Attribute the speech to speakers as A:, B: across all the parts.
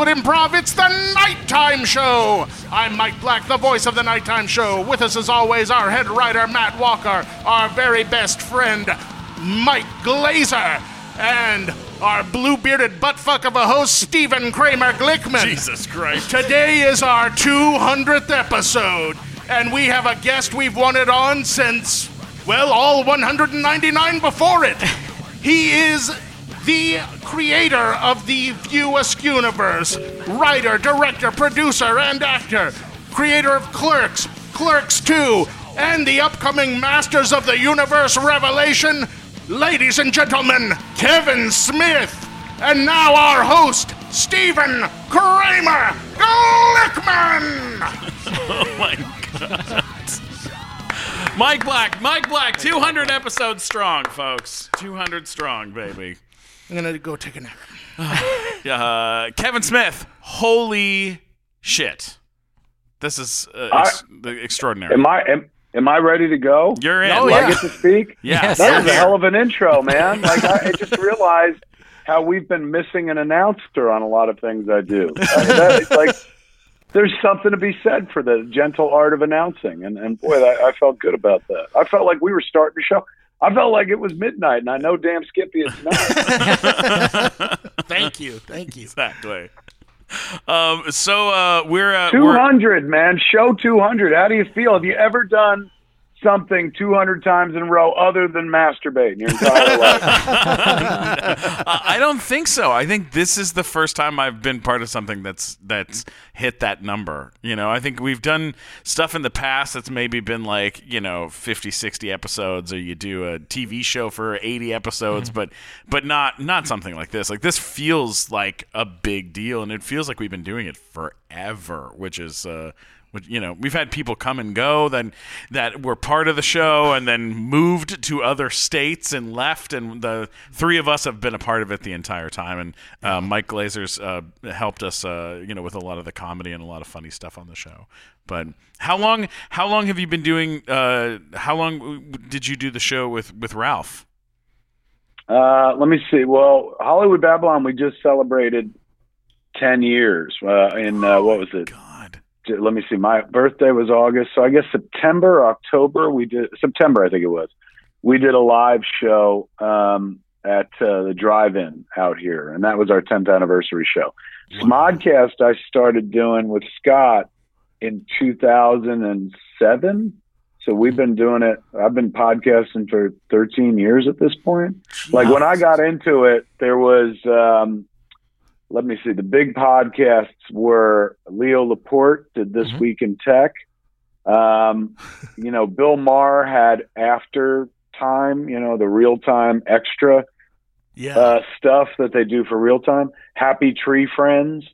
A: Hollywood Improv, it's the Nighttime Show. I'm Mike Black, the voice of the Nighttime Show. With us, as always, our head writer, Matt Walker, our very best friend, Mike Glazer, and our blue bearded buttfuck of a host, Stephen Kramer Glickman.
B: Jesus Christ.
A: Today is our 200th episode, and we have a guest we've wanted on since, well, all 199 before it. He is the creator of the View universe, writer, director, producer, and actor, creator of Clerks, Clerks 2, and the upcoming Masters of the Universe Revelation, ladies and gentlemen, Kevin Smith. And now our host, Stephen Kramer Glickman.
B: Oh my god. Mike Black, Mike Black, 200 episodes strong, folks. 200 strong, baby.
A: I'm gonna go take a nap.
B: Uh, Kevin Smith, holy shit. This is uh, ex- extraordinary.
C: Am I am, am I ready to go?
B: You're in.
A: Oh, yeah.
C: I get to speak?
B: Yes.
C: That was a hell of an intro, man. Like I, I just realized how we've been missing an announcer on a lot of things I do. Uh, that- like there's something to be said for the gentle art of announcing, and and boy, I, I felt good about that. I felt like we were starting the show. I felt like it was midnight, and I know damn Skippy it's not.
A: Thank you, thank you.
B: Exactly. Um, so uh, we're uh,
C: Two man. Show two hundred. How do you feel? Have you ever done something two hundred times in a row other than masturbate your entire life?
B: I I don't think so. I think this is the first time I've been part of something that's that's hit that number. You know, I think we've done stuff in the past that's maybe been like, you know, 50, 60 episodes or you do a TV show for 80 episodes, but but not not something like this. Like this feels like a big deal and it feels like we've been doing it forever, which is uh which, you know, we've had people come and go then that were part of the show and then moved to other states and left, and the three of us have been a part of it the entire time. And uh, Mike Glazer's uh, helped us, uh, you know, with a lot of the comedy and a lot of funny stuff on the show. But how long? How long have you been doing? Uh, how long did you do the show with with Ralph?
C: Uh, let me see. Well, Hollywood Babble-On, we just celebrated 10 years uh, in, uh, what was it?
B: God,
C: J- Let me see. My birthday was August. So I guess September, October, we did, September, I think it was. We did a live show um, at uh, the drive in out here, and that was our 10th anniversary show. Smodcast, I started doing with Scott in 2007. So we've been doing it. I've been podcasting for 13 years at this point. Like when I got into it, there was, um, let me see, the big podcasts were Leo Laporte did This Week in Tech. Um, you know, Bill Maher had After Time, you know, the real time extra
A: Yeah.
C: uh, stuff that they do for real time. Happy Tree Friends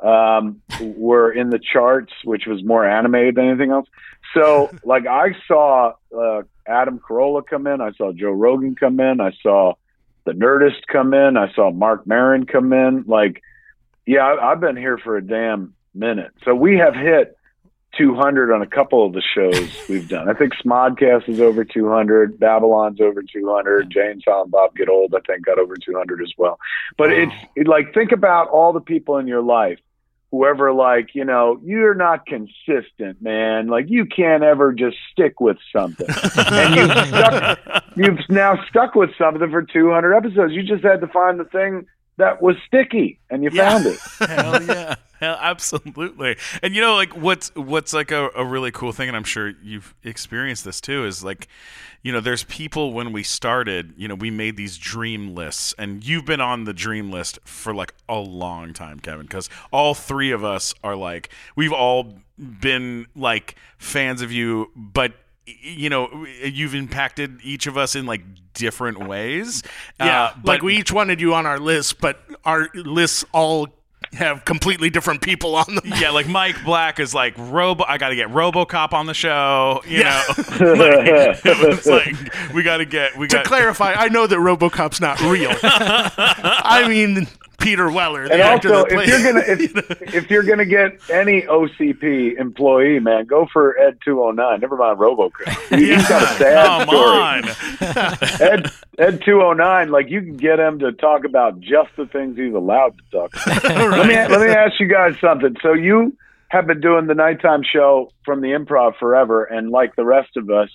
C: um, were in the charts, which was more animated than anything else. So, like, I saw uh, Adam Carolla come in, I saw Joe Rogan come in, I saw the Nerdist come in, I saw Marc Maron come in. Like, yeah, I, I've been here for a damn minute. So we have hit 200 on a couple of the shows we've done. I think Smodcast is over 200, Babble-On's over 200, Jay and Silent Bob Get Old, I think, got over 200 as well. But it's it, like, think about all the people in your life, whoever, like, you know, you're not consistent, man. Like, you can't ever just stick with something. and you've stuck, you've now stuck with something for 200 episodes. You just had to find the thing that was sticky, and you
B: Yeah.
C: found it.
B: Hell yeah. Absolutely. And you know, like what's what's like a, a really cool thing, and I'm sure you've experienced this too, is like, you know, there's people when we started, you know, we made these dream lists, and you've been on the dream list for like a long time, Kevin, because all three of us are like, we've all been like fans of you, but you know, you've impacted each of us in like different ways.
A: yeah.
B: Uh,
A: like we each wanted you on our list, but our lists all have completely different people on them.
B: yeah, like Mike Black is like Robo. I got to get RoboCop on the show. You
A: Yeah.
B: know, like, it's like we got to get we
A: to
B: got
A: clarify, I know that RoboCop's not real. I mean,
D: Peter Weller, the
C: And
D: actor
C: also, if
D: played.
C: you're gonna if, if you're gonna get any OCP employee, man, go for Ed two oh nine. Never mind RoboCop. He's got a sad
B: Come
C: story.
B: on.
C: Ed Ed two oh nine, like you can get him to talk about just the things he's allowed to talk about. Let me let me ask you guys something. So you have been doing the nighttime show from the improv forever, and like the rest of us,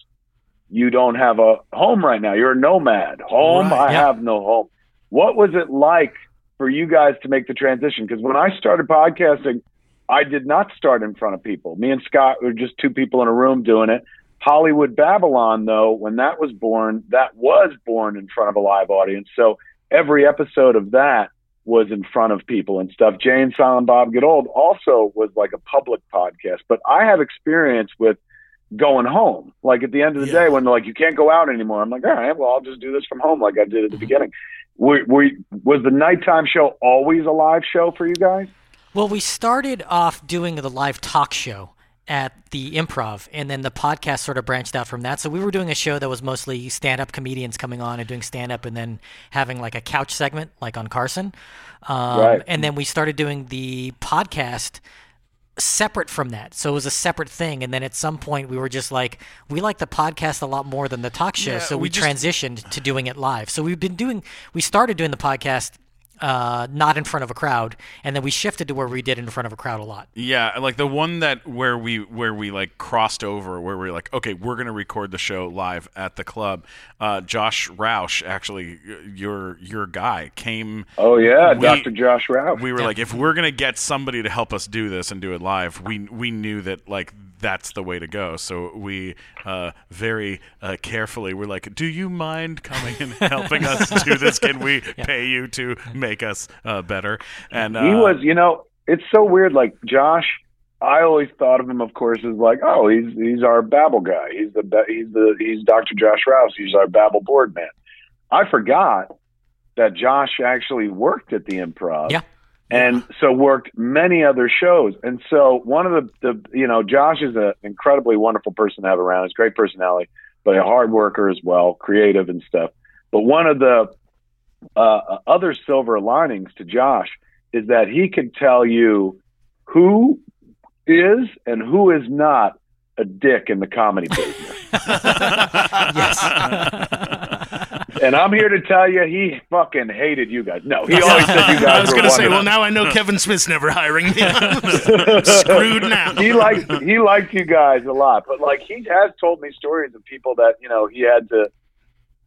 C: you don't have a home right now. You're a nomad. Home,
D: Right,
C: I
E: yeah.
C: have no home. What was it like for you guys to make the transition? Because when I started podcasting, I did not start in front of people. Me and Scott were just two people in a room doing it. Hollywood Babble-On, though, when that was born, that was born in front of a live audience. So every episode of that was in front of people and stuff. Jay and, Silent Bob Get Old also was like a public podcast. But I have experience with going home. Like at the end of the
D: Yeah.
C: day, when they're like, you can't go out anymore, I'm like, all right, well, I'll just do this from home like I did at the mm-hmm. beginning. Were, were, was the nighttime show always a live show for you guys?
E: Well, we started off doing the live talk show at the improv, and then the podcast sort of branched out from that. So we were doing a show that was mostly stand up comedians coming on and doing stand up and then having like a couch segment, like on Carson. Um,
C: Right.
E: And then we started doing the podcast separate from that. So it was a separate thing. And then at some point, we were just like, we like the podcast a lot more than the talk show.
B: Yeah,
E: so
B: we
E: we,
B: just-
E: transitioned to doing it live. So we've been doing, we started doing the podcast uh, not in front of a crowd, and then we shifted to where we did in front of a crowd a lot.
B: Yeah, like the one that where we where we like crossed over, where we are like, okay, we're gonna record the show live at the club. Uh, Josh Rouse, actually, your your guy came.
C: Oh, yeah,
B: We-
C: Dr. Josh Rouse.
B: We were like, if we're gonna get somebody to help us do this and do it live, we we knew that like that's the way to go. So we uh, very uh, carefully were like, do you mind coming and helping us do this? Can we pay you to make us uh, better? And uh,
C: he was, you know, it's so weird. Like Josh, I always thought of him, of course, as like, oh, he's he's our Babel guy. He's the he's the he's Dr. Josh Rouse. He's our Babel board man. I forgot that Josh actually worked at the Improv.
E: Yeah.
C: And so worked many other shows. And so one of the, the you know, Josh is an incredibly wonderful person to have around. He's a great personality, but a hard worker as well, creative and stuff. But one of the uh, other silver linings to Josh is that he can tell you who is and who is not a dick in the comedy business. and I'm here to tell you, he fucking hated you guys. No, he always said you guys
D: I was going to say, well, now I know Kevin Smith's never hiring me. Screwed now.
C: he liked he liked you guys a lot, but like he has told me stories of people that you know he had to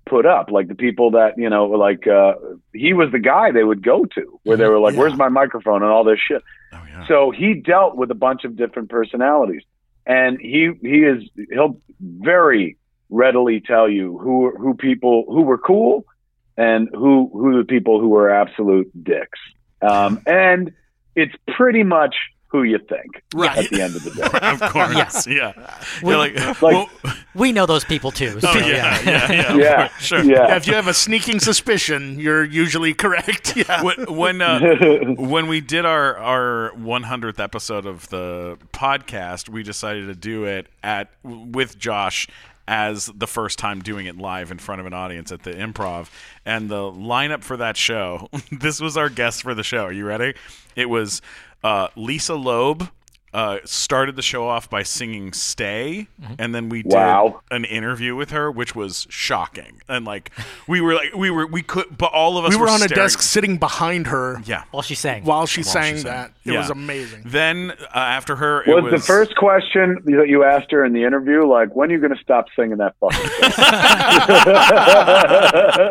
C: put up, like the people that you know, like uh he was the guy they would go to, where they were like,
D: Yeah.
C: "Where's my microphone?" and all this shit.
B: oh, yeah.
C: So he dealt with a bunch of different personalities, and he he is he'll very readily tell you who who people who were cool and who who the people who were absolute dicks. Um, and it's pretty much who you think
D: Right.
C: at the end of the day.
B: of course,
E: Yes.
B: yeah.
E: We-
B: like,
C: Like-
B: well,
E: We know those people too. So,
B: oh yeah, yeah, yeah,
C: Yeah,
B: sure.
C: yeah.
D: If you have a sneaking suspicion, you're usually correct. Yeah.
B: when when, uh, when we did our our 100th episode of the podcast, we decided to do it at with Josh as the first time doing it live in front of an audience at the Improv. And the lineup for that show, this was our guest for the show. Are you ready? It was uh, Lisa Loeb. Uh, started the show off by singing "Stay," and then we did
C: Wow.
B: an interview with her, which was shocking. And like we were like we were we could, but all of us
D: we were on a desk sitting behind her
B: Yeah,
E: While she sang.
D: while she
B: While
D: sang
B: she sang.
D: that. It was amazing.
B: Then uh, after her, it
C: was,
B: was
C: the first question that you asked her in the interview like, when are you going to stop singing that fucking song?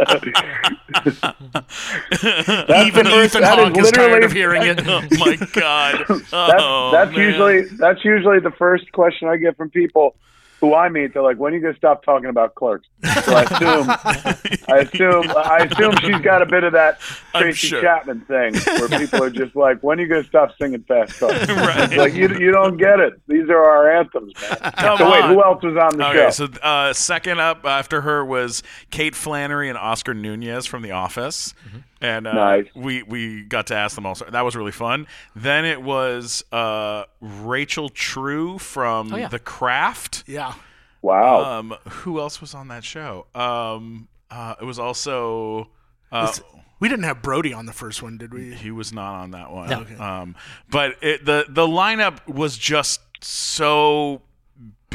C: That's
D: Even Ethan Hawke is tired of hearing it.
B: oh my god,
C: That's,
B: oh,
C: that's
B: man.
C: usually that's usually the first question I get from people who I meet. They're like, "When are you going to stop talking about clerks?" So I assume, I assume, I assume she's got a bit of that Tracy
B: sure.
C: Chapman thing, where people are just like, "When are you going to stop singing fast cars?"
B: Right.
C: It's like you you don't get it. These are our anthems, man.
B: Come
C: so wait, who else was on the
B: Okay,
C: show?
B: so uh, second up after her was Kate Flannery and Oscar Nunez from The Office, and uh,
C: Nice.
B: we we got to ask them also. That was really fun. Then it was uh, Rachel True from
E: Oh, yeah.
B: The Craft.
D: Yeah.
C: wow.
B: Um, who else was on that show? Um, uh, it was also. Uh,
D: We didn't have Brody on the first one, did we?
B: He was not on that one.
E: No. Okay.
B: Um, but it, the the lineup was just so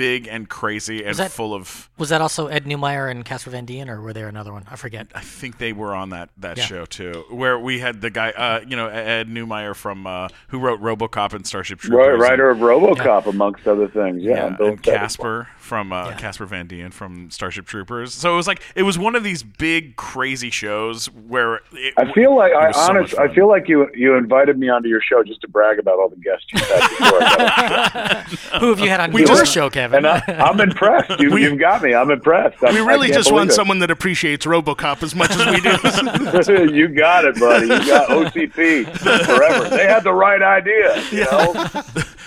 B: big and crazy and
E: that-
B: full of.
E: Was that also Ed Neumeier and Casper Van Dien, or were there another one? I forget.
B: I think they were on that that
E: Yeah.
B: show too, where we had the guy, uh, you know, Ed Neumeier from uh, who wrote RoboCop and Starship Troopers.
C: Right,
B: and-
C: writer of RoboCop, amongst other things. Yeah,
B: Yeah,
C: and Bill
B: and Casper from uh,
E: Yeah.
B: Casper Van Dien from Starship Troopers. So it was like it was one of these big crazy shows where it,
C: I feel like
B: it
C: I
B: was so
C: honest.
B: much
C: I feel like you you invited me onto your show just to brag about all the guests you've had before.
E: Who have you had on
D: We
E: your
D: just-
E: show, Kevin?
C: And I, I'm impressed. You, you've got me. I'm impressed. I'm,
D: We really just want
C: it.
D: someone that appreciates RoboCop as much as we do.
C: you got it, buddy. You got OCP forever. They had the right idea. You know?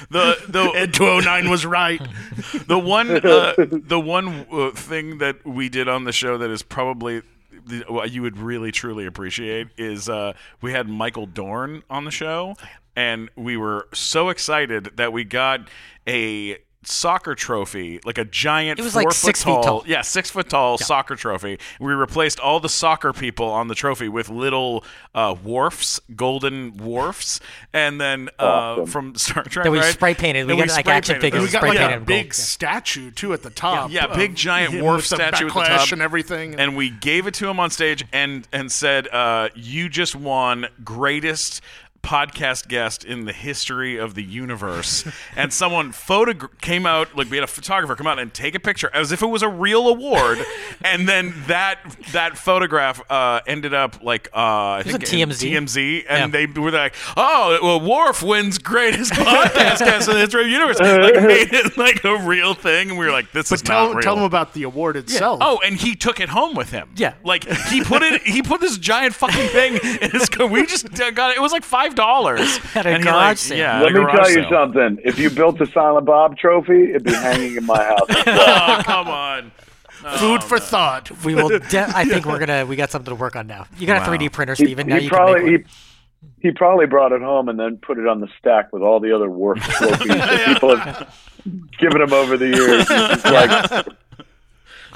B: the the
D: Ed 209 was right.
B: the one uh, the one uh, thing that we did on the show that is probably what you would really truly appreciate is uh, we had Michael Dorn on the show, and we were so excited that we got a soccer trophy, like a giant.
E: It was
B: four
E: like
B: foot
E: six feet tall.
B: Yeah, six foot tall soccer trophy. We replaced all the soccer people on the trophy with little uh, Worfs, golden Worfs, and then uh,
C: Awesome.
B: from Star Trek.
E: That we
B: right?
E: spray painted. We
B: And
E: got, like, action
B: painted
E: figures.
D: We got
E: spray
D: like
E: painted
D: a big
E: gold.
D: Statue too at the top.
B: Yeah,
D: of
B: big giant
D: him Worf
B: statue at the top.
D: and everything.
B: and we gave it to him on stage and and said, uh, "You just won greatest." Podcast guest in the history of the universe and someone photo came out like we had a photographer come out and take a picture as if it was a real award and then that that photograph uh, ended up like uh, I think
E: TMZ.
B: TMZ and
E: Yeah.
B: they were like oh well Worf wins greatest podcast guest in the history of the universe like made it like a real thing and we were like this
D: but
B: is
D: tell
B: not real.
D: tell them about the award itself.
B: Oh, and he took it home with him.
E: Yeah.
B: like he put it. He put this giant fucking thing in his. car. We just got it. It was like five dollars
E: At a garage sale.
B: Yeah,
C: Let me
B: garage
C: tell you
B: sale.
C: something. If you built a Silent Bob trophy, it'd be hanging in my house.
B: Oh, come on.
D: Food oh, for thought.
E: We will. De- I think we're gonna. We got something to work on now. You got a 3D printer,
C: He,
E: now
C: he
E: you
C: probably
E: can make one.
C: he, he probably brought it home and then put it on the stack with all the other work trophies that people have given him over the years. It's like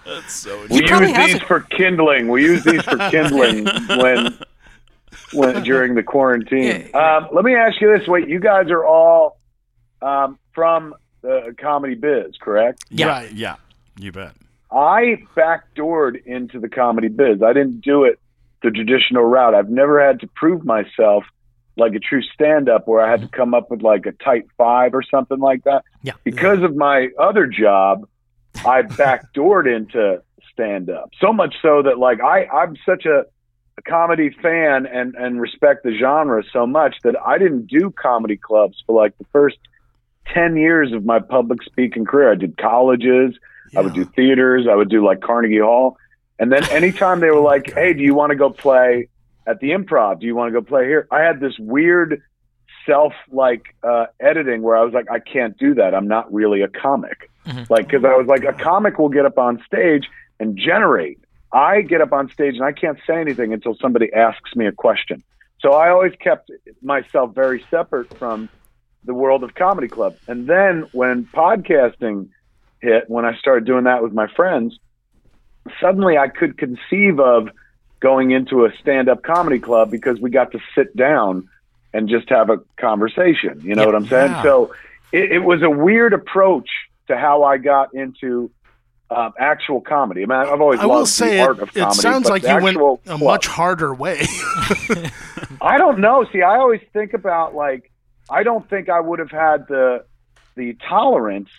B: That's so.
C: we use these
E: it.
C: for kindling. We use these for kindling when when during the quarantine.
E: Yeah,
C: Um, let me ask you this: Wait, you guys are all um, from the comedy biz, correct?
E: Yeah.
D: Right.
B: Yeah, you bet.
C: I backdoored into the comedy biz. I didn't do it the traditional route. I've never had to prove myself like a true stand up where I had to come up with like a tight five or something like that.
E: Yeah.
C: Because of my other job, I backdoored into stand up. So much so that like I, I'm such a, a comedy fan and, and respect the genre so much that I didn't do comedy clubs for like the first 10 years of my public speaking career. I did colleges. I would do theaters. I would do like Carnegie Hall. And then anytime they were like, hey, do you want to go play at the improv? Do you want to go play here? I had this weird self like uh, editing where I was like, I can't do that. I'm not really a comic.
E: Mhm.
C: Like, because I was like, a comic will get up on stage and generate. I get up on stage and I can't say anything until somebody asks me a question. So I always kept myself very separate from the world of comedy club. And then when podcasting hit, when I started doing that with my friends, suddenly I could conceive of going into a stand up comedy club because we got to sit down and just have a conversation. You know
E: Yeah.
C: what I'm saying?
B: Yeah.
C: So it, it was a weird approach to how I got into um, actual comedy. I mean, I've always
D: I will
C: loved
D: say
C: the art
D: it,
C: of
D: it sounds like you went a much harder way.
C: I don't know. See, I always think about like I don't think I would have had the the tolerance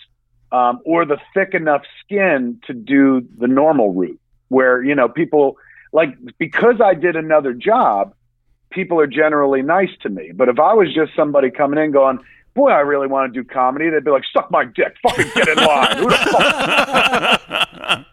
C: um, or the thick enough skin to do the normal route, where you know people like because I did another job, people are generally nice to me. But if I was just somebody coming in going, "Boy, I really want to do comedy," they'd be like, "Suck my dick, fucking get in line." Who the fuck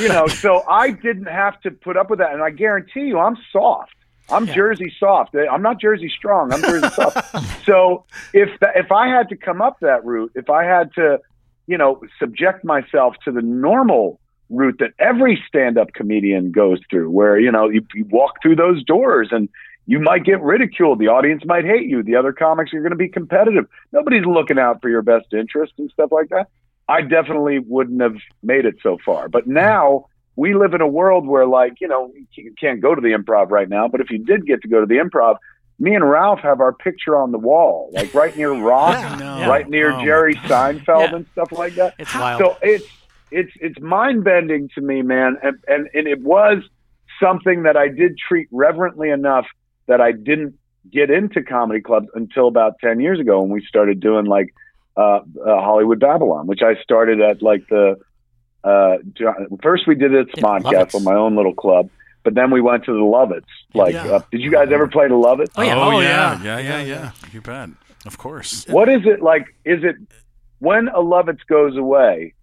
C: you know, so I didn't have to put up with that. And I guarantee you, I'm soft. I'm Jersey soft. Eh, I'm not Jersey strong. I'm Jersey soft. So if that, if I had to come up that route, if I had to, you know, subject myself to the normal route that every stand-up comedian goes through, where you know you, you walk through those doors and you might get ridiculed. The audience might hate you. The other comics are going to be competitive. Nobody's looking out for your best interest and stuff like that. I definitely wouldn't have made it so far. But now we live in a world where like you know you can't go to the improv right now, but if you did get to go to the improv, me and Ralph have our picture on the wall, like right near Rock,
E: Yeah.
C: right near
B: Oh,
C: Jerry Seinfeld
E: Yeah.
C: and stuff like that.
E: It's wild.
C: So it's it's it's mind bending to me, man, and, and and it was something that I did treat reverently enough that I didn't get into comedy clubs until about ten years ago when we started doing like uh, uh, Hollywood Babble-On, which I started at like the uh, first we did it at
E: Yeah, Lovitz.
C: Smodcastle, my own little club, but then we went to the Lovitz. Like,
A: Yeah.
C: uh, did you guys ever play the Lovitz?
E: Oh, yeah.
A: Oh,
B: yeah,
A: yeah.
B: yeah, yeah, yeah. You bet. Of course.
C: What is it like? Is it when a Lovitz goes away?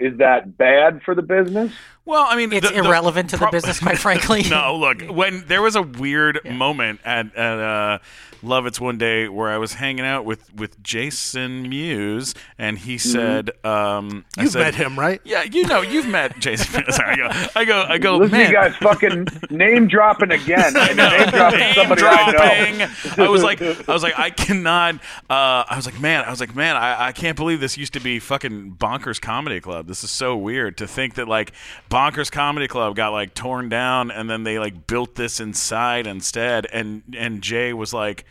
C: Is that bad for the business?
B: Well, I mean,
E: It's
B: the- the
E: irrelevant to the
B: pro-
E: business, quite frankly.
B: no, look, when there was a weird moment at at uh, Lovitz one day where I was hanging out with with Jason Mewes, and he said, um,
A: You've
B: said,
A: met him, right?
B: Yeah, you know, you've met Jason. Mewes. I go, I go, I go,
C: Listen,
B: man.
C: you guys fucking name dropping again. And name dropping
B: Name
C: somebody I
B: dropping.
C: know.
B: I was like, I was like, I cannot. Uh, I was like, man, I was like, man, I, I can't believe this used to be fucking Bonkers Comedy Club. This is so weird to think that like Bonkers Comedy Club got like torn down and then they like built this inside instead. And and Jay was like,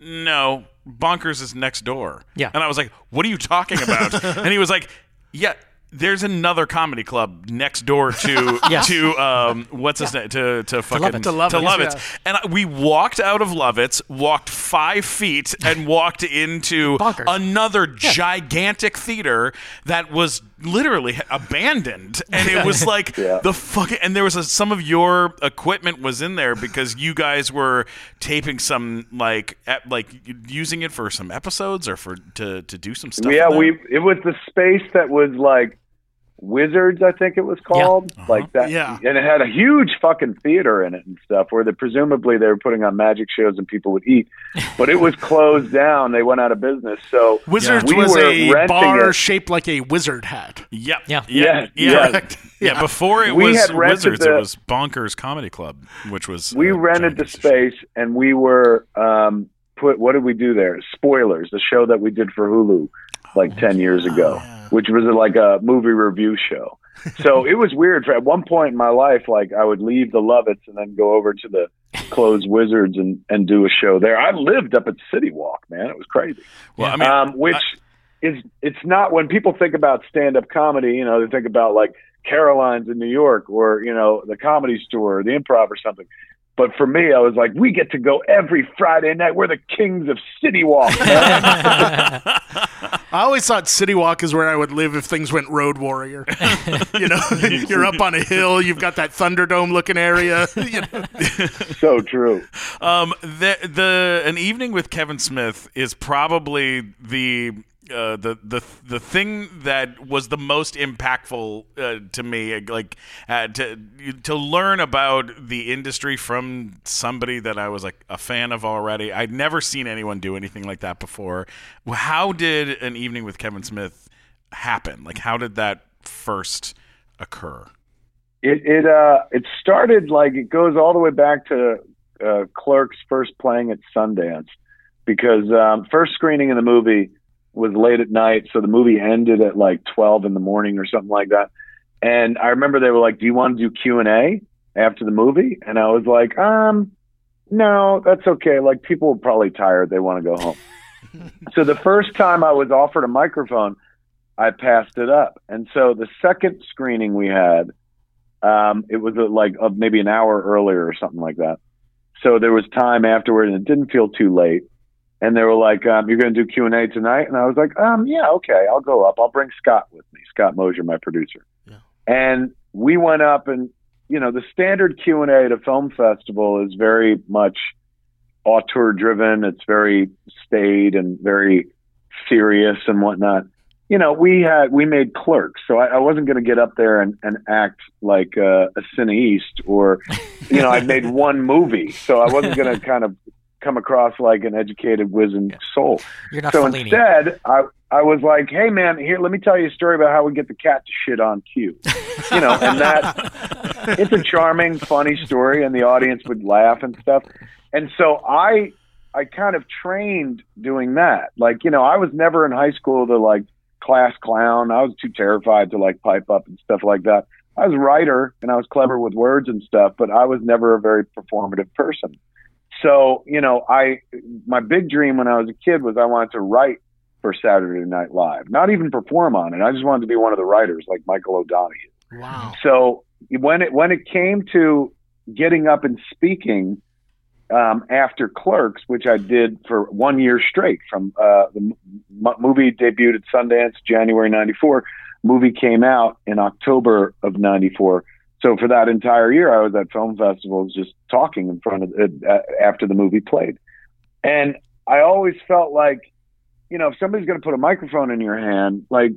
B: no, Bonkers is next door.
E: Yeah.
B: And I was like, what are you talking about? and he was like, yeah. There's another comedy club next door to
E: Yes.
B: to um what's his name to to fucking.
E: To
A: Lovitz,
B: to Lovitz.
A: yeah.
B: And I- we walked out of Lovitz, walked five feet, and walked into
E: Bonkers.
B: another gigantic theater that was literally abandoned. And it was like
C: Yeah.
B: the fucking. And there was a, some of your equipment was in there because you guys were taping some like ep- like using it for some episodes or for to to do some stuff.
C: Yeah, we. It was the space that was like Wizards, I think it was called,
B: Uh-huh.
C: like that.
A: Yeah.
C: and it had a huge fucking theater in it and stuff, where they presumably they were putting on magic shows and people would eat, but it was closed down. They went out of business. So
A: Wizards
C: we
A: was
C: were
A: a bar
C: it.
A: shaped like a wizard hat.
B: Yep.
E: Yeah.
B: Yeah.
C: Yeah,
B: Yeah.
C: yeah.
B: Yeah. Before it
C: We
B: was
C: had
B: Wizards,
C: the-
B: it was Bonkers Comedy Club, which was
C: we
B: uh,
C: rented the
B: giant institution.
C: space and we were um put what did we do there spoilers the show that we did for hulu like 10 years ago which was like a movie review show. So it was weird. For at one point in my life like i would leave the lovitz and then go over to the closed wizards and and do a show there. I lived up at city walk man. It was crazy.
B: Well, I mean,
C: um, which is it's not when people think about stand up comedy, you know, they think about like Caroline's in New York or you know the Comedy Store or the Improv or something. But for me, I was like, we get to go every Friday night. We're the kings of City Walk.
A: I always thought City Walk is where I would live if things went Road Warrior. you know, you're up on a hill, you've got that Thunderdome looking area. You know?
C: so true.
B: Um, the the an evening with Kevin Smith is probably the. Uh, the the the thing that was the most impactful uh, to me, like uh, to to learn about the industry from somebody that I was like a fan of already. I'd never seen anyone do anything like that before. How did an evening with Kevin Smith happen? Like, how did that first occur?
C: It it uh it started like it goes all the way back to uh, Clerks first playing at Sundance because um, first screening of the movie was late at night, so the movie ended at like twelve in the morning or something like that. And I remember they were like, "Do you want to do Q and A after the movie?" And I was like, "Um, no, that's okay. Like people are probably tired; they want to go home." so the first time I was offered a microphone, I passed it up. And so the second screening we had, um, it was uh, like uh, maybe an hour earlier or something like that. So there was time afterward, and it didn't feel too late. And they were like, um, "You're going to do Q and A tonight?" And I was like, "Um, yeah, okay, I'll go up. I'll bring Scott with me. Scott Mosier, my producer."
A: Yeah.
C: And we went up, and you know, the standard Q and A at a film festival is very much auteur driven. It's very staid and very serious and whatnot. You know, we had we made clerks, so I, I wasn't going to get up there and, and act like uh, a cineaste or, you know, I made one movie, so I wasn't going to kind of come across like an educated, wizened soul.
E: You're not
C: So
E: Fellini.
C: instead, I I was like, hey man, here, let me tell you a story about how we get the cat to shit on cue. You know, and that it's a charming, funny story, and the audience would laugh and stuff. And so I I kind of trained doing that. Like, you know, I was never in high school the like class clown. I was too terrified to like pipe up and stuff like that. I was a writer and I was clever with words and stuff, but I was never a very performative person. So, you know, I my big dream when I was a kid was I wanted to write for Saturday Night Live, not even perform on it. I just wanted to be one of the writers like Michael O'Donoghue.
E: Wow.
C: So when it when it came to getting up and speaking um, after Clerks, which I did for one year straight, from uh, the m- movie debuted at Sundance January '94. Movie came out in October of '94. So for that entire year, I was at film festivals just talking in front of uh, after the movie played, and I always felt like, you know, if somebody's going to put a microphone in your hand, like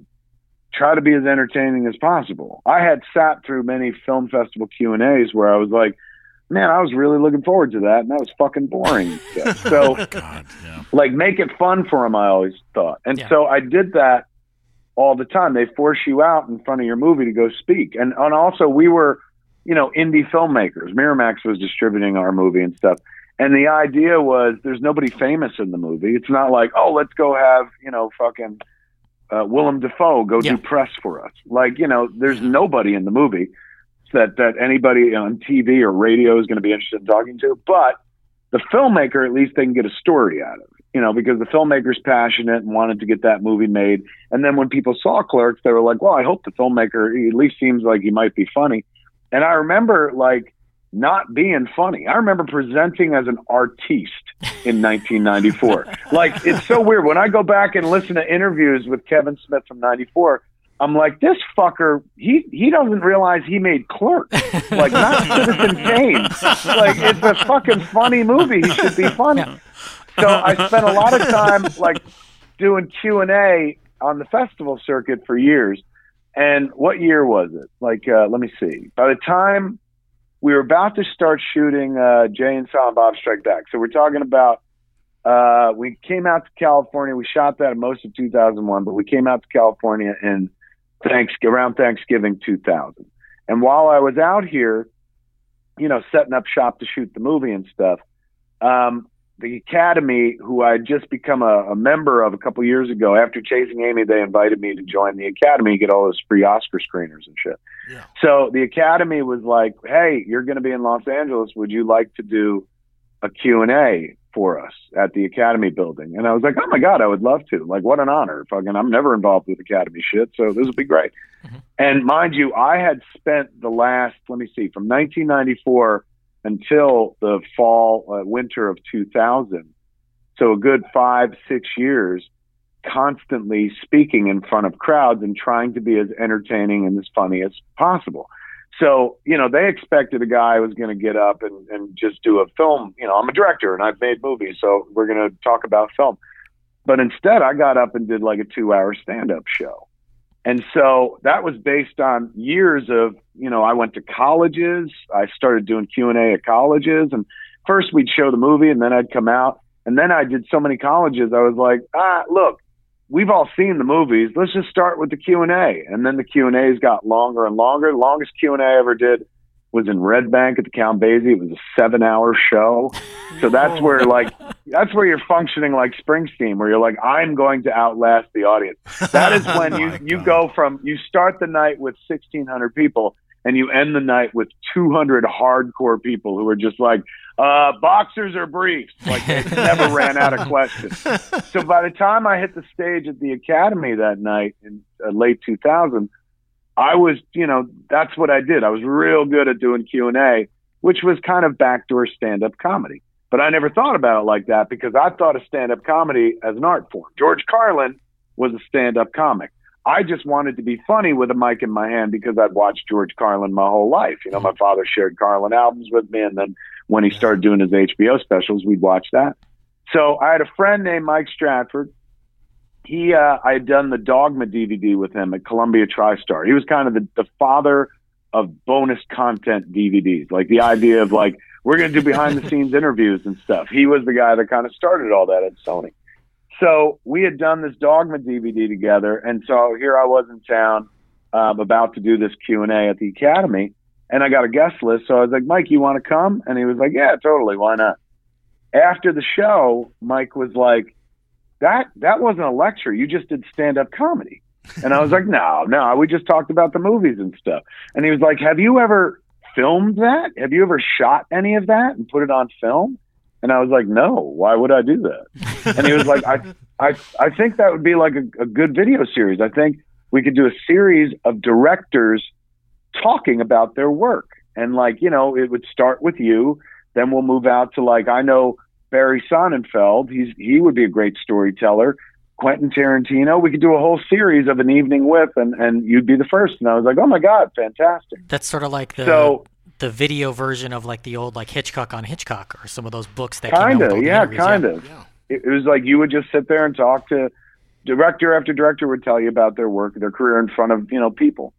C: try to be as entertaining as possible. I had sat through many film festival Q and A's where I was like, man, I was really looking forward to that, and that was fucking boring. so,
B: God, yeah.
C: like, make it fun for them. I always thought, and
E: Yeah.
C: so I did that all the time. They force you out in front of your movie to go speak, and and also we were, you know, indie filmmakers. Miramax was distributing our movie and stuff. And the idea was there's nobody famous in the movie. It's not like, oh, let's go have, you know, fucking uh, Willem Dafoe go
E: Yeah.
C: do press for us. Like, you know, there's nobody in the movie that that anybody on TV or radio is going to be interested in talking to. But the filmmaker, at least they can get a story out of you know, because the filmmaker's passionate and wanted to get that movie made. And then when people saw Clerks, they were like, well, I hope the filmmaker he at least seems like he might be funny. And I remember like not being funny. I remember presenting as an artiste in 1994. like it's so weird when I go back and listen to interviews with Kevin Smith from '94. I'm like, this fucker, he he doesn't realize he made Clerks. Like, not Citizen Kane. Like, it's a fucking funny movie. He should be funny. So I spent a lot of time like doing Q and A on the festival circuit for years. And what year was it? Like, uh, let me see. By the time we were about to start shooting uh, Jay and Silent Bob Strike Back, so we're talking about uh, we came out to California. We shot that most of 2001, but we came out to California in thanks around Thanksgiving 2000. And while I was out here, you know, setting up shop to shoot the movie and stuff, um, the Academy, who I had just become a, a member of a couple years ago, after Chasing Amy, they invited me to join the Academy, get all those free Oscar screeners and shit.
A: Yeah.
C: So the Academy was like, "Hey, you're going to be in Los Angeles. Would you like to do a Q and A for us at the Academy building?" And I was like, "Oh my god, I would love to! Like, what an honor! Fucking, I'm never involved with Academy shit, so this would be great." Mm-hmm. And mind you, I had spent the last, let me see, from 1994 until the fall, uh, winter of 2000. So a good five, six years constantly speaking in front of crowds and trying to be as entertaining and as funny as possible. So, you know, they expected a guy was going to get up and, and just do a film. You know, I'm a director and I've made movies, so we're going to talk about film. But instead, I got up and did like a two hour stand up show. And so that was based on years of, you know, I went to colleges. I started doing Q&A at colleges and first we'd show the movie and then I'd come out and then I did so many colleges. I was like, ah, look, we've all seen the movies. Let's just start with the Q&A. And then the Q&As got longer and longer. Longest Q&A I ever did was in Red Bank at the Count Basie. It was a seven hour show. So that's where like that's where you're functioning like Springsteen, where you're like, I'm going to outlast the audience. That is when you, you go from you start the night with sixteen hundred people and you end the night with two hundred hardcore people who are just like, uh, boxers or briefs. Like they never ran out of questions. So by the time I hit the stage at the Academy that night in uh, late two thousand, I was, you know, that's what I did. I was real good at doing Q and A, which was kind of backdoor stand-up comedy. But I never thought about it like that because I thought of stand-up comedy as an art form. George Carlin was a stand-up comic. I just wanted to be funny with a mic in my hand because I'd watched George Carlin my whole life. You know, my father shared Carlin albums with me, and then when he started doing his HBO specials, we'd watch that. So I had a friend named Mike Stradford he uh, I had done the Dogma DVD with him at Columbia TriStar. He was kind of the, the father of bonus content DVDs, like the idea of like we're going to do behind the scenes interviews and stuff. He was the guy that kind of started all that at Sony. So we had done this Dogma DVD together, and so here I was in town um, about to do this Q and A at the Academy, and I got a guest list. So I was like, Mike, you want to come? And he was like, Yeah, totally. Why not? After the show, Mike was like that that wasn't a lecture. You just did stand up comedy. And I was like, no, no, we just talked about the movies and stuff. And he was like, have you ever filmed that? Have you ever shot any of that and put it on film? And I was like, no, why would I do that? And he was like, I, I, I think that would be like a, a good video series. I think we could do a series of directors talking about their work. And like, you know, it would start with you, then we'll move out to like, I know Barry Sonnenfeld. He's, he would be a great storyteller. Quentin Tarantino. We could do a whole series of an evening with, and, and you'd be the first. And I was like, oh my God, fantastic.
E: That's sort of like the
C: So-
E: the video version of like the old like Hitchcock on Hitchcock or some of those books that
C: Kind
E: came out with all
C: of, yeah, kind of. It, it was like you would just sit there and talk to director after director would tell you about their work, their career in front of you know people.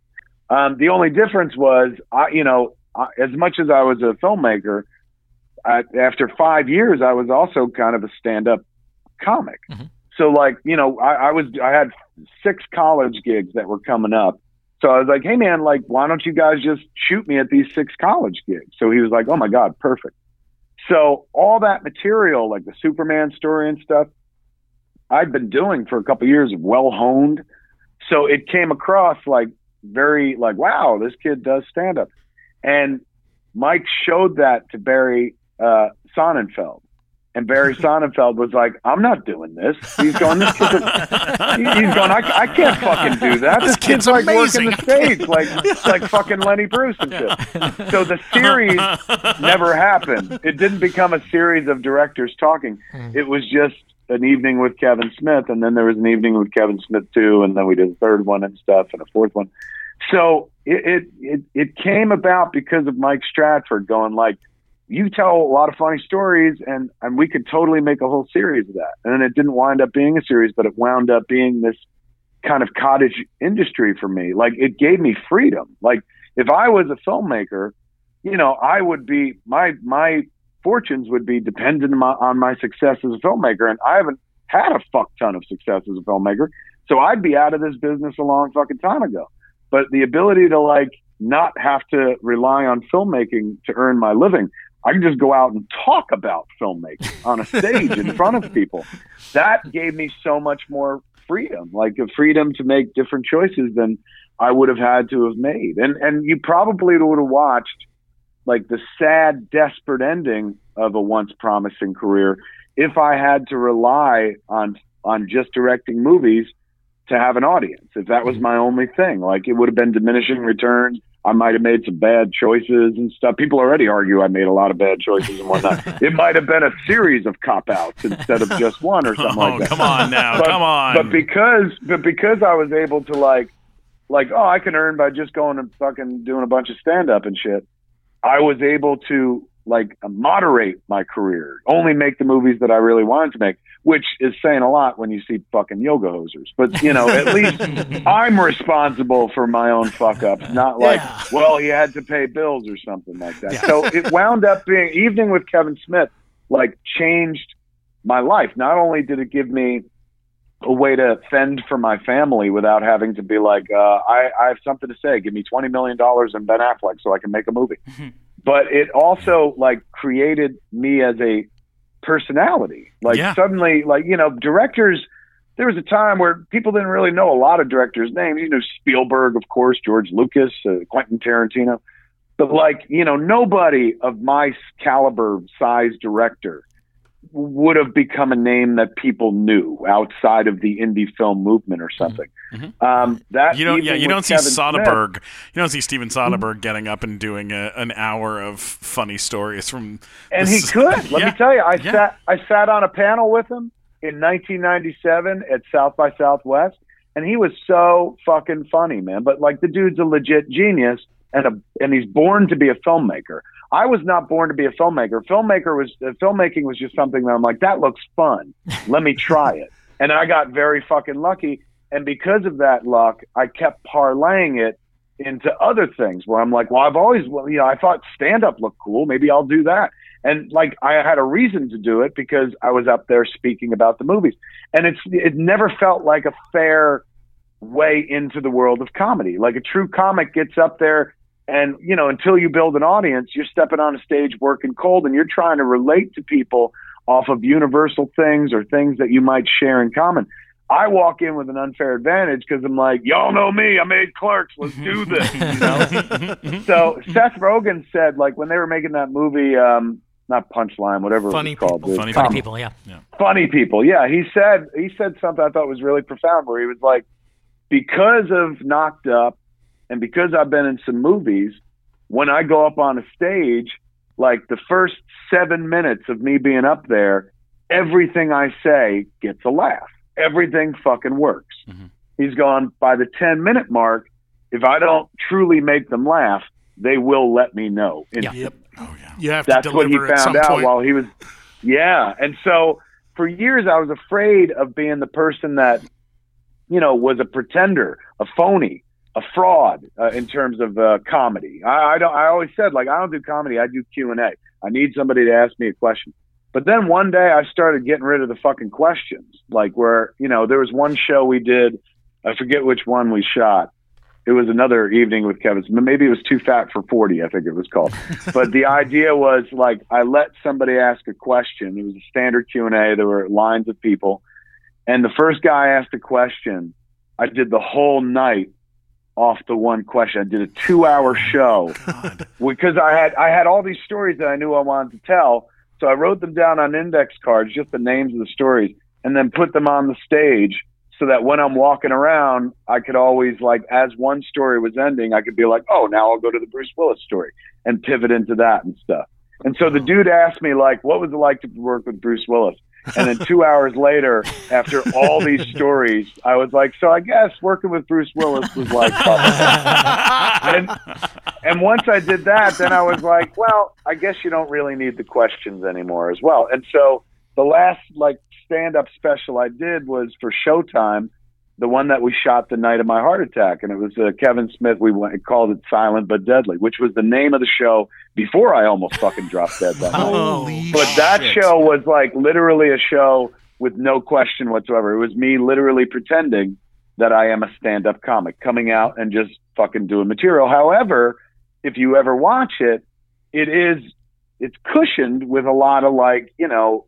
C: Um, the only difference was, I, you know, I, as much as I was a filmmaker, I, after five years, I was also kind of a stand-up comic.
E: Mhm.
C: So, like, you know, I, I was, I had six college gigs that were coming up. So I was like, hey man, like, why don't you guys just shoot me at these six college gigs? So he was like, oh my god, perfect. So all that material, like the Superman story and stuff, I'd been doing for a couple years, well honed. So it came across like very like, wow, this kid does stand up. And Mike showed that to Barry uh, Sonnenfeld. And Barry Sonnenfeld was like, I'm not doing this. He's going, this he- he's going, I, I can't fucking do that. This,
A: kid's
C: kid's like
A: amazing.
C: working the stage, like like fucking Lenny Bruce and shit. So the series never happened. It didn't become a series of directors talking. It was just an evening with Kevin Smith, and then there was an evening with Kevin Smith too, and then we did a third one and stuff, and a fourth one. So it it it, it came about because of Mike Stratford going like, you tell a lot of funny stories, and and we could totally make a whole series of that. And then it didn't wind up being a series, but it wound up being this kind of cottage industry for me. Like it gave me freedom. Like if I was a filmmaker, you know, I would be my my fortunes would be dependent on my, on my success as a filmmaker, and I haven't had a fuck ton of success as a filmmaker, so I'd be out of this business a long fucking time ago. But the ability to like not have to rely on filmmaking to earn my living. I can just go out and talk about filmmaking on a stage in front of people. That gave me so much more freedom, like a freedom to make different choices than I would have had to have made. And and you probably would have watched like the sad, desperate ending of a once promising career if I had to rely on on just directing movies to have an audience. If that was my only thing, like it would have been diminishing returns. I might have made some bad choices and stuff. People already argue I made a lot of bad choices and whatnot. it might have been a series of cop outs instead of just one or something
B: Oh,
C: like that
B: come on now,
C: but,
B: come on.
C: But because but because I was able to like like oh I can earn by just going and fucking doing a bunch of stand up and shit. I was able to like moderate my career, only make the movies that I really wanted to make, which is saying a lot when you see fucking yoga hosers. But you know, at least I'm responsible for my own fuck ups, not like
E: Yeah.
C: well he had to pay bills or something like that. So it wound up being evening with Kevin Smith like changed my life. Not only did it give me a way to fend for my family without having to be like, uh, I, I have something to say. Give me twenty million dollars and Ben Affleck so I can make a movie. but it also like created me as a personality. Like
B: Yeah.
C: suddenly, like you know, directors. There was a time where people didn't really know a lot of directors' names. You know, Spielberg, of course, George Lucas, uh, Quentin Tarantino. But like, you know, nobody of my caliber, size director would have become a name that people knew outside of the indie film movement or mm-hmm. something. Mm-hmm. Um, that
B: you don't, yeah, you don't see
C: Kevin Smith-
B: Soderbergh. You don't see Steven mm-hmm. Soderbergh getting up and doing a, an hour of funny stories from.
C: and
B: the
C: he could. Let
B: Yeah,
C: me tell you, I
B: yeah.
C: sat I sat on a panel with him in 1997 at South by Southwest, and he was so fucking funny, man. But like the dude's a legit genius, and a and he's born to be a filmmaker. I was not born to be a filmmaker. Filmmaker was uh, filmmaking was just something that I'm like that looks fun. Let me try it, and I got very fucking lucky. And because of that luck, I kept parlaying it into other things where I'm like, well, I've always, well, you know, I thought stand up looked cool. Maybe I'll do that. And like, I had a reason to do it because I was up there speaking about the movies. And it's, it never felt like a fair way into the world of comedy. Like a true comic gets up there and, you know, until you build an audience, you're stepping on a stage working cold and you're trying to relate to people off of universal things or things that you might share in common. I walk in with an unfair advantage because I'm like, y'all know me. I made Clerks. Let's do this. You know? so Seth Rogen said, like, when they were making that movie, um, not Punchline, whatever
A: Funny
C: it was called.
A: People.
B: Funny
E: Funny
C: comedy-
E: people, yeah.
C: funny people. Yeah, he said he said something I thought was really profound where he was like, because of Knocked Up and because I've been in some movies, when I go up on a stage, like the first seven minutes of me being up there, everything I say gets a laugh. Everything fucking works.
B: Mhm.
C: He's gone by the ten minute mark. If I don't truly make them laugh, they will let me know.
E: Yeah.
A: Yep.
B: Oh yeah.
A: You have
C: That's
A: to
C: what he
A: deliver at some
C: found out
A: point.
C: while he was. Yeah, and so for years I was afraid of being the person that, you know, was a pretender, a phony, a fraud uh, in terms of uh, comedy. I, I don't. I always said like I don't do comedy. I do Q and A. I need somebody to ask me a question. But then one day I started getting rid of the fucking questions. Like where you know there was one show we did. I forget which one we shot. It was another evening with Kevin. Maybe it was Too Fat for Forty. I think it was called but the idea was like I let somebody ask a question. It was a standard Q and A. There were lines of people, and the first guy asked a question. I did the whole night off the one question. I did a two-hour oh show because I had I had all these stories that I knew I wanted to tell. So I wrote them down on index cards, just the names of the stories, and then put them on the stage so that when I'm walking around, I could always like, as one story was ending, I could be like, oh, now I'll go to the Bruce Willis story and pivot into that and stuff. And so the dude asked me like, what was it like to work with Bruce Willis? And then two hours later, after all these stories, I was like, so I guess working with Bruce Willis was like, and, and once I did that, then I was like, well, I guess you don't really need the questions anymore as well. And so the last like stand up special I did was for Showtime, the one that we shot the night of my heart attack, and it was uh, Kevin Smith. We went, called it Silent but Deadly, which was the name of the show before I almost fucking dropped dead that.
A: Holy
C: But that
B: shit.
C: show was like literally a show with no question whatsoever. It was me literally pretending that I am a stand up comic coming out and just fucking doing material. However, if you ever watch it, it is it's cushioned with a lot of like, you know,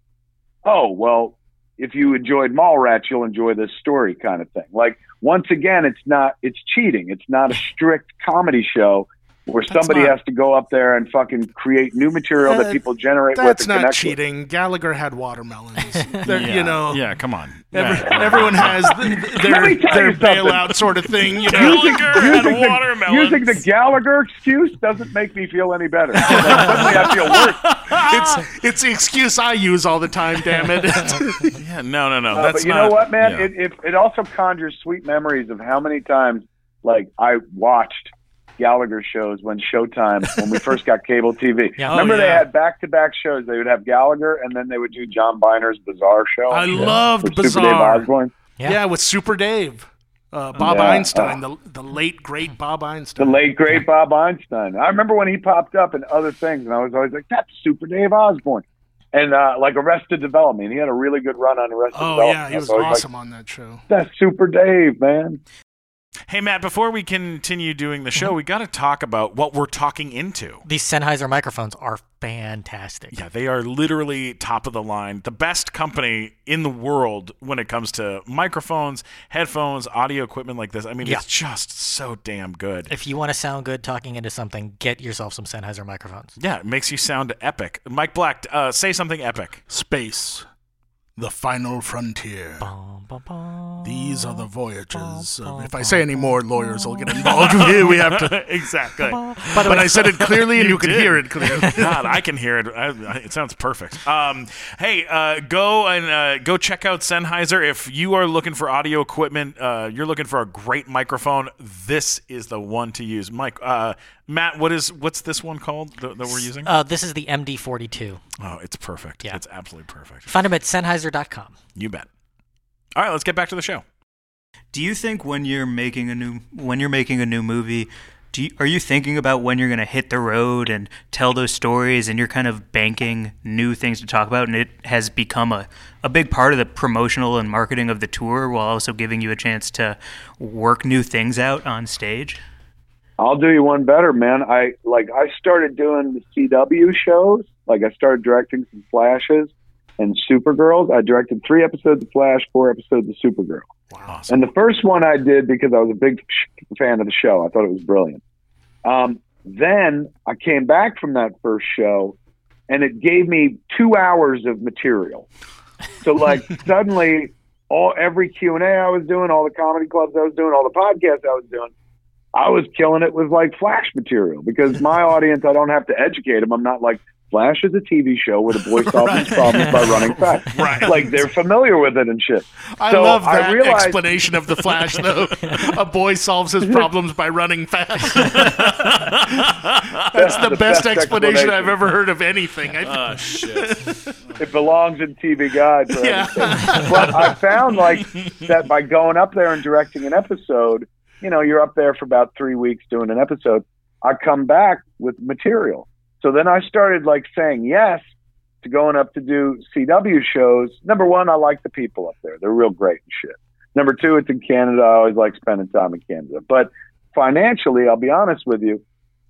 C: oh, well, if you enjoyed Mallrats, you'll enjoy this story kind of thing. Like once again, it's not it's cheating. It's not a strict comedy show where somebody
A: not-
C: has to go up there and fucking create new material
A: Uh,
C: that people generate with
A: That's
C: and
A: not
C: connect with.
A: cheating. Gallagher had watermelons.
B: Yeah.
A: You know,
B: Yeah. Come on.
A: every,
B: Yeah.
A: everyone has th- their,
C: Let me tell
A: their
C: you something.
A: bailout sort of thing. You know,
B: Gallagher had
C: using, the,
B: watermelons.
C: using the Gallagher excuse doesn't make me feel any better. Suddenly I feel worse.
A: it's it's the excuse I use all the time. Damn it!
B: Yeah. No. No. No.
C: Uh,
B: That's
C: but you
B: not,
C: know what, man?
B: yeah.
C: It, it it also conjures sweet memories of how many times like I watched Gallagher shows when Showtime when we first got cable TV.
E: Yeah.
C: Remember
A: Oh,
C: they had back to back shows. They would have Gallagher and then they would do John Byner's Bizarre show.
A: I
C: Yeah.
A: loved
C: With Super Dave
A: Bizarre.
C: Osborne.
E: Yeah.
A: yeah. with Super Dave, uh, Bob
C: Yeah.
A: Einstein, the the late great Bob Einstein.
C: The late great Bob Einstein. I remember when he popped up in other things, and I was always like, "That's Super Dave Osborne," and uh, like Arrested Development. He had a really good run on Arrested
A: oh
C: Development.
A: Oh yeah, he
C: I
A: was
C: always like,
A: awesome on that show.
C: That's Super Dave, man.
B: Hey Matt, before we continue doing the show,
A: Mm-hmm.
B: we got to talk about what we're talking into.
E: These Sennheiser microphones are fantastic.
B: Yeah, they are literally top of the line, the best company in the world when it comes to microphones, headphones, audio equipment like this. I mean,
E: Yeah.
B: it's just so damn good.
E: If you want to sound good talking into something, get yourself some Sennheiser microphones.
B: Yeah, it makes you sound epic. Mike Black, uh, say something epic.
A: Space, the final frontier.
E: Bum, bum, bum,
A: These are the voyages.
E: bum,
A: of- if I say any more, lawyers will get involved. we we have to.
B: exactly.
A: But I said it clearly, and you, could
B: did.
A: hear it clearly.
B: God, I can hear it. I, I- it sounds perfect. Um, hey, uh, go and uh, go check out Sennheiser. If you are looking for audio equipment, uh, you're looking for a great microphone. This is the one to use. Mike, uh, Matt, what is what's this one called that, that we're using?
E: Uh, this is the MD42.
B: oh, it's perfect.
E: Yeah.
B: It's absolutely perfect.
E: Find them at
B: You bet. All right, let's get back to the show.
F: Do you think when you're making a new when you're making a new movie, do you, are you thinking about when you're going to hit the road and tell those stories and you're kind of banking new things to talk about and it has become a, a big part of the promotional and marketing of the tour while also giving you a chance to work new things out on stage?
C: I'll do you one better, man. I like I started doing the CW shows. Like I started directing some flashes, and Supergirl. I directed three episodes of Flash, four episodes of Supergirl.
B: Awesome.
C: And the first one I did because I was a big sh- fan of the show. I thought it was brilliant. Um, then I came back from that first show, and it gave me two hours of material. So like suddenly, all every Q and A I was doing, all the comedy clubs I was doing, all the podcasts I was doing, I was killing it with like Flash material because my audience, I don't have to educate them. I'm not like Flash is a TV show where the boy solves his problems by running fast.
A: Right.
C: Like they're familiar with it and shit.
A: I
C: So
A: love
C: I
A: that
C: realized-
A: explanation of the Flash, though. a boy solves his problems by running fast. That's the,
C: The
A: best,
C: best
A: explanation I've ever heard of anything.
B: Oh shit.
C: It belongs in TV Guide. For
A: Yeah.
C: everything. But I found like that by going up there and directing an episode, you know, you're up there for about three weeks doing an episode. I come back with material. So then I started like saying yes to going up to do CW shows. Number one, I like the people up there. They're real great and shit. Number two, it's in Canada. I always like spending time in Canada. But financially, I'll be honest with you,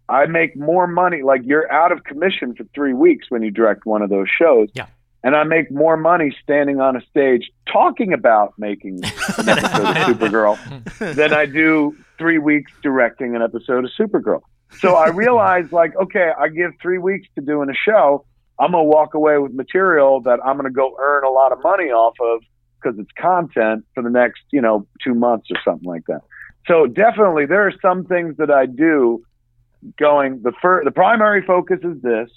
C: I make more money. Like you're out of commission for three weeks when you direct one of those shows.
E: Yeah.
C: And I make more money standing on a stage talking about making an episode of Supergirl than I do three weeks directing an episode of Supergirl. So I realized, like, okay, I give three weeks to doing a show. I'm gonna walk away with material that I'm gonna go earn a lot of money off of because it's content for the next, you know, two months or something like that. So definitely, there are some things that I do. Going the first, the primary focus is this,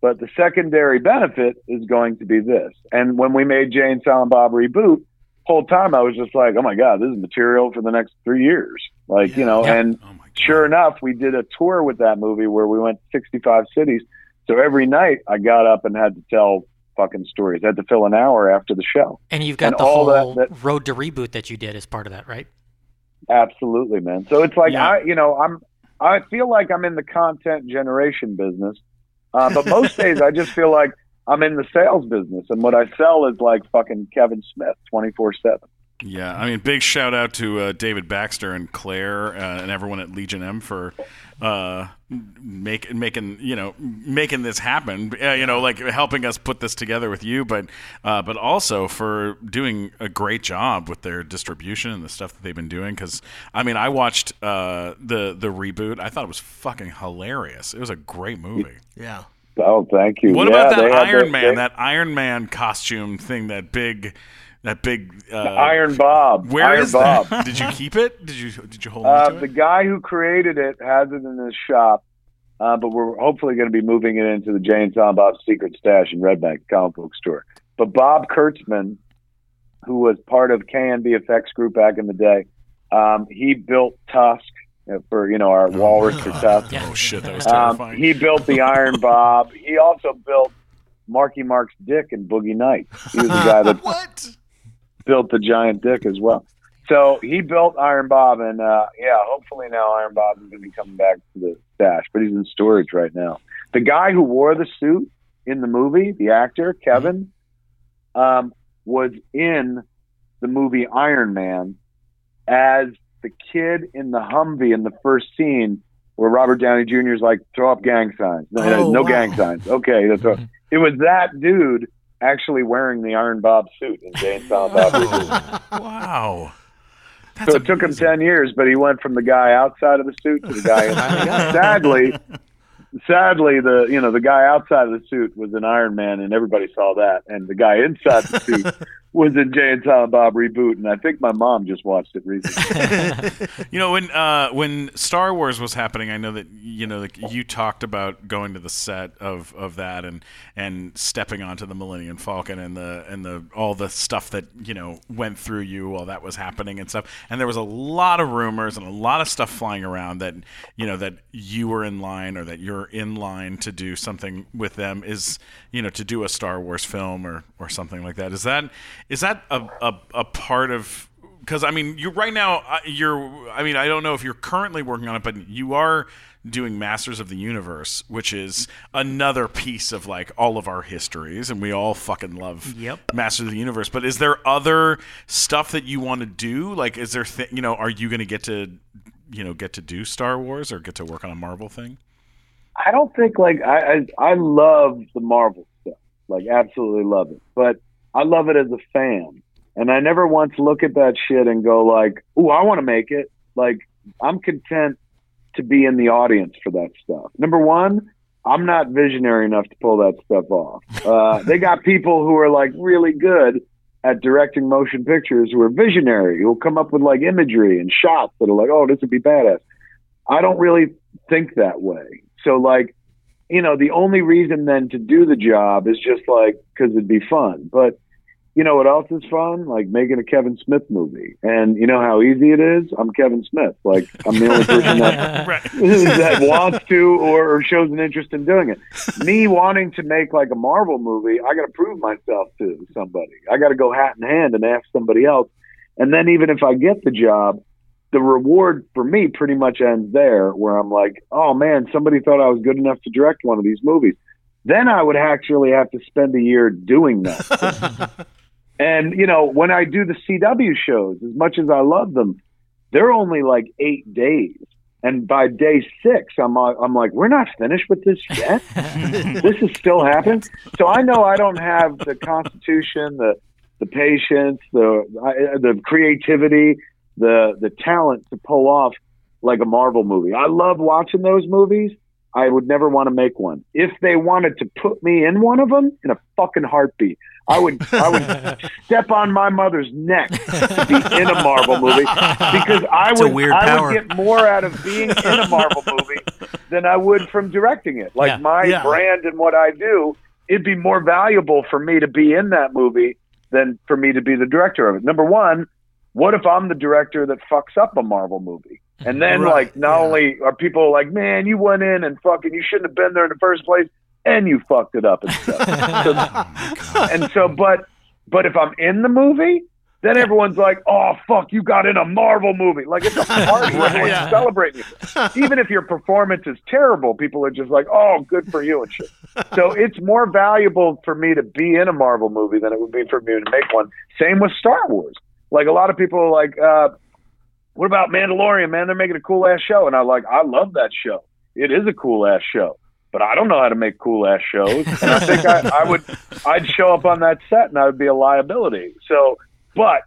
C: but the secondary benefit is going to be this. And when we made Jay and Silent Bob reboot, whole time I was just like, oh my god, this is material for the next three years. Like you know,
E: Yeah.
C: and
B: Oh.
C: Sure enough, we did a tour with that movie where we went 65 cities. So every night I got up and had to tell fucking stories. I had to fill an hour after the show.
E: And you've got
C: And
E: the
C: all that-
E: whole
C: that-
E: road to reboot that you did as part of that, right?
C: Absolutely, man. So it's like
B: Yeah.
C: I, you know, I'm, I feel like I'm in the content generation business, uh, but most days I just feel like I'm in the sales business, and what I sell is like fucking Kevin Smith, twenty four seven.
B: Yeah, I mean, big shout out to uh, David Baxter and Claire uh, and everyone at Legion M for uh, make, making you know making this happen. Uh, you know, like helping us put this together with you, but uh, but also for doing a great job with their distribution and the stuff that they've been doing. Because I mean, I watched uh, the the reboot. I thought it was fucking hilarious. It was a great movie.
A: Yeah.
C: Oh, thank you.
B: What
C: Yeah,
B: about that Iron Man?
C: they-
B: that Iron Man costume thing? That big. That big uh,
C: Iron Bob.
B: Where
C: Iron
B: is
C: Bob.
B: that? Did you keep it? Did you did you hold
C: Uh,
B: on to
C: the
B: it?
C: guy who created it has it in his shop, uh, but we're hopefully going to be moving it into the Jay and Silent Bob's secret stash in Red Bank comic book store. But Bob Kurtzman, who was part of KNB Effects Group back in the day, um, he built Tusk uh, for you know our Walrus for Tusk.
B: Oh shit, that was
C: Um,
B: terrifying.
C: he built the Iron Bob. He also built Marky Mark's dick in Boogie Nights. He was the guy that
B: what?
C: Built the giant dick as well. So he built Iron Bob, and uh, yeah, hopefully now Iron Bob is going to be coming back to the stash, but he's in storage right now. The guy who wore the suit in the movie, the actor Kevin, um, was in the movie Iron Man as the kid in the Humvee in the first scene where Robert Downey Jr. is like, "Throw up gang signs." No, no,
A: Oh,
C: no
A: wow.
C: gang signs. Okay, that's right. It was that dude actually wearing the Iron Bob suit in Jay and Silent Bob.
B: Wow. That's
C: So it took him 10 years, but he went from the guy outside of the suit to the guy in Sadly, sadly, the you know the guy outside of the suit was an Iron Man, and everybody saw that. And the guy inside the suit was in Jay and Silent Bob reboot, and I think my mom just watched it recently.
B: You know when uh, when Star Wars was happening, I know that you know like you talked about going to the set of, of that and and stepping onto the Millennium Falcon and the and the all the stuff that you know went through you while that was happening and stuff. And there was a lot of rumors and a lot of stuff flying around that you know that you were in line or that you're in line to do something with them is you know to do a Star Wars film or or something like that. Is that is that a a, a part of because I mean, you right now uh, you're. I mean, I don't know if you're currently working on it, but you are doing Masters of the Universe, which is another piece of like all of our histories, and we all fucking love
F: Yep.
B: Masters of the Universe. But is there other stuff that you want to do? Like, is there, th- you know, are you going to get to, you know, get to do Star Wars or get to work on a Marvel thing?
C: I don't think like I, I I love the Marvel stuff. Like absolutely love it. But I love it as a fan. And I never once look at that shit and go like, "Ooh, I want to make it." Like I'm content to be in the audience for that stuff. Number one, I'm not visionary enough to pull that stuff off. Uh, they got people who are like really good at directing motion pictures who are visionary, who'll come up with like imagery and shots that are like, oh, this would be badass. I don't really think that way. So like, you know, the only reason then to do the job is just like because it'd be fun. But you know what else is fun? Like making a Kevin Smith movie. And you know how easy it is? I'm Kevin Smith. Like I'm the only person that that wants to or, or shows an interest in doing it. Me wanting to make like a Marvel movie, I got to prove myself to somebody. I got to go hat in hand and ask somebody else. And then even if I get the job, the reward for me pretty much ends there, where I'm like, oh man, somebody thought I was good enough to direct one of these movies. Then I would actually have to spend a year doing that. and you know, when I do the CW shows, as much as I love them, they're only like eight days. And by day six, I'm uh, I'm like, we're not finished with this yet. this is still happening. So I know I don't have the constitution, the the patience, the uh, the creativity, the the talent to pull off like a Marvel movie. I love watching those movies. I would never want to make one. If they wanted to put me in one of them, in a fucking heartbeat, I would I would step on my mother's neck to be in a Marvel movie because I would I
F: power.
C: would get more out of being in a Marvel movie than I would from directing it. Like
E: Yeah.
C: my
A: Yeah.
C: brand and what I do, it'd be more valuable for me to be in that movie than for me to be the director of it. Number one, what if I'm the director that fucks up a Marvel movie? And then
A: Right,
C: like not
A: yeah.
C: only are people like, man, you went in and fucking you shouldn't have been there in the first place, and you fucked it up and stuff. so, and so, but but if I'm in the movie, then everyone's like, oh fuck, you got in a Marvel movie. Like it's a party, everyone's
A: yeah.
C: celebrating you. Even if your performance is terrible, people are just like, oh, good for you and shit. So it's more valuable for me to be in a Marvel movie than it would be for me to make one. Same with Star Wars. Like a lot of people are like, uh, what about Mandalorian, man? They're making a cool ass show. And I'm like, I love that show. It is a cool ass show. But I don't know how to make cool ass shows. And I think I, I would I'd show up on that set and I would be a liability. So but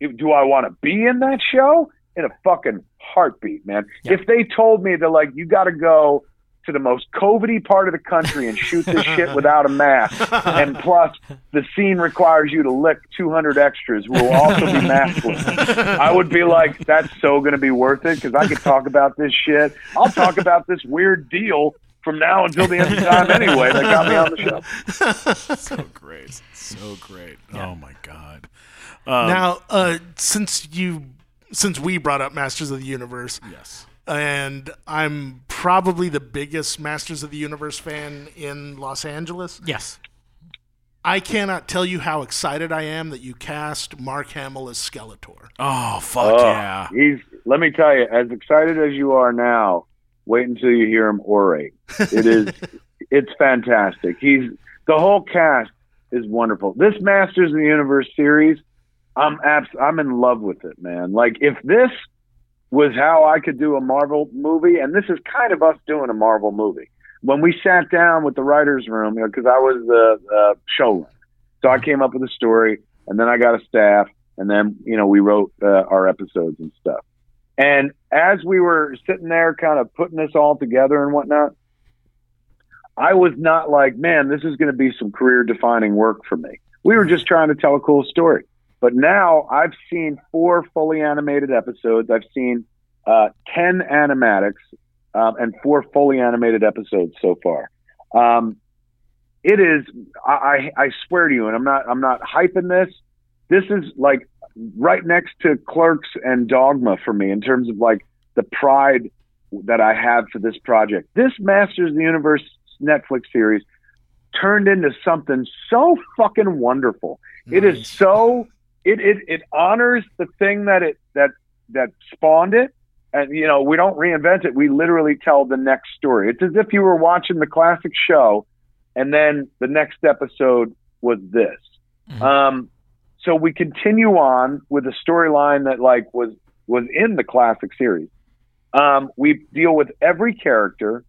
C: if, do I want to be in that show? In a fucking heartbeat, man. If they told me they're like, you gotta go to the most COVIDy part of the country and shoot this shit without a mask. And plus, the scene requires you to lick 200 extras who will also be maskless. I would be like, that's so going to be worth it because I could talk about this shit. I'll talk about this weird deal from now until the end of time anyway that got me on the show.
B: so great, so great. Oh my god. Um,
A: now, uh, since you since we brought up Masters of the Universe,
B: yes.
A: and I'm probably the biggest Masters of the Universe fan in Los Angeles.
E: Yes.
A: I cannot tell you how excited I am that you cast Mark Hamill as Skeletor.
B: Oh fuck
C: Oh,
B: yeah.
C: He's let me tell you, as excited as you are now, wait until you hear him orate. It is it's fantastic. He's the whole cast is wonderful. This Masters of the Universe series, I'm abs- I'm in love with it, man. Like if this was how I could do a Marvel movie, and this is kind of us doing a Marvel movie. When we sat down with the writers' room, because I was the uh, showrunner, so I came up with a story, and then I got a staff, and then you know we wrote uh, our episodes and stuff. And as we were sitting there, kind of putting this all together and whatnot, I was not like, man, this is going to be some career-defining work for me. We were just trying to tell a cool story. But now I've seen four fully animated episodes. I've seen uh, ten animatics um, and four fully animated episodes so far. Um, it is. I, I I swear to you, and I'm not. I'm not hyping this. This is like right next to Clerks and Dogma for me in terms of like the pride that I have for this project. This Masters of the Universe Netflix series turned into something so fucking wonderful. It is so it, it it honors the thing that it that that spawned it. And you know, we don't reinvent it. We literally tell the next story. It's as if you were watching the classic show and then the next episode was this. Um so we continue on with a storyline that like was was in the classic series. Um, we deal with every character,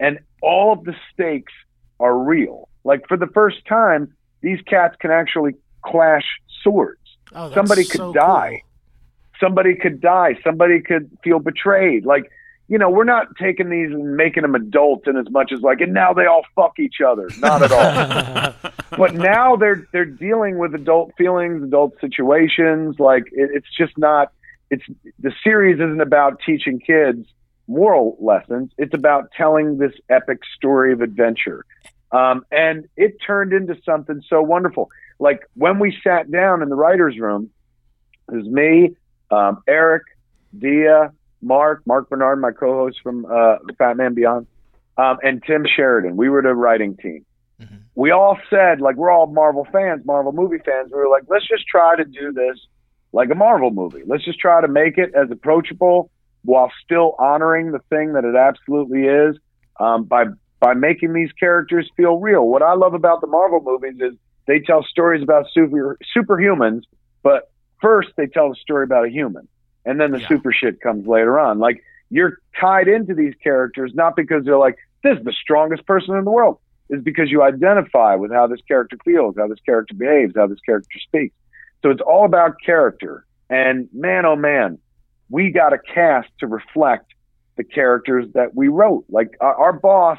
C: and all of the stakes are real. Like for the first time, these cats can actually clash swords.
A: Oh,
C: Somebody could
A: so
C: die. Somebody could die. Somebody could feel betrayed. Like, you know, we're not taking these and making them adults in as much as like, and now they all fuck each other. Not at all. but now they're they're dealing with adult feelings, adult situations. Like it, it's just not. It's the series isn't about teaching kids moral lessons. It's about telling this epic story of adventure. Um, and it turned into something so wonderful. Like when we sat down in the writers' room, it was me, um, Eric, Dia, Mark, Marc Bernardin, my co-host from uh, Fat Man Beyond, um, and Tim Sheridan. We were the writing team. We all said, like, we're all Marvel fans, Marvel movie fans. We were like, let's just try to do this like a Marvel movie. Let's just try to make it as approachable while still honoring the thing that it absolutely is um, by by making these characters feel real. What I love about the Marvel movies is they tell stories about super superhumans, but first they tell the story about a human, and then the super shit comes later on. Like you're tied into these characters not because they're like this is the strongest person in the world, is because you identify with how this character feels, how this character behaves, how this character speaks. So it's all about character. And man, oh man, we got a cast to reflect the characters that we wrote. Like our, our boss,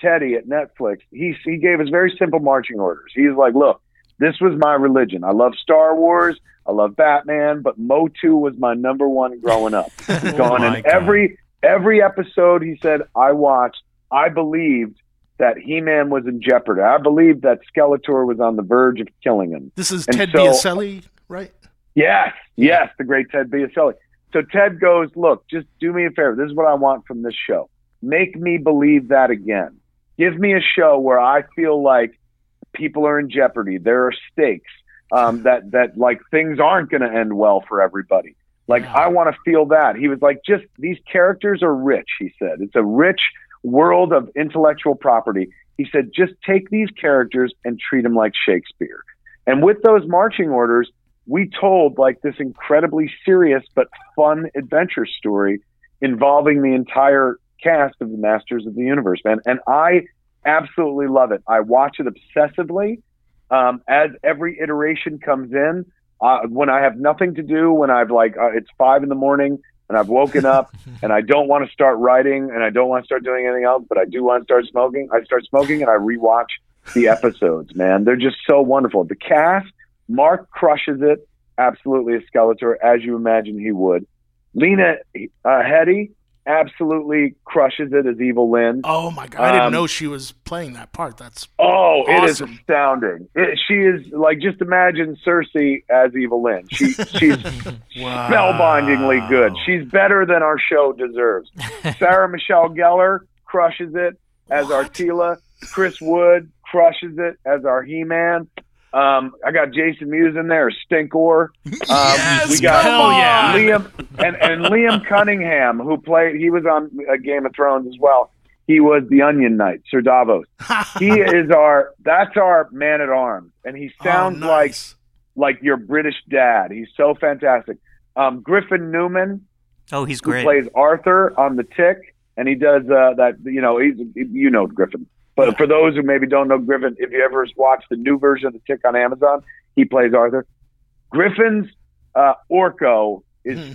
C: Teddy at Netflix, he he gave us very simple marching orders. He's like, look, this was my religion. I love Star Wars. I love Batman, but Motu was my number one growing up. Oh Going
B: my
C: in every every episode, he said I watched. I believed that He-Man was in jeopardy. I believed that Skeletor was on the verge of killing him.
A: This is
C: And
A: Ted
C: so-
A: Biaselli, right?
C: Yes, yes, the great Ted Biaselli. So Ted goes, look, just do me a favor. This is what I want from this show. Make me believe that again. Give me a show where I feel like people are in jeopardy. There are stakes. Um, that that like things aren't going to end well for everybody. Like I want to feel that. He was like, just these characters are rich. He said it's a rich world of intellectual property. He said, just take these characters and treat them like Shakespeare. And with those marching orders, we told like this incredibly serious but fun adventure story involving the entire cast of the Masters of the Universe, man. And I absolutely love it. I watch it obsessively. Um, as every iteration comes in, uh, when I have nothing to do, when I've like, uh, it's five in the morning and I've woken up and I don't want to start writing and I don't want to start doing anything else, but I do want to start smoking. I start smoking and I rewatch the episodes, man. They're just so wonderful. The cast, Mark crushes it absolutely as Skeletor, as you imagine he would. Lena uh, Headey absolutely crushes it as Evil Lynn.
A: Oh my god, I didn't
C: Um,
A: know she was playing that part. That's
C: Oh, it is astounding. It, she is like just imagine Cersei as Evil Lynn. She she's spellbindingly good. She's better than our show deserves. Sarah Michelle Gellar crushes it as our Teela. Chris Wood crushes it as our He-Man. Um, I got Jason Mewes in there, Stinkor. Um,
B: Yes,
C: we got
B: come on.
C: Liam and, and Liam Cunningham, who played. He was on uh, Game of Thrones as well. He was the Onion Knight, Sir Davos. he is our. That's our man at arms, and he sounds
A: oh,
C: like
A: nice.
C: like your British dad. He's so fantastic. Um, Griffin Newman,
F: Oh, he's
C: who
F: great.
C: plays Arthur on The Tick, and he does uh, that. You know, he's you know Griffin. But for those who maybe don't know Griffin, if you ever watched the new version of The Tick on Amazon, he plays Arthur. Griffin's uh, Orko is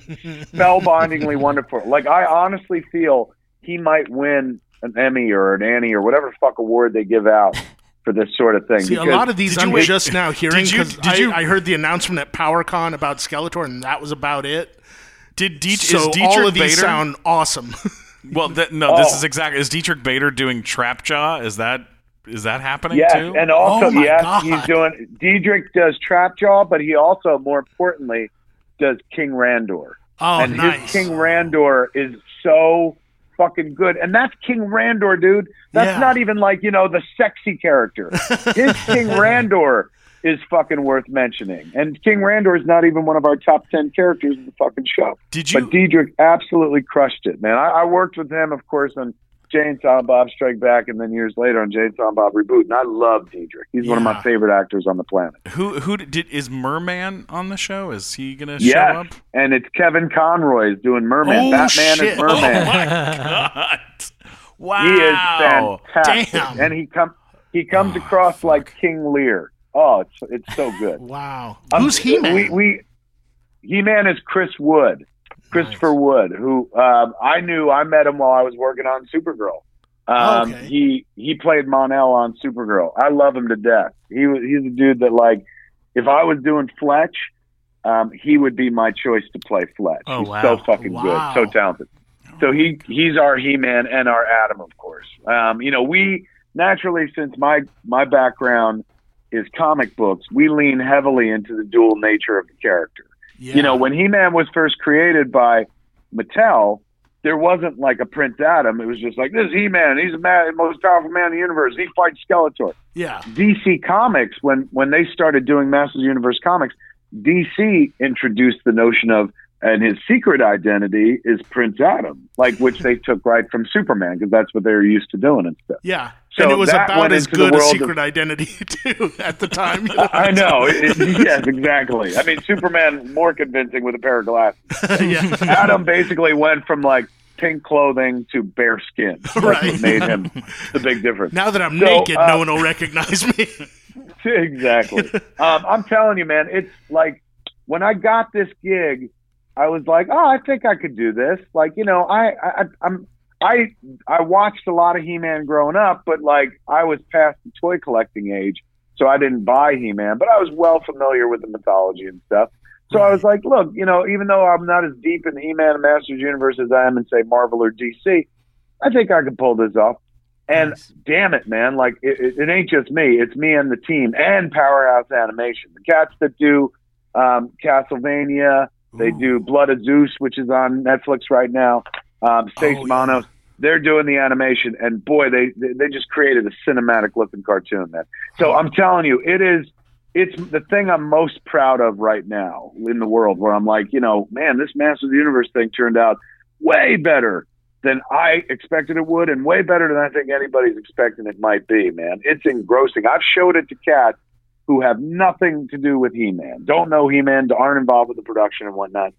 C: spellbindingly wonderful. Like I honestly feel he might win an Emmy or an Annie or whatever fuck award they give out for this sort of thing.
A: See, a lot of these
B: you
A: I'm
B: wait-
A: just now hearing
B: did you- did
A: I,
B: you-
A: I heard the announcement at PowerCon about Skeletor, and that was about it.
B: Did Diet-
A: so
B: is Diedrich
A: all of these
B: Bader?
A: sound awesome.
B: well, that, no, this
C: Oh.
B: is exactly. Is Diedrich Bader doing Trap Jaw? Is that is that happening
C: Yes,
B: too?
C: and also
A: Oh
C: yes,
A: God.
C: he's doing. Diedrich does Trap Jaw, but he also, more importantly, does King Randor.
A: oh,
C: and
A: nice.
C: his King Randor is so fucking good. And that's King Randor, dude. That's
A: Yeah.
C: not even like, you know, the sexy character. His King Randor is fucking worth mentioning. And King Randor is not even one of our top 10 characters in the fucking show.
B: Did you?
C: But Diedrich absolutely crushed it, man. I, I worked with him, of course, on Jay and Silent Bob Strike Back, and then years later on Jay and Silent Bob Reboot. And I love Diedrich. He's one of my favorite actors on the planet.
B: who who did is Merman on the show? Is he gonna show
C: Yes,
B: up?
C: and it's Kevin Conroy is doing Merman.
A: Oh,
C: Batman
A: shit.
C: is Merman.
B: Oh my god! Wow.
C: He is fantastic,
A: Damn.
C: and he come He comes oh, across like King Lear. Oh, it's it's so good.
A: Wow.
C: Um,
A: Who's He Man?
C: We, we He Man is Chris Wood, Christopher Wood, who um, I knew. I met him while I was working on Supergirl. Um,
A: Okay.
C: He he played Mon-El on Supergirl. I love him to death. He was he's a dude that like if I was doing Fletch, um, he would be my choice to play Fletch.
F: Oh,
C: he's
F: wow.
C: so fucking
A: Wow.
C: good, so talented. So he he's our He Man and our Adam, of course. Um, you know, we naturally since my my background is comic books, we lean heavily into the dual nature of the character.
A: yeah.
C: You know, when He Man was first created by Mattel, there wasn't like a Prince Adam. It was just like this is He Man. He's the man, most powerful man in the universe. He fights Skeletor.
A: yeah.
C: DC Comics, when when they started doing Masters of the Universe comics, DC introduced the notion of and his secret identity is Prince Adam, like which they took right from Superman because that's what they were used to doing and stuff.
A: Yeah.
C: So
A: and it was about as good a
C: world of-
A: secret identity too at the time. you know?
C: I know. It, yes, exactly. I mean, Superman more convincing with a pair of glasses.
A: yeah.
C: Adam basically went from like pink clothing to bare skin. That's
A: Right.
C: what made him the big difference.
A: Now that I'm
C: So,
A: naked,
C: uh,
A: no one will recognize me.
C: exactly. Um, I'm telling you, man, it's like when I got this gig, I was like, oh, I think I could do this. Like, you know, I, I I'm I I watched a lot of He-Man growing up, but like I was past the toy collecting age, so I didn't buy He-Man, but I was well familiar with the mythology and stuff. So I was like, look, you know, even though I'm not as deep in He-Man and Masters Universe as I am in say Marvel or DC, I think I could pull this off. And
F: Nice.
C: damn it, man, like it, it, it ain't just me; it's me and the team and Powerhouse Animation, the cats that do um, Castlevania. They do Blood of Zeus, which is on Netflix right now. Um, Stace
A: Oh, yeah.
C: Manos. They're doing the animation, and boy, they they they just created a cinematic looking cartoon. Man, so I'm telling you, it is. It's the thing I'm most proud of right now in the world, where I'm like, you know, man, this Master of the Universe thing turned out way better than I expected it would, and way better than I think anybody's expecting it might be. Man, it's engrossing. I've showed it to cats who have nothing to do with He-Man, don't know He-Man, aren't involved with the production and whatnot,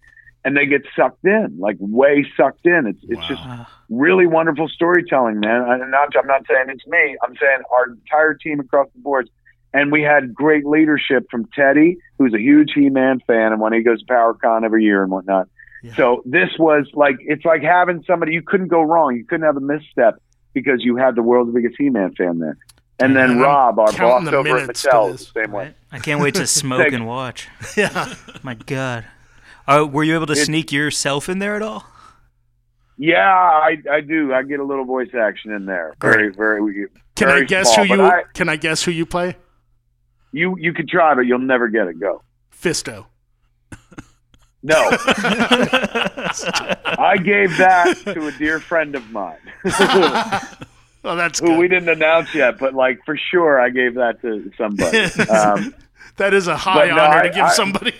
C: and they get sucked in, like way sucked in. It's it's just really wonderful storytelling, man. I'm not I'm not saying it's me. I'm saying our entire team across the board. And we had great leadership from Teddy, who's a huge He-Man fan, and when he goes to PowerCon every year and whatnot. So this was like it's like having somebody you couldn't go wrong. You couldn't have a misstep because you had the world's biggest He-Man fan there. And then
A: I'm
C: Rob, our boss over at Mattel, same way.
F: I can't wait to smoke and watch.
A: yeah.
F: My God. Uh, were you able to
C: It-
F: sneak yourself in there at all?
C: Yeah, I, I do. I get a little voice action in there. Very, very.
A: Can
C: very
A: I guess
C: small,
A: who you?
C: I-
A: can I guess who you play?
C: you you could try, but you'll never get it. Go.
A: Fisto.
C: No. I gave that to a dear friend of mine
A: Oh, that's
C: who
A: good.
C: we didn't announce yet, but like for sure, I gave that to somebody. Um,
A: that is a high
C: But no,
A: honor
C: I-
A: to give
C: I-
A: somebody.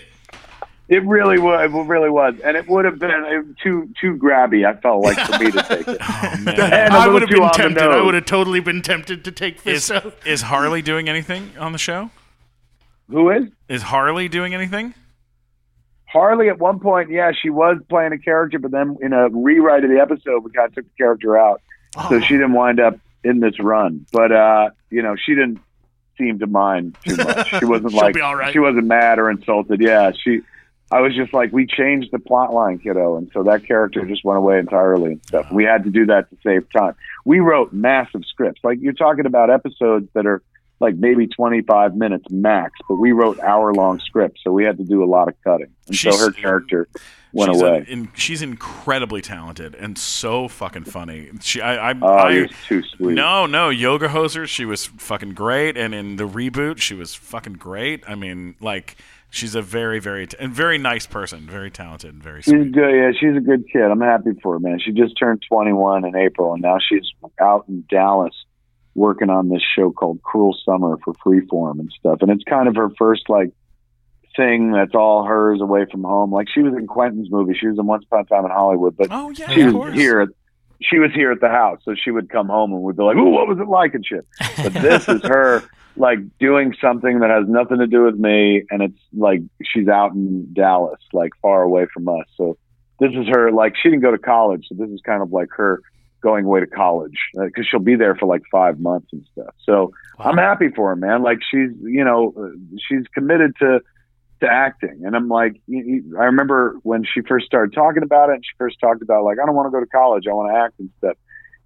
C: It really was. It really was, and it would have been too too grabby. I felt like for me to take it.
B: Oh, man.
C: And a
A: I
C: little
A: would have been tempted. I would have totally been tempted to take
B: is, is Harley doing anything on the show?
C: Who is?
B: Is Harley doing anything?
C: Harley at one point, yeah, she was playing a character, but then in a rewrite of the episode, we kind of took the character out,
A: Oh.
C: so she didn't wind up in this run. But uh, you know, she didn't seem to mind too much. She wasn't like
A: be all right.
C: she wasn't mad or insulted. Yeah, she. I was just like, we changed the plot line, kiddo, and so that character just went away entirely and stuff. We had to do that to save time. We wrote massive scripts, like you're talking about episodes that are like maybe 25 minutes max, but we wrote hour long scripts, so we had to do a lot of cutting, and
B: She's-
C: so her character went
B: she's
C: away.
B: in, she's incredibly talented and so fucking funny. She, I, I,
C: oh,
B: I
C: you're too sweet.
B: no, no, Yoga Hoser, She was fucking great, and in the reboot, she was fucking great. I mean, like, she's a very, very, t- and very nice person, very talented, and very
C: She's good. Yeah, she's a good kid. I'm happy for her, man. She just turned 21 in April, and now she's out in Dallas working on this show called Cruel Summer for Freeform and stuff. And it's kind of her first like thing that's all hers away from home. Like she was in Quentin's movie. She was in Once Upon a Time in Hollywood, but
B: Oh yeah,
C: she was
B: course.
C: here. At, she was here at the house, so she would come home and we'd be like, "Ooh, what was it like?" and shit. But this is her like doing something that has nothing to do with me, and it's like she's out in Dallas, like far away from us. So this is her like she didn't go to college, so this is kind of like her going away to college because she'll be there for like five months and stuff. So I'm happy for her, man. Like she's, you know, uh, she's committed to to acting, and I'm like, I remember when she first started talking about it, and she first talked about like, I don't want to go to college, I want to act and stuff.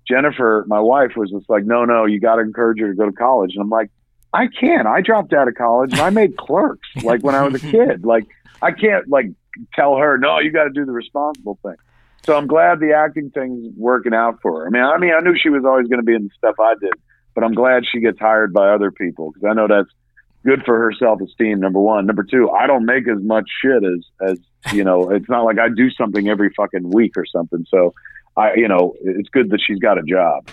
C: Jennifer, my wife, was just like, no, no, you got to encourage her to go to college, and I'm like, I can't. I dropped out of college and I made clerks like when I was a kid. Like I can't like tell her, no, you got to do the responsible thing. So I'm glad the acting thing's working out for her. I mean, I mean, I knew she was always going to be in the stuff I did, but I'm glad she gets hired by other people because I know that's good for her self esteem. Number one. Number two, I don't make as much shit as as you know. It's not like I do something every fucking week or something. So I, you know, it's good that she's got a job.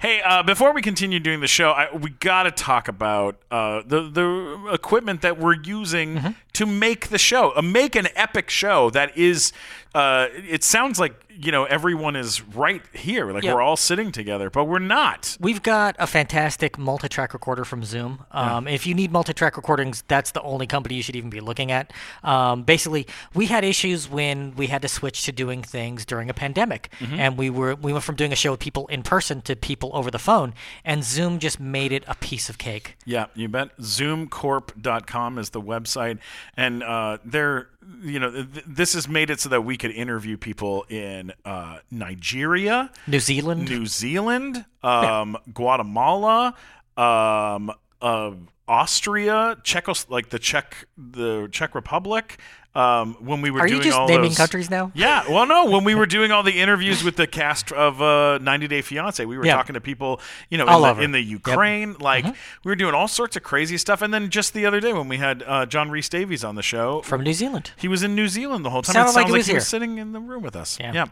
B: Hey, uh, before we continue doing the show, I, we got to talk about uh, the the equipment that we're using
E: Mm-hmm.
B: To make the show, uh, make an epic show that is. Uh, it sounds like you know everyone is right here, like
E: Yeah.
B: we're all sitting together, but we're not.
E: We've got a fantastic multi-track recorder from Zoom. Um, If you need multi-track recordings, that's the only company you should even be looking at. Um, basically, we had issues when we had to switch to doing things during a pandemic, and we were we went from doing a show with people in person to people over the phone, and Zoom just made it a piece of cake.
B: Yeah, you bet. Zoomcorp.com is the website, and uh, they're you know th- this has made it so that we could interview people in uh, Nigeria,
E: New Zealand,
B: New Zealand, um, Guatemala, um, uh, Austria, Czechos like the Czech the Czech Republic. Um, when we were
E: are
B: doing
E: you just
B: all
E: naming
B: those,
E: countries now?
B: yeah, well, no. When we were doing all the interviews with the cast of uh, 90 Day Fiance, we were
E: Yeah.
B: talking to people, you know, in the, in the Ukraine. Like we were doing all sorts of crazy stuff. And then just the other day when we had uh, John Rhys-Davies on the show,
E: From New Zealand.
B: he was in New Zealand the whole time.
E: Sounded
B: it
E: like
B: sounds
E: he
B: like
E: was
B: he was sitting in the room with us.
E: Yeah.
B: yeah.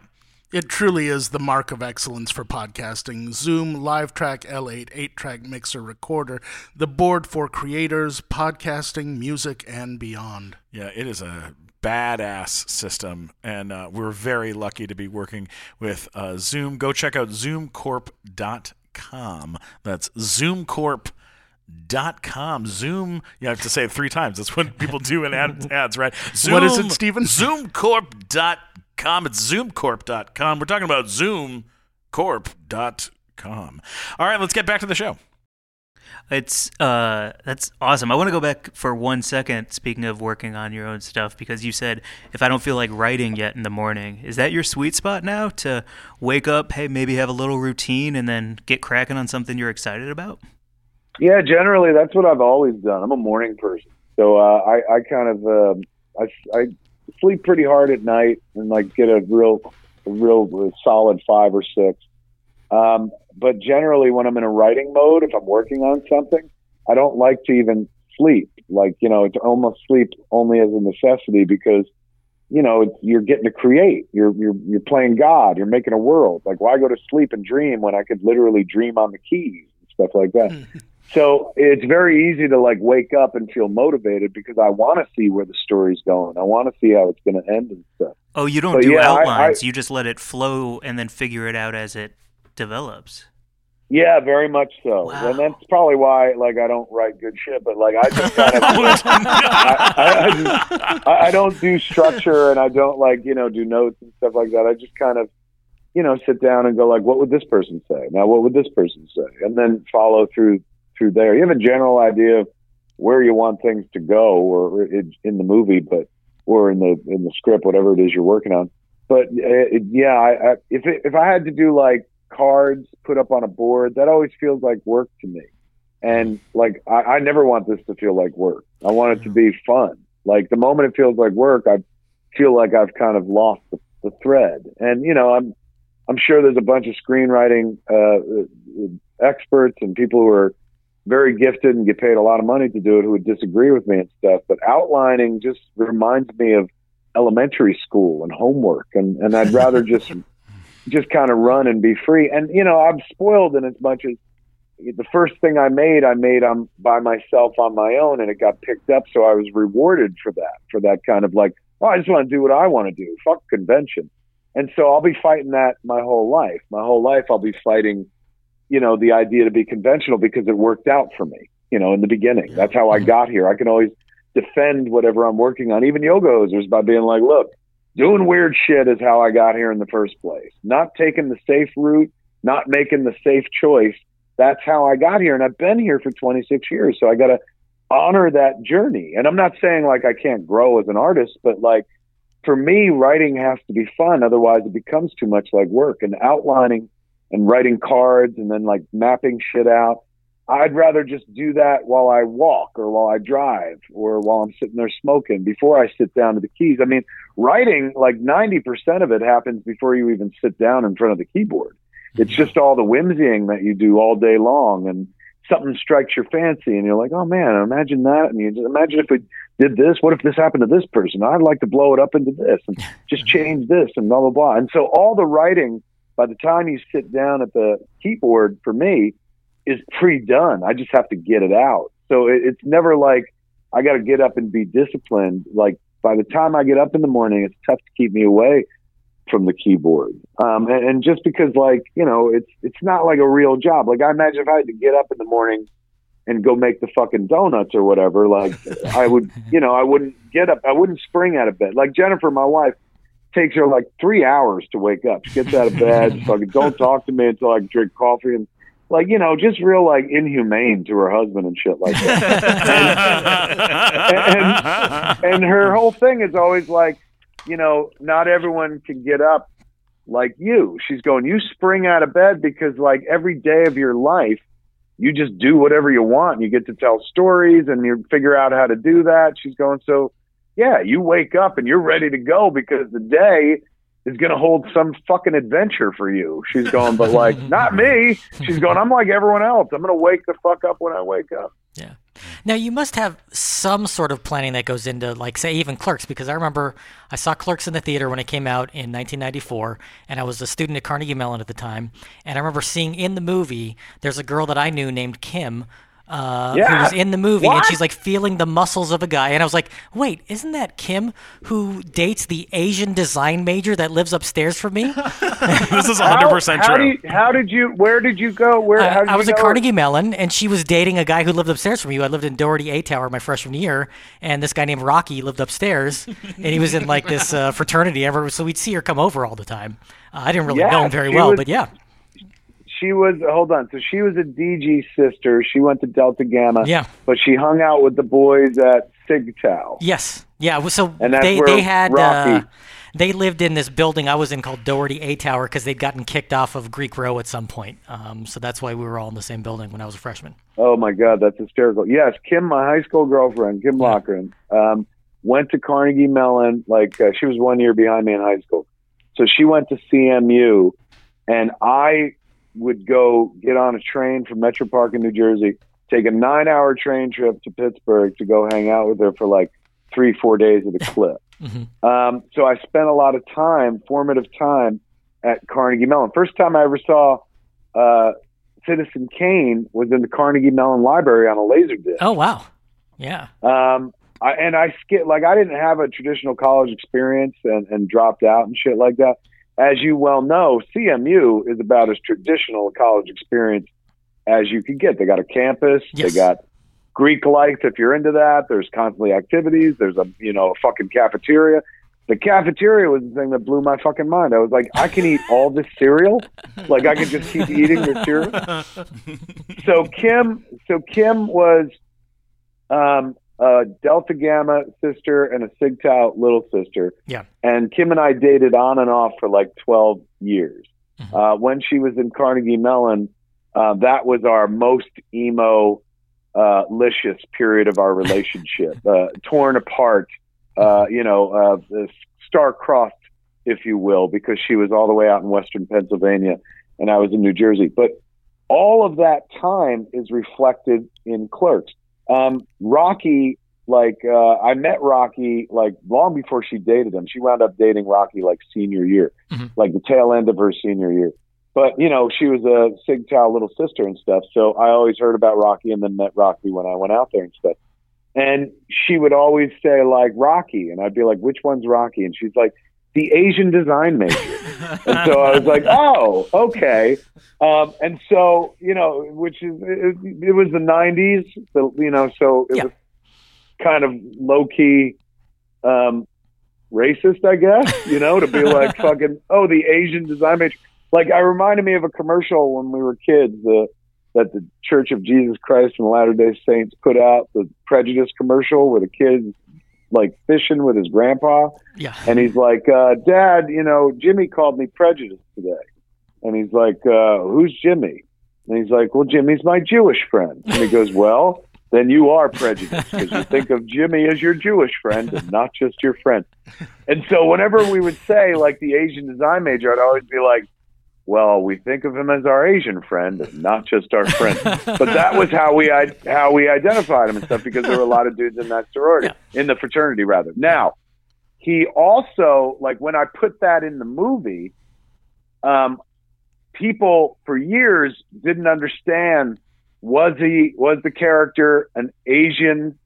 A: It truly is the mark of excellence for podcasting. Zoom Live Track L8 8 track mixer recorder, the board for creators, podcasting, music, and beyond.
B: Yeah, it is a badass system, and uh, we're very lucky to be working with uh, Zoom. Go check out zoomcorp.com. That's zoomcorp.com. Zoom, you have to say it three times. That's what people do in ad, ads, right? Zoom,
A: What is it, Stephen?
B: Zoomcorp.com. It's zoomcorp.com. We're talking about zoomcorp.com. All right, let's get back to the show.
F: It's uh that's awesome. I want to go back for one second speaking of working on your own stuff because you said if I don't feel like writing yet in the morning, is that your sweet spot now to wake up, hey, maybe have a little routine and then get cracking on something you're excited about?
C: Yeah, generally that's what I've always done. I'm a morning person, so uh, I, I kind of um I, I sleep pretty hard at night and like get a real a real solid five or six. Um, but generally, when I'm in a writing mode, if I'm working on something, I don't like to even sleep. Like you know, it's almost sleep only as a necessity because you know you're getting to create. You're you're you're playing God. You're making a world. Like why go to sleep and dream when I could literally dream on the keys and stuff like that. So it's very easy to like wake up and feel motivated because I want to see where the story's going. I want to see how it's going to end and stuff.
F: Oh, you don't
C: But
F: do
C: yeah,
F: outlines.
C: I-
F: you just let it flow and then figure it out as it develops.
C: Yeah, very much so.
F: Wow.
C: And that's probably why like I don't write good shit, but like I just kind of I, I, I, just, I, I don't do structure and I don't like, you know, do notes and stuff like that. I just kind of, you know, sit down and go like, what would this person say? Now what would this person say? And then follow through through there. You have a general idea of where you want things to go or in, the movie, but or in the in the script, whatever it is you're working on. But uh, it, yeah, I, I, if it, if I had to do like cards put up on a board, that always feels like work to me. And like I, I never want this to feel like work. I want it to be fun. Like the moment it feels like work, I feel like I've kind of lost the, the thread. And you know, I'm I'm sure there's a bunch of screenwriting uh, experts and people who are very gifted and get paid a lot of money to do it who would disagree with me and stuff. But outlining just reminds me of elementary school and homework, and and I'd rather just just kind of run and be free. And you know, I'm spoiled in as much as the first thing I made, I made on by myself on my own, and it got picked up. So I was rewarded for that, for that kind of like, oh, I just want to do what I want to do. Fuck convention. And so I'll be fighting that my whole life. My whole life, I'll be fighting, you know, the idea to be conventional because it worked out for me. You know, in the beginning, that's how I got here. I can always defend whatever I'm working on, even yoga hosers, by being like, look, doing weird shit is how I got here in the first place. Not taking the safe route, not making the safe choice. That's how I got here. And I've been here for 26 years. So I got to honor that journey. And I'm not saying like I can't grow as an artist, but like for me, writing has to be fun. Otherwise, it becomes too much like work and outlining and writing cards and then like mapping shit out. I'd rather just do that while I walk or while I drive or while I'm sitting there smoking before I sit down to the keys. I mean, writing, like 90% of it happens before you even sit down in front of the keyboard. Mm-hmm. It's just all the whimsying that you do all day long and something strikes your fancy and you're like, oh man, imagine that. And you just imagine if we did this, what if this happened to this person? I'd like to blow it up into this and just change this and blah, blah, blah. And so all the writing, by the time you sit down at the keyboard for me, is pre-done. I just have to get it out. So it, it's never like I got to get up and be disciplined. Like by the time I get up in the morning, it's tough to keep me away from the keyboard. Um, and, and just because like, you know, it's, it's not like a real job. Like I imagine if I had to get up in the morning and go make the fucking donuts or whatever, like I would, you know, I wouldn't get up. I wouldn't spring out of bed. Like Jennifer, my wife, takes her like three hours to wake up. She gets out of bed, fucking don't talk to me until I drink coffee and like you know just real like inhumane to her husband and shit like that. And, and, and her whole thing is always like you know not everyone can get up like you. She's going you spring out of bed because like every day of your life you just do whatever you want. You get to tell stories and you figure out how to do that. She's going so yeah you wake up and you're ready to go because the day is going to hold some fucking adventure for you. She's going, but like, not me. She's going, I'm like everyone else. I'm going to wake the fuck up when I wake up.
E: Yeah. Now you must have some sort of planning that goes into like say even Clerks because I remember I saw Clerks in the theater when it came out in 1994 and I was a student at Carnegie Mellon at the time and I remember seeing in the movie there's a girl that I knew named Kim uh,
C: Yeah.
E: who was in the movie,
C: What?
E: and she's like feeling the muscles of a guy. And I was like, wait, isn't that Kim who dates the Asian design major that lives upstairs from me?
B: this is 100%
C: how,
B: true.
C: do you, how did you? Where did you go? Where?
E: I,
C: how did
E: I
C: you
E: was at? Carnegie Mellon, and she was dating a guy who lived upstairs from you. I lived in Doherty A Tower my freshman year, and this guy named Rocky lived upstairs, and he was in like this uh, fraternity. Ever, so we'd see her come over all the time. Uh, I didn't really know him very well,
C: was-
E: but yeah,
C: She was. Hold on. So she was a DG sister. She went to Delta Gamma.
E: Yeah.
C: But she hung out with the boys at Sig Tau.
E: yes, yeah. So they they had. Uh, they lived in this building I was in called Doherty A Tower because they'd gotten kicked off of Greek Row at some point. Um, so that's why we were all in the same building when I was a freshman.
C: Oh my God, that's hysterical. Yes, Kim, my high school girlfriend, Kim Lochran, um, went to Carnegie Mellon. Like uh, she was one year behind me in high school, so she went to CMU, and I would go get on a train from Metropark in New Jersey, take a nine-hour train trip to Pittsburgh to go hang out with her for like three, four days at a clip. Um, so I spent a lot of time, formative time, at Carnegie Mellon. First time I ever saw uh, Citizen Kane was in the Carnegie Mellon Library on a laser disc.
E: Oh wow, yeah.
C: Um, I, and I skip like I didn't have a traditional college experience and, and dropped out and shit like that. As you well know, CMU is about as traditional a college experience as you can get. They got a campus.
E: Yes.
C: They got Greek life if you're into that. There's constantly activities. There's a you know a fucking cafeteria. The cafeteria was the thing that blew my fucking mind. I was like, I can eat all this cereal. Like I could just keep eating the cereal. So Kim, so Kim was um, a Delta Gamma sister and a Sig Tau little sister.
E: Yeah.
C: And Kim and I dated on and off for like 12 years. Uh, when she was in Carnegie Mellon, uh, that was our most emo, uh, licious period of our relationship. uh, torn apart, uh, you know, uh, star-crossed, if you will, because she was all the way out in Western Pennsylvania and I was in New Jersey. But all of that time is reflected in Clerks. Um, Rocky, like uh, I met Rocky like long before she dated him. She wound up dating Rocky like senior year,
E: Mhm.
C: like the tail end of her senior year. But you know, she was a Sig Tau little sister and stuff. So I always heard about Rocky and then met Rocky when I went out there and stuff. And she would always say like Rocky, and I'd be like, "Which one's Rocky?" And she's like, "The Asian design major." and so I was like, "Oh, okay." Um, and so you know, which is it, it was the '90s, the, you know, so it
E: Yeah.
C: was kind of low key. Um, racist, I guess, you know, to be like fucking, oh, the Asian design major. Like, I reminded me of a commercial when we were kids the, that the Church of Jesus Christ and Latter day Saints put out, the prejudice commercial where the kid's like fishing with his grandpa.
E: Yeah.
C: And he's like, uh, Dad, you know, Jimmy called me prejudiced today. And he's like, uh, Who's Jimmy? And he's like, Well, Jimmy's my Jewish friend. And he goes, Well, then you are prejudiced because you think of Jimmy as your Jewish friend and not just your friend. And so whenever we would say like the Asian design major, I'd always be like, well, we think of him as our Asian friend not just our friend. but that was how we how we identified him and stuff because there were a lot of dudes in that sorority, in the fraternity rather. Now, he also like when I put that in the movie, um, people for years didn't understand was he was the character an Asian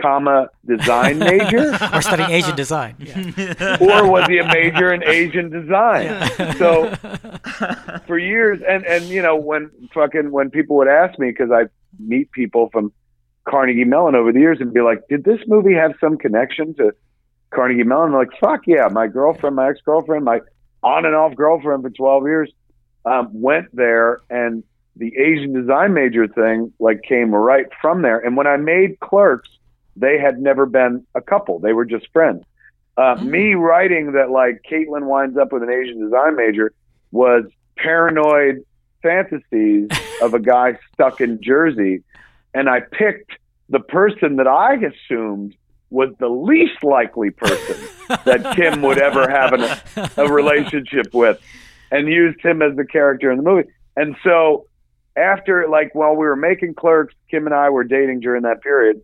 C: comma design major
E: or studying Asian design, yeah.
C: or was he a major in Asian design? So for years, and and you know when fucking when people would ask me because I meet people from Carnegie Mellon over the years and be like, did this movie have some connection to Carnegie Mellon? I'm like, fuck yeah, my girlfriend, my ex girlfriend, my on and off girlfriend for 12 years um, went there and the Asian design major thing like came right from there. And when I made Clerks, they had never been a couple; they were just friends. Uh, mm-hmm. Me writing that like Caitlin winds up with an Asian design major was paranoid fantasies of a guy stuck in Jersey, and I picked the person that I assumed was the least likely person that Kim would ever have an, a relationship with, and used him as the character in the movie. And so after like while we were making clerks kim and i were dating during that period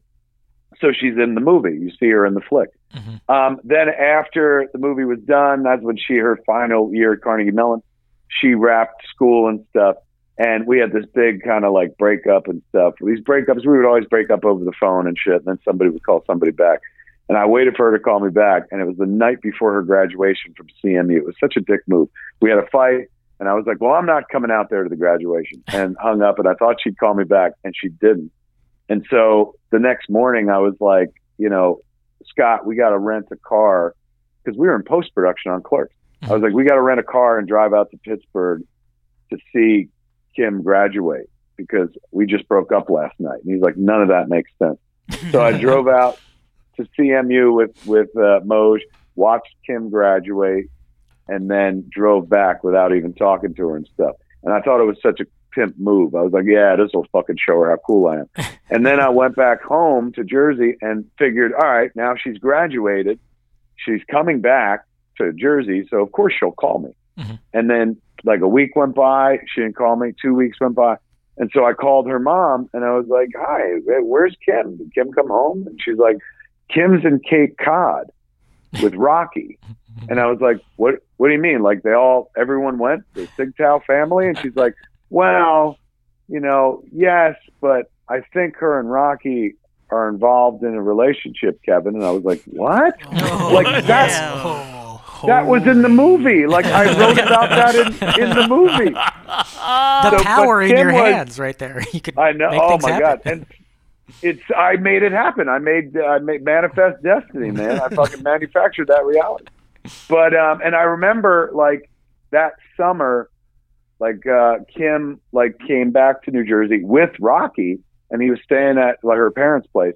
C: so she's in the movie you see her in the flick mm-hmm. um, then after the movie was done that's when she her final year at carnegie mellon she wrapped school and stuff and we had this big kind of like breakup and stuff these breakups we would always break up over the phone and shit and then somebody would call somebody back and I waited for her to call me back, and it was the night before her graduation from CMU. It was such a dick move. We had a fight. And I was like, well, I'm not coming out there to the graduation and hung up. And I thought she'd call me back and she didn't. And so the next morning I was like, you know, Scott, we got to rent a car because we were in post production on Clerks. I was like, we got to rent a car and drive out to Pittsburgh to see Kim graduate because we just broke up last night. And he's like, none of that makes sense. So I drove out to CMU with, with, uh, Moj, watched Kim graduate, and then drove back without even talking to her and stuff. And I thought it was such a pimp move. I was like, yeah, this will fucking show her how cool I am. and then I went back home to Jersey and figured, all right, now she's graduated. She's coming back to Jersey. So of course she'll call me. Mm-hmm. And then like a week went by. She didn't call me. Two weeks went by. And so I called her mom and I was like, hi, where's Kim? Did Kim come home? And she's like, Kim's in Cape Cod with Rocky. And I was like, what, what do you mean? Like they all, everyone went, the Sig Tau family? And she's like, well, you know, yes, but I think her and Rocky are involved in a relationship, Kevin. And I was like, what? Oh, like that, yeah. that was in the movie. Like I wrote about that in, in the movie.
E: The so, power in your was, hands right there. You could I know. oh my happen. God.
C: And it's I made it happen. I made I made manifest destiny, man. I fucking manufactured that reality. But um, and I remember like that summer, like uh, Kim like came back to New Jersey with Rocky, and he was staying at like her parents' place.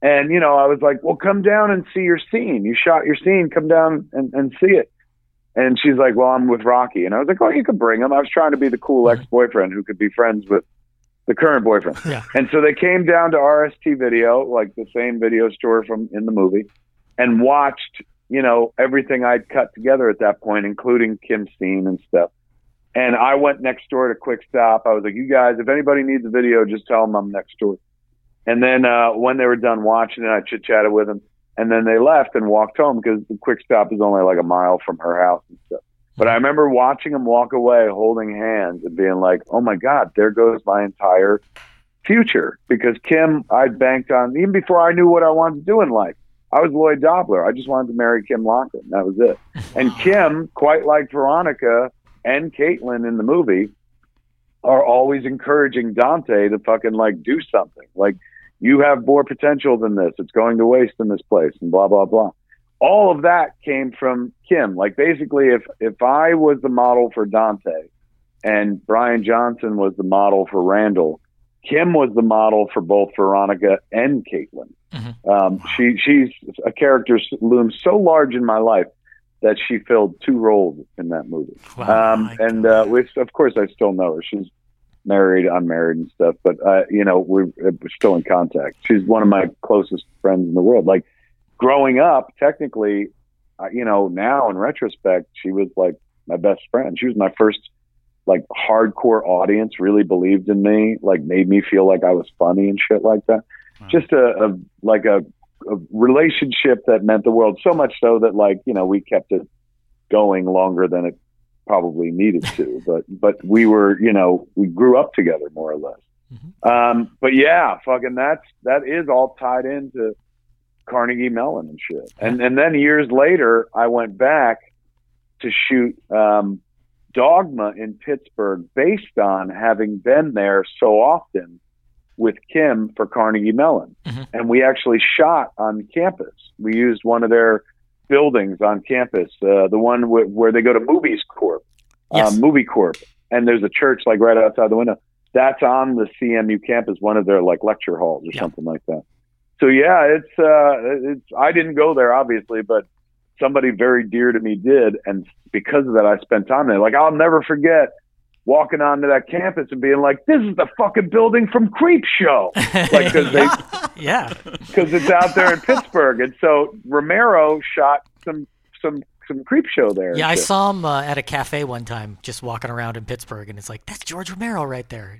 C: And you know, I was like, "Well, come down and see your scene. You shot your scene. Come down and, and see it." And she's like, "Well, I'm with Rocky." And I was like, "Oh, you could bring him." I was trying to be the cool ex boyfriend who could be friends with the current boyfriend.
E: Yeah.
C: And so they came down to RST Video, like the same video store from in the movie, and watched, you know, everything I'd cut together at that point, including Kim's scene and stuff. And I went next door to Quick Stop. I was like, you guys, if anybody needs a video, just tell them I'm next door. And then uh, when they were done watching it, I chit chatted with them. And then they left and walked home because the Quick Stop is only like a mile from her house and stuff. But I remember watching them walk away holding hands and being like, oh my God, there goes my entire future. Because Kim, I'd banked on, even before I knew what I wanted to do in life, I was Lloyd Dobler. I just wanted to marry Kim Locklin. That was it. And Kim, quite like Veronica and Caitlin in the movie, are always encouraging Dante to fucking like do something. Like, you have more potential than this. It's going to waste in this place and blah, blah, blah. all of that came from Kim. Like basically, if if I was the model for Dante, and Bryan Johnson was the model for Randal, Kim was the model for both Veronica and Caitlin.
E: Mhm.
C: Um, she she's a character looms so large in my life that she filled two roles in that movie.
E: Wow.
C: Um, and uh, which of course I still know her. She's married, unmarried, and stuff. But uh, you know we're, we're still in contact. She's one of my closest friends in the world. Like growing up, technically, uh, you know now in retrospect, she was like my best friend. She was my first like hardcore audience. Really believed in me. Like made me feel like I was funny and shit like that. Just a, a like a, a relationship that meant the world. So much so that like you know we kept it going longer than it probably needed to but but we were you know we grew up together more or less. Um but yeah fucking that's that is all tied into carnegie mellon and shit. And and then years later i went back to shoot um dogma in pittsburgh based on having been there so often with kim for carnegie mellon. And we actually shot on campus. We used one of their buildings on campus uh, the one w- where they go to movies corp
E: Yes.
C: um, movie corp. And there's a church like right outside the window. That's on the cmu campus one of their like lecture halls or
E: Yeah.
C: something like that. So yeah it's uh it's i didn't go there obviously but somebody very dear to me did. And because of that i spent time there. Like i'll never forget walking onto that campus and being like this is the fucking building from creep show like because they
E: yeah.
C: because it's out there in Pittsburgh, and so Romero shot some some some Creepshow there.
E: Yeah, I
C: shit.
E: saw him uh, at a cafe one time, just walking around in Pittsburgh, and it's like that's George Romero right there.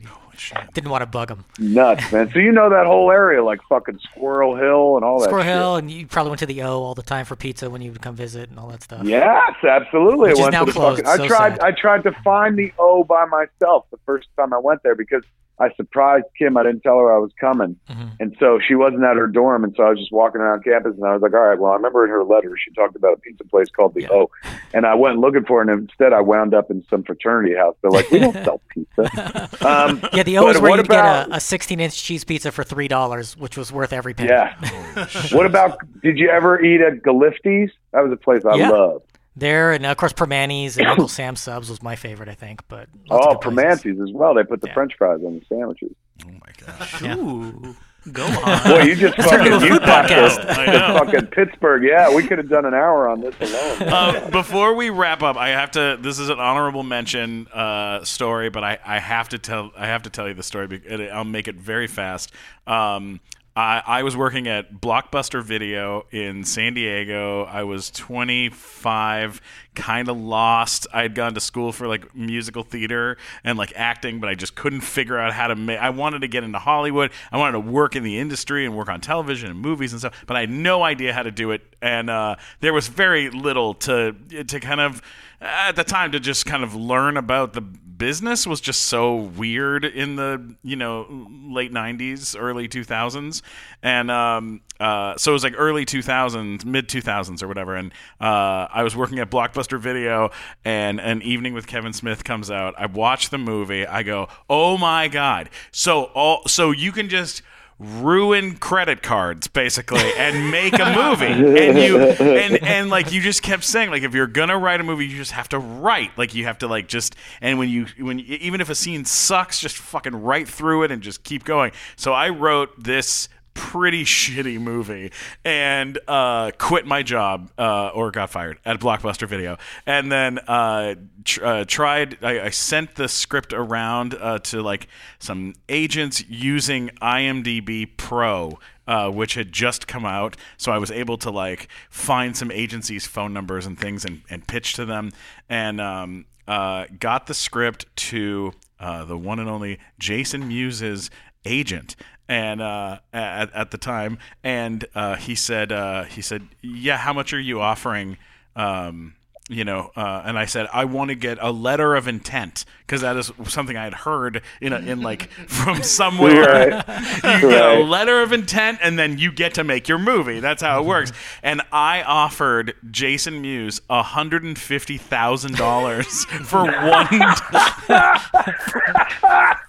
E: Didn't want to bug him.
C: nuts, man. So you know that whole area, like fucking Squirrel Hill and all that.
E: Squirrel
C: that.
E: Hill, and you probably went to the O all the time for pizza when you would come visit and all that stuff.
C: Shit. Yes, absolutely.
E: Which is
C: I went
E: now closed,
C: fucking.
E: so
C: I tried.
E: sad.
C: I tried to find the O by myself the first time I went there because I surprised Kim. I didn't tell her I was coming,
E: Mhm.
C: and so she wasn't at her dorm, and so I was just walking around campus, and I was like, "All right, well, I remember in her letter she talked about a pizza place called the
E: Yeah.
C: O, and I went looking for it, and instead I wound up in some fraternity house. They're like, "We don't sell pizza." Um,
E: Yeah, the O is where you get a, a 16-inch cheese pizza for three dollars, which was worth every penny.
C: Yeah. what about? Did you ever eat at Gullifty's? That was a place I
E: Yeah.
C: loved.
E: There and of course Primanti's and Uncle Sam's subs was my favorite, I think. But lots
C: Oh,
E: of good places.
C: Primanti's as well. They put the
E: Yeah.
C: French fries on the sandwiches.
B: Oh my gosh.
F: Ooh, go on.
C: Boy, you just fucking
E: into
C: you
E: food podcast.
C: the-
B: I
C: the
B: know.
C: fucking Pittsburgh. Yeah, we could have done an hour on this alone.
B: Uh, before we wrap up, I have to. This is an honorable mention uh, story, but I, I have to tell. I have to tell you the story. I'll make it very fast. Um, I, I was working at Blockbuster Video in San Diego. I was 25, kind of lost. I had gone to school for like musical theater and like acting, but I just couldn't figure out how to make. I wanted to get into Hollywood. I wanted to work in the industry and work on television and movies and stuff, but I had no idea how to do it. And uh, there was very little to to kind of at the time to just kind of learn about the business was just so weird in the you know late 90s early 2000s and um, uh, so it was like early 2000s mid 2000s or whatever. And uh, i was working at blockbuster video and an evening with kevin smith comes out. I watch the movie. I go oh my god. So all so you can just ruin credit cards basically and make a movie. And you and and like you just kept saying like if you're gonna write a movie you just have to write. Like you have to like just and when you when even if a scene sucks just fucking write through it and just keep going. So i wrote this pretty shitty movie and uh, quit my job uh, or got fired at Blockbuster Video, and then uh, tr- uh, tried. I, I sent the script around uh, to like some agents using IMDb Pro. Uh, which had just come out, so I was able to like find some agencies' phone numbers and things and, and pitch to them, and um, got the script to the one and only Jason Mewes's agent and uh, at, at the time and uh, he said uh, he said yeah how much are you offering? Um, you know uh, and I said I want to get a letter of intent because that is something I had heard in a, in like from somewhere
C: Right.
B: you get a letter of intent and then you get to make your movie. That's how it works. And I offered Jason Mewes $150,000 for one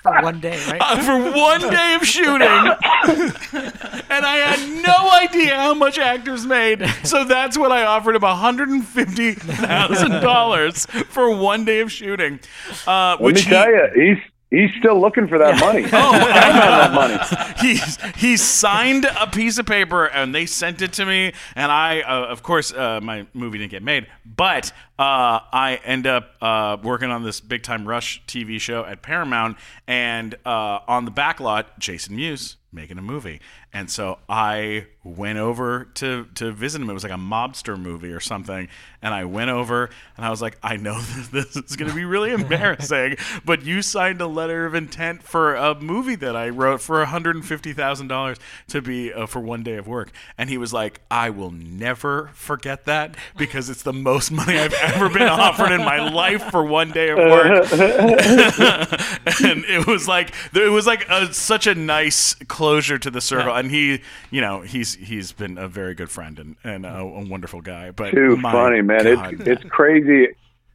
E: for one day, right?
B: uh, for one day of shooting. and I had no idea how much actors made. So that's what I offered him $150,000 for one day of shooting. Uh,
C: Let me
B: he,
C: tell you, he's he's still looking for that money.
B: Oh,
C: that money.
B: he he signed a piece of paper and they sent it to me and I uh, of course uh, my movie didn't get made but uh, I end up uh, working on this big time rush TV show at Paramount and uh, on the back lot Jason Mewes making a movie and so I went over to to visit him it was like a mobster movie or something and I went over and I was like I know this is going to be really embarrassing but you signed a letter of intent for a movie that I wrote for $150,000 to be uh, for one day of work. And he was like, I will never forget that because it's the most money I've ever been offered in my life for one day of work. and it was like, it was like a, such a nice closure to the circle. And he, you know, he's, he's been a very good friend and, and a, a wonderful guy. But
C: Too funny, man.
B: God.
C: It's it's crazy.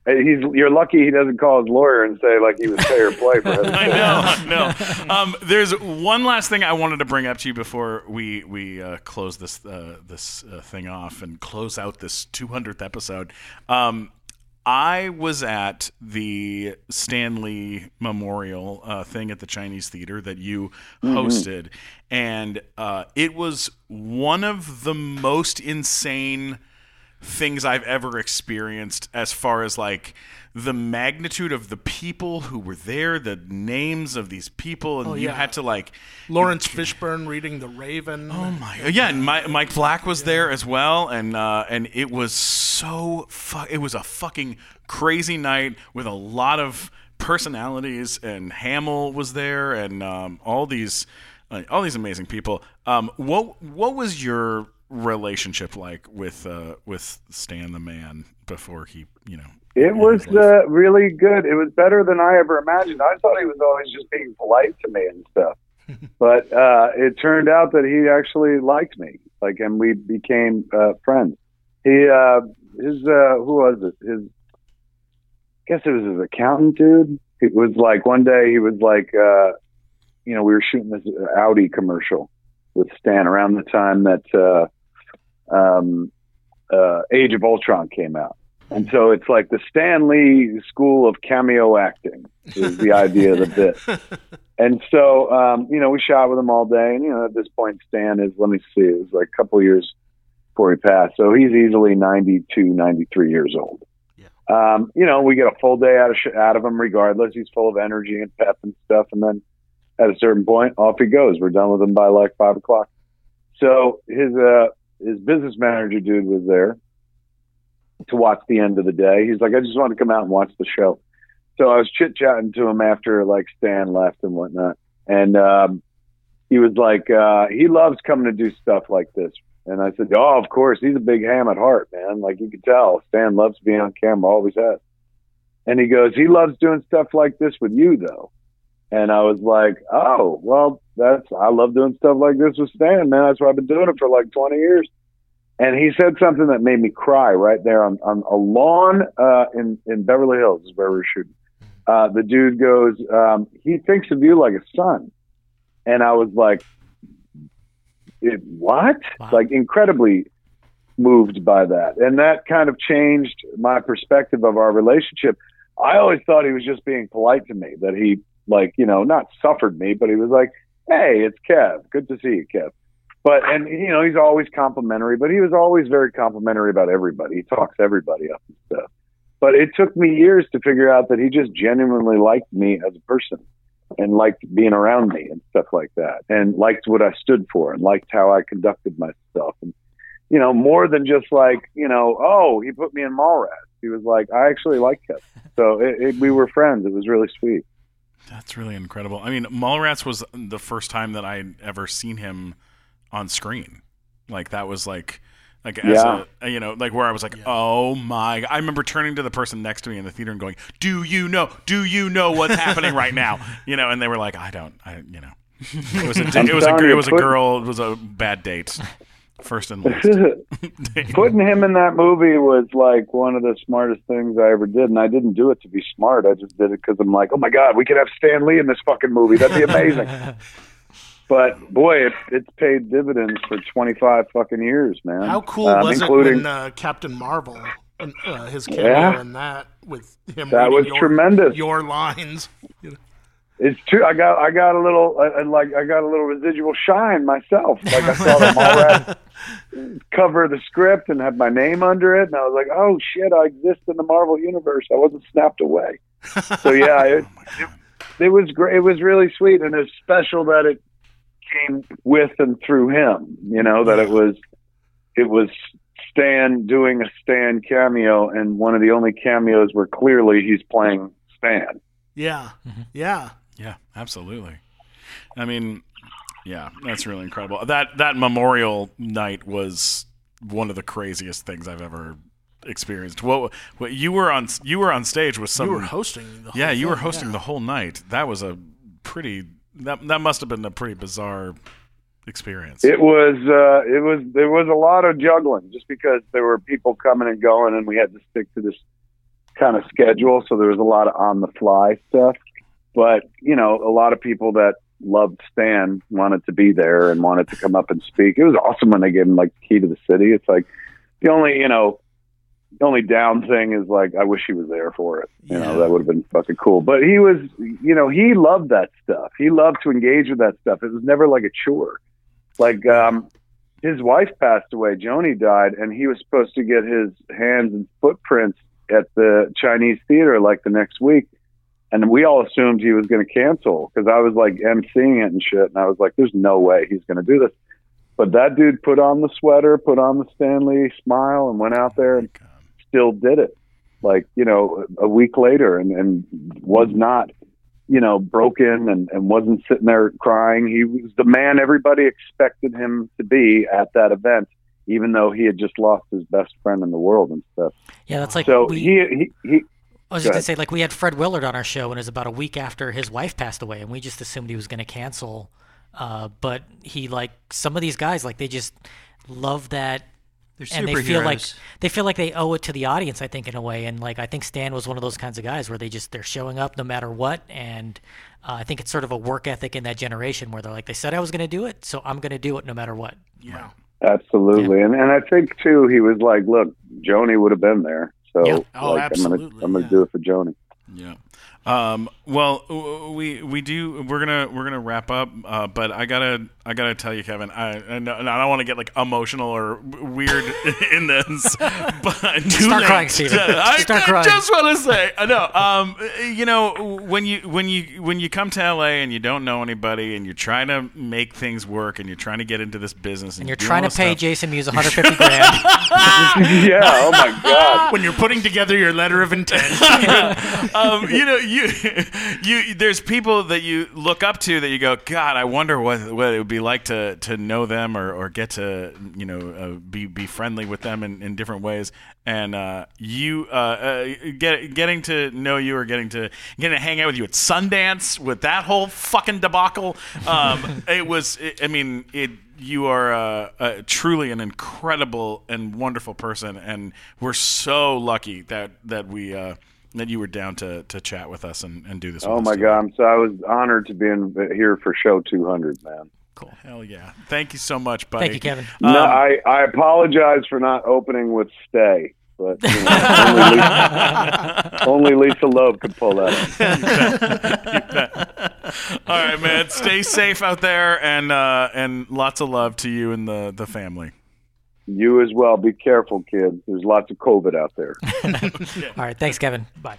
C: He's you're lucky he doesn't call his lawyer and say like he was pay or play for heaven's
B: I know, I know. Um, there's one last thing I wanted to bring up to you before we we uh, close this uh, this uh, thing off and close out this 200th episode. Um, I was at the Stan Lee Memorial uh, thing at the Chinese Theater that you hosted, and uh, it was one of the most insane things I've ever experienced as far as like the magnitude of the people who were there, the names of these people, and you
A: yeah.
B: had to like
A: Laurence Fishburne reading The Raven.
B: Oh my! Yeah, and Mi- Mike Black was there as well, and uh, and it was so fu- It was a fucking crazy night with a lot of personalities, and Hamill was there, and um, all these uh, all these amazing people. Um, what what was your relationship like with uh, with Stan the Man before he you know?
C: It was uh, really good. It was better than I ever imagined. I thought he was always just being polite to me and stuff. but uh, it turned out that he actually liked me, like, and we became uh, friends. He, uh, his, uh, who was it? His, I guess it was his accountant dude. It was like one day he was like, uh, you know, we were shooting this Audi commercial with Stan around the time that uh, um, uh, Age of Ultron came out. And so it's like the Stan Lee school of cameo acting is the idea of the bit. And so, um, you know, we shot with him all day. And, you know, at this point, Stan is, let me see, it was like a couple years before he passed. So he's easily 92, 93 years old. Um, you know, we get a full day out of, sh- out of him regardless. He's full of energy and pep and stuff. And then at a certain point, off he goes. We're done with him by like five o'clock. So his, uh, his business manager dude was there to watch the end of the day. He's like, I just want to come out and watch the show. So I was chit chatting to him after like Stan left and whatnot. And um, he was like, uh, he loves coming to do stuff like this. And I said, Oh, of course. He's a big ham at heart, man. Like you could tell, Stan loves being on camera, always has. And he goes, He loves doing stuff like this with you, though. And I was like, Oh, well, that's, I love doing stuff like this with Stan, man. That's why I've been doing it for like 20 years. And he said something that made me cry right there on, on a lawn uh, in, in Beverly Hills, is where we we're shooting. Uh, the dude goes, um, he thinks of you like a son. And I was like, it, what?
E: Wow.
C: Like incredibly moved by that. And that kind of changed my perspective of our relationship. I always thought he was just being polite to me, that he, like, you know, not suffered me, but he was like, hey, it's Kev. Good to see you, Kev. But, and, you know, he's always complimentary, but he was always very complimentary about everybody. He talks everybody up and stuff. But it took me years to figure out that he just genuinely liked me as a person and liked being around me and stuff like that and liked what I stood for and liked how I conducted myself. And, you know, more than just like, you know, oh, he put me in Mallrats. He was like, I actually like Kevin. So it, it, we were friends. It was really sweet.
B: That's really incredible. I mean, Mallrats was the first time that I'd ever seen him on screen. Like that was like like as
C: Yeah.
B: a you know like where I was like, oh my! I remember turning to the person next to me in the theater and going, "Do you know? Do you know what's happening right now?" You know, and they were like, "I don't. I you know." It was a
C: I'm
B: it was a
C: telling
B: gr- it was a girl. It was a bad date. First and last.
C: Putting him in that movie was like one of the smartest things I ever did. And I didn't do it to be smart. I just did it because I'm like, oh my God, we could have Stan Lee in this fucking movie. That'd be amazing. But boy, it, it's paid dividends for 25 fucking years, man.
A: How cool
C: Um,
A: was
C: including,
A: it when uh, Captain Marvel, and, uh, his cameo
C: Yeah.
A: in that with him?
C: That was
A: your,
C: tremendous.
A: Your lines. You know?
C: It's true. I got I got a little I, like I got a little residual shine myself. Like I saw the Mallrats cover of the script and had my name under it, and I was like, oh shit, I exist in the Marvel universe. I wasn't snapped away. So yeah, it, it, it was great. It was really sweet, and it's special that it came with and through him. You know that it was it was Stan doing a Stan cameo, and one of the only cameos where clearly he's playing Stan.
A: Yeah,
C: Mm-hmm.
A: yeah.
B: Yeah, absolutely. I mean, yeah, that's really incredible. That that Memorial Night was one of the craziest things I've ever experienced. What what you were on you were on stage with some
A: You were hosting. The whole
B: Yeah, you were hosting
A: yeah.
B: the whole night. That was a pretty that that must have been a pretty bizarre experience.
C: It was uh, it was there was a lot of juggling just because there were people coming and going and we had to stick to this kind of schedule. So there was a lot of on the fly stuff. But you know a lot of people that loved Stan wanted to be there and wanted to come up and speak. It was awesome when they gave him like the key to the city. It's like the only you know the only down thing is like I wish he was there for it. You know that would have been fucking cool. But he was you know he loved that stuff. He loved to engage with that stuff. It was never like a chore. Like um his wife passed away. Joni died and he was supposed to get his hands and footprints at the chinese theater like the next week. And we all assumed he was going to cancel because i was like emceeing it and shit and i was like there's no way he's going to do this. But that dude put on the sweater put on the Stan Lee smile and went out there and still did it like you know a week later and, and was not you know broken and, and wasn't sitting there crying he was the man everybody expected him to be at that event even though he had just lost his best friend in the world and stuff
E: Yeah, that's like
C: so
E: we,
C: he, he he
E: I was
C: Go
E: just gonna
C: ahead.
E: say, like we had Fred Willard on our show, and it was about a week after his wife passed away, and we just assumed he was gonna cancel. Uh, but he like some of these guys, like they just love that,
F: They're
E: and they feel like they feel like they owe it to the audience. I think in a way, and like I think Stan was one of those kinds of guys where they just they're showing up no matter what, and uh, I think it's sort of a work ethic in that generation where they're like, they said I was gonna do it, so I'm gonna do it no matter what.
A: Yeah.
C: absolutely and and i think too he was like look joni would have been there so
E: Yeah.
A: Oh,
C: like i'm gonna
A: absolutely,
C: i'm gonna
A: yeah.
C: do it for joni
B: Yeah. Um, well, we we do we're gonna we're gonna wrap up, uh, but I gotta I gotta tell you, Kevin, I I, know, and I don't want to get like emotional or weird in this, but
E: Start crying, Stephen.
B: I,
E: Start
B: I
E: crying.
B: just want to say, I know, um, you know, when you when you when you come to LA and you don't know anybody and you're trying to make things work and you're trying to get into this business and,
E: And you're trying to pay
B: stuff-
E: Jason Mewes 150 grand.
C: yeah oh my god
A: When you're putting together your letter of intent.
B: um, you know, you, you, you, there's people that you look up to that you go, God, I wonder what what it would be like to to know them or, or get to you know uh, be be friendly with them in, in different ways. And uh, you uh, uh, get getting to know you or getting to getting to hang out with you at Sundance with that whole fucking debacle. Um, it was, it, I mean, it. You are uh, uh, truly an incredible and wonderful person, and we're so lucky that that we. Uh, that you were down to, to chat with us and, and do this.
C: oh
B: with
C: my
B: us
C: god i'm so i was honored to be in here for show 200 man Cool.
B: Hell yeah! Thank you so much, buddy.
E: Thank you, Kevin.
C: no
B: Um,
C: i i apologize for not opening with stay but you know, only, Lisa, only Lisa Loeb could pull that off.
B: All right, man. Stay safe out there, and uh, and lots of love to you and the the family.
C: You as well. Be careful, kids. There's lots of COVID out there.
E: All right, thanks, Kevin. Bye.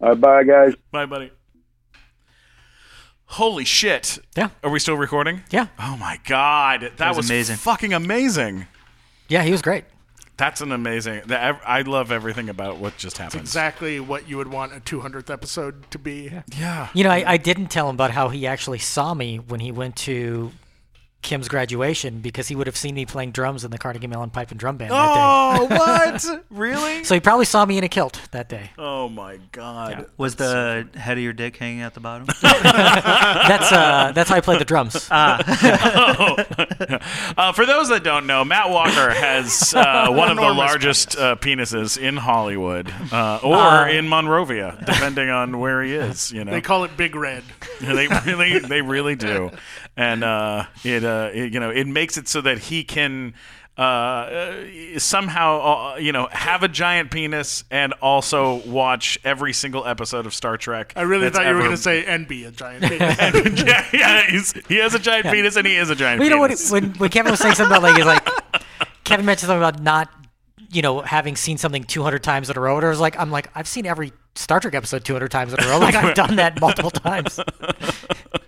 C: All right, bye, guys.
B: Bye, buddy. Holy shit!
E: Yeah.
B: Are we still recording?
E: Yeah,
B: Oh my god, that,
F: was amazing.
B: Fucking amazing.
E: yeah, he was great.
B: That's an amazing. That, I love everything about what just happened.
A: exactly what you would want a 200th episode to be.
B: Yeah.
E: You know, I, I didn't tell him about how he actually saw me when he went to Kim's graduation because he would have seen me playing drums in the Carnegie Mellon Pipe and Drum Band that day.
B: Oh, what? really?
E: So he probably saw me in a kilt that day.
B: Oh my god.
F: Was the head of your dick hanging at the bottom?
E: That's uh, that's how I played the drums.
B: Uh, for those that don't know, Matt Walker has uh, one of the largest uh, penises in Hollywood, uh, or in Monrovia, depending on where he is. You know,
A: They call it Big Red.
B: they really, they really do, and uh, it, uh, you know, it makes it so that he can. Uh, uh, somehow, uh, you know, have a giant penis and also watch every single episode of Star Trek.
A: I really thought you were
B: ever-
A: going to say and be a giant penis.
B: yeah, yeah, he's, he has a giant penis and he is a giant
E: Well, you know what?
B: penis.
E: When when Kevin was saying something about like, he's like Kevin mentioned something about not, you know, having seen something 200 times in a row. And I was like, I'm like, I've seen every Star Trek episode 200 times in a row. Like I've done that multiple times.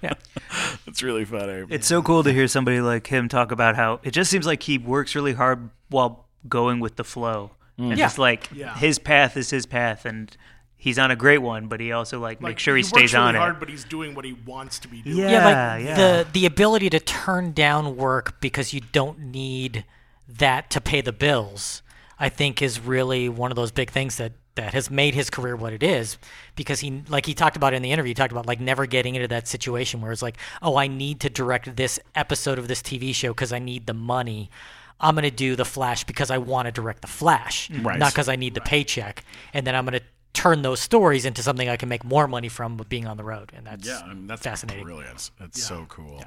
E: Yeah.
B: It's really funny.
F: It's so cool to hear somebody like him talk about how it just seems like he works really hard while going with the flow. And mm.
E: Yeah.
F: just like
A: Yeah.
F: his path is his path and he's on a great one, but he also like,
A: Like,
F: makes sure he,
A: works
F: stays
A: really
F: on
A: hard,
F: it.
A: but he's doing what he wants to be doing.
F: Yeah.
E: Yeah, like
F: yeah.
E: the the ability to turn down work because you don't need that to pay the bills. I think is really one of those big things that that has made his career what it is because he like he talked about in the interview he talked about like never getting into that situation where it's like oh I need to direct this episode of this TV show because I need the money I'm going to do the Flash because I want to direct the Flash
B: Right.
E: not because I need the paycheck and then I'm going to turn those stories into something I can make more money from being on the road and that's
B: Yeah, I mean, that's
E: fascinating
B: Brilliant. It's so cool.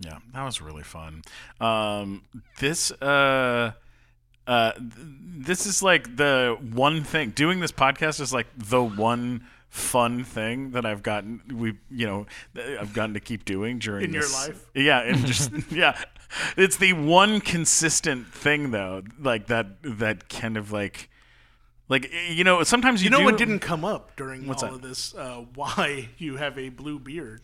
B: Yeah. that was really fun. Um, this uh, uh, th- this is like the one thing. Doing this podcast is like the one fun thing that I've gotten. We, you know, I've gotten to keep doing during
A: In your life?
B: Yeah, and just yeah, it's the one consistent thing though, like that that kind of like. Like you know, sometimes you,
A: You know
B: do,
A: what didn't come up during
B: What's
A: all
B: that?
A: of this? Uh, why you have a blue beard?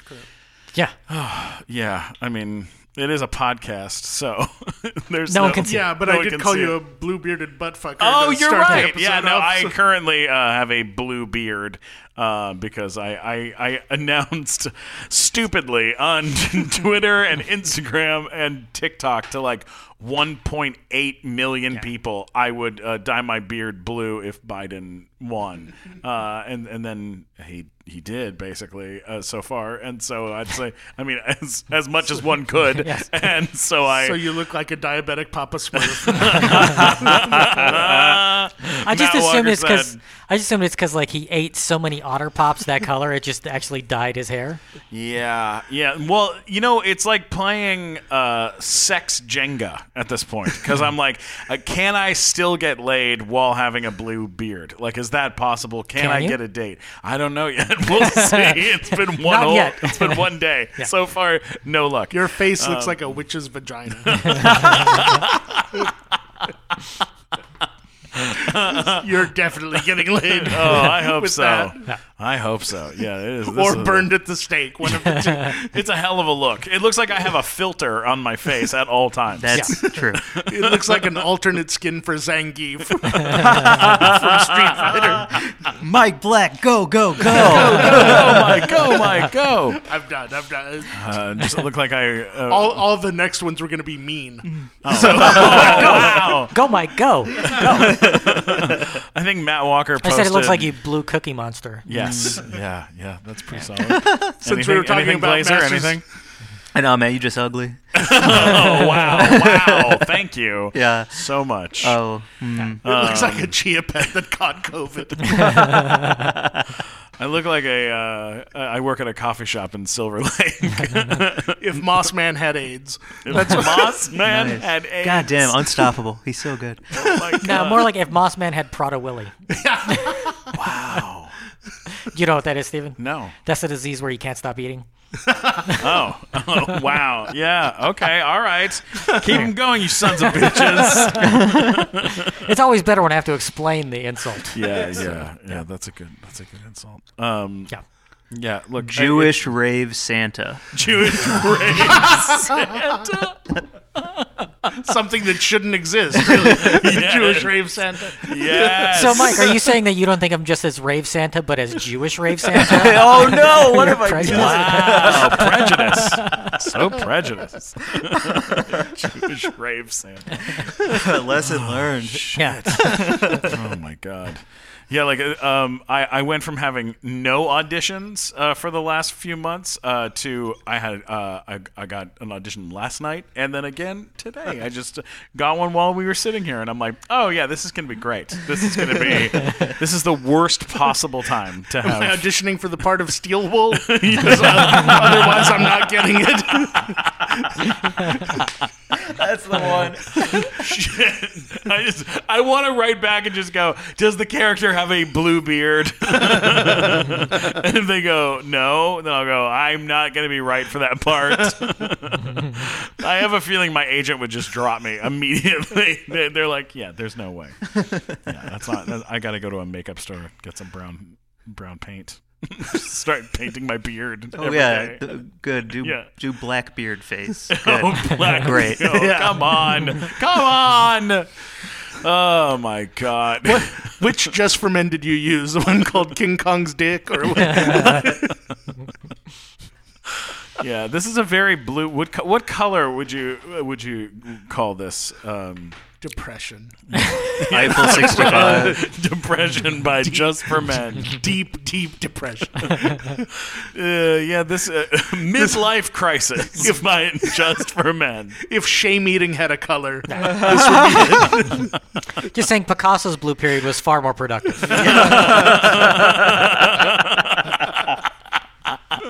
E: yeah
B: Yeah, I mean, it is a podcast, so there's
E: No
B: no,
E: one can see
A: Yeah, but
B: no
A: I did
B: can
A: call you
B: it.
A: a blue bearded butt fucker.
B: Oh, you're right. Yeah,
A: episode
B: no,
A: off,
B: I
A: so-
B: currently uh, have a blue beard uh, because I, I I announced stupidly on Twitter and Instagram and TikTok to like 1.8 million people I would uh, dye my beard blue if Biden won, uh, and and then he he did basically uh, so far, and so I'd say I mean as as much as one could,
E: Yes.
B: and so I.
A: So you look like a diabetic Papa Smurf.
E: I just
B: Matt
E: assumed
B: Walker
E: it's because
B: said-
E: I just assume it's because like he ate so many otter pops that color it just actually dyed his hair.
B: Yeah, yeah. Well, you know, it's like playing uh, sex Jenga at this point because I'm like, uh, can I still get laid while having a blue beard? Like, is that possible? Can,
E: Can
B: I
E: you?
B: get a date? I don't know yet. We'll see. It's been one
E: Not
B: whole.
E: yet.
B: It's been one day so far. No luck.
A: Your face
B: Um,
A: looks like a witch's vagina. You're definitely getting laid.
B: Oh, I hope so.
A: that.
B: I hope so. Yeah, it is. This
A: or
B: is-
A: burned at the stake. One of the two.
B: It's a hell of a look. It looks like I have a filter on my face at all times.
F: That's true.
A: It looks like an alternate skin for Zangief from Street Fighter.
F: Mike Black, go, go, go.
B: oh my go, Mike, go.
A: I'm done. I'm done.
B: Uh, just look like I. Uh,
A: All, all the next ones were going to be mean.
B: wow.
E: Go, Mike, go! go.
B: I think Matt Walker posted, I
E: said it looks like you blew Cookie Monster.
B: Yes. yeah. Yeah. That's pretty solid.
A: Since we were talking
B: anything,
A: about
B: Blazer,
A: Masters-
B: anything?
F: I know, man, you just ugly.
B: Oh wow! Wow! Thank you.
F: Yeah.
B: So much.
F: Oh, hmm.
A: It looks like a chia pet that caught COVID.
B: I look like a. Uh, I work at a coffee shop in Silver Lake.
A: if Moss Man had AIDS.
B: That's Moss Man
F: Nice.
B: had AIDS.
F: God damn, unstoppable. He's so good.
B: Oh my
E: No, more like if Moss Man had Prader-Willi.
B: Wow.
E: You know what that is, Stephen?
B: No.
E: That's a disease where you can't stop eating.
B: Oh. oh. Wow. Yeah. Okay. All right. Keep them going, you sons of bitches.
E: It's always better when I have to explain the insult.
B: Yeah. Yeah. Yeah. That's a good. That's a good insult. Um.
E: Yeah.
B: Yeah. Look.
F: Jewish rave Santa.
B: Jewish rave Santa.
A: Something that shouldn't exist, really. The Jewish rave Santa.
B: Yes.
E: So, Mike, are you saying that you don't think I'm just as rave Santa, but as Jewish rave Santa?
F: oh no! What have I
E: Prejudice?
F: done?
B: Wow, prejudice. so prejudiced. Jewish rave Santa.
F: Lesson learned.
E: Yeah.
B: Oh my god. Yeah, like uh, um, I, I went from having no auditions uh, for the last few months uh, to I had uh, I, I got an audition last night and then again today. I just got one while we were sitting here and I'm like, oh yeah, this is gonna be great. This is gonna be this is the worst possible time to
A: Am I auditioning for the part of Steel Wool? 'Cause, uh, otherwise, I'm not getting it.
F: That's the one. Shit.
B: I just I want to write back and just go, does the character have a blue beard? and if they go no, then I'll go, I'm not going to be right for that part. I have a feeling my agent would just drop me immediately. They- They're like, yeah, there's no way. Yeah, that's not. that- I got to go to a makeup store get some brown brown paint. Start painting my beard.
F: Oh
B: every
F: yeah,
B: day.
F: d- good. Do
B: Yeah.
F: do Blackbeard face. Good.
B: Oh, black.
F: Great.
B: Oh, Come on. Come on. Oh my god.
A: Which Just for Men did you use? The one called King Kong's Dick? Or what?
B: Yeah, this is a very blue. What what color would you would you call this? Um,
A: Depression.
F: Eiffel 65.
B: depression by Just for Men.
A: Deep, deep depression.
B: Uh, yeah, this uh, midlife crisis if by Just for Men.
A: if shame eating had a color, this would be it.
E: Just saying Picasso's blue period was far more productive.